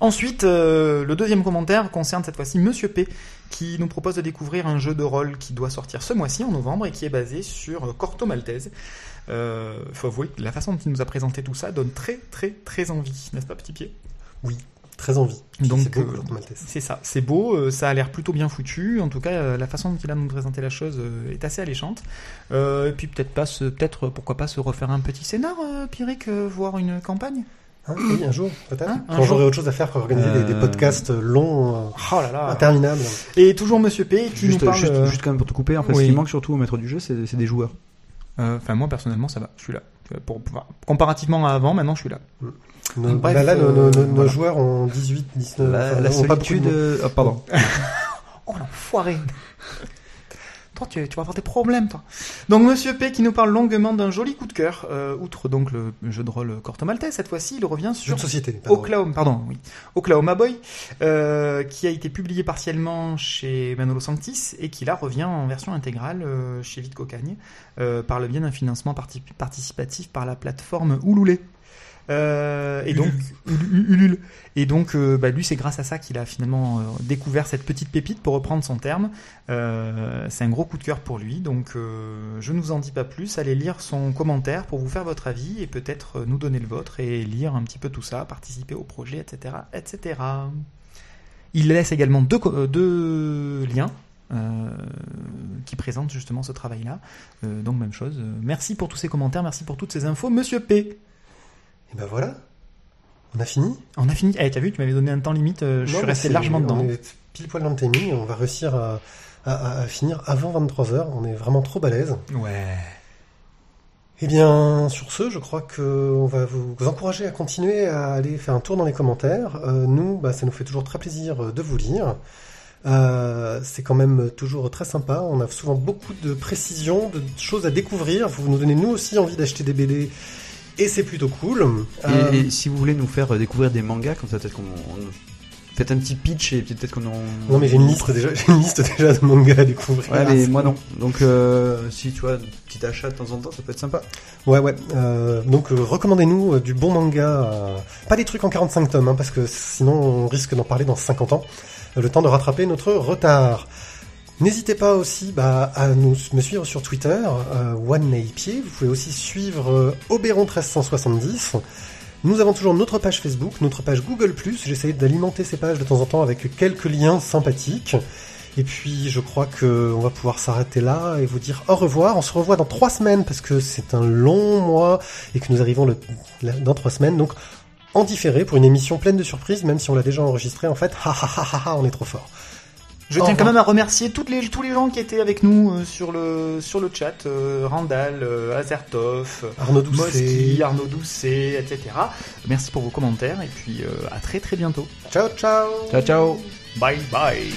Ensuite, le deuxième commentaire concerne cette fois-ci Monsieur P, qui nous propose de découvrir un jeu de rôle qui doit sortir ce mois-ci en novembre et qui est basé sur Corto Maltese. Faut avouer que la façon dont il nous a présenté tout ça donne très très très envie, n'est-ce pas petit pied? Très envie. Donc, c'est beau, euh. C'est ça, c'est beau, euh, ça a l'air plutôt bien foutu. En tout cas, euh, la façon dont il a nous présenter la chose est assez alléchante. Euh, et puis peut-être pas, se, peut-être pourquoi pas se refaire un petit scénar, euh, Pyrrhic, euh, voir une campagne? Hein, oui, un jour, peut-être. Hein, un Quand jour. j'aurai autre chose à faire qu'organiser des, des podcasts longs, euh, Oh là là. interminables. Et toujours Monsieur P qui Juste, nous parle. juste, juste quand même pour te couper, en fait, oui. ce qui manque surtout au maître du jeu, c'est c'est des joueurs. euh, Enfin, moi personnellement, ça va, je suis là. Pour, pour- comparativement à avant, maintenant je suis là. Nos, Bref, bah là, nos, nos- euh, nos- nos voilà. joueurs ont 18, 19, La, enfin, la ont pas de solitude. euh, ah, pardon. [laughs] Oh l'enfoiré Toi, tu, tu vas avoir des problèmes, toi. Donc, Monsieur P qui nous parle longuement d'un joli coup de cœur, euh, outre donc le jeu de rôle Corto Maltese, cette fois-ci, il revient sur de société. pardon. Oklahoma, pardon, oui. Oklahoma Boy, euh, qui a été publié partiellement chez Manolo Sanctis et qui là revient en version intégrale euh, chez Vite Cocagne euh, par le biais d'un financement parti- participatif par la plateforme Ouloulé. Euh, et donc, Ulu- Ulule. Et donc, euh, bah, lui, c'est grâce à ça qu'il a finalement euh, découvert cette petite pépite, pour reprendre son terme. C'est un gros coup de cœur pour lui, donc je ne vous en dis pas plus. Allez lire son commentaire pour vous faire votre avis et peut-être nous donner le vôtre et lire un petit peu tout ça, participer au projet, etc., etc. Il laisse également deux, liens. euh, qui présentent justement ce travail-là. Euh, donc même chose. Euh, Merci pour tous ces commentaires, merci pour toutes ces infos, Monsieur P. Et ben voilà. On a fini. On a fini. Eh, t'as vu, tu m'avais donné un temps limite. euh, je Non, suis resté largement dedans. On est pile poil dans le timing. On va réussir à, à- à- à finir avant 23h. On est vraiment trop balèze. Ouais. Eh bien, sur ce, je crois que on va vous encourager à continuer à aller faire un tour dans les commentaires. Euh, nous, bah, ça nous fait toujours très plaisir euh, de vous lire. Euh, c'est quand même toujours très sympa. On a souvent beaucoup de précisions, de choses à découvrir. Vous nous donnez nous aussi envie d'acheter des BD et c'est plutôt cool. Et, Euh, et si vous voulez nous faire euh, découvrir des mangas, comme ça, peut-être qu'on. on- Faites un petit pitch et peut-être qu'on en. non mais j'ai une liste déjà, j'ai une liste déjà de mangas à découvrir. Ouais, mais moi non. Donc, euh, si tu vois, un petit achat de temps en temps, ça peut être sympa. Ouais, ouais. Euh, donc, euh, recommandez-nous du bon manga. pas des trucs en 45 tomes, hein, parce que sinon on risque d'en parler dans 50 ans. Le temps de rattraper notre retard. N'hésitez pas aussi bah, à nous, me suivre sur Twitter, euh. Vous pouvez aussi suivre euh, Oberon1370. Nous avons toujours notre page Facebook, notre page Google+. J'essaie d'alimenter ces pages de temps en temps avec quelques liens sympathiques. Et puis, je crois que on va pouvoir s'arrêter là et vous dire au revoir. On se revoit dans trois semaines parce que c'est un long mois et que nous arrivons dans trois semaines. Donc, en différé pour une émission pleine de surprises, même si on l'a déjà enregistrée, en fait, ha ha ha ha, on est trop fort. Je tiens quand même à remercier toutes les, tous les gens qui étaient avec nous euh, sur le sur le chat, euh, Randall, euh, Azertov, Arnaud Doucet. Moski, Arnaud Doucet, etc. Merci pour vos commentaires et puis euh, à très très bientôt. Ciao, ciao. Ciao ciao. Bye bye.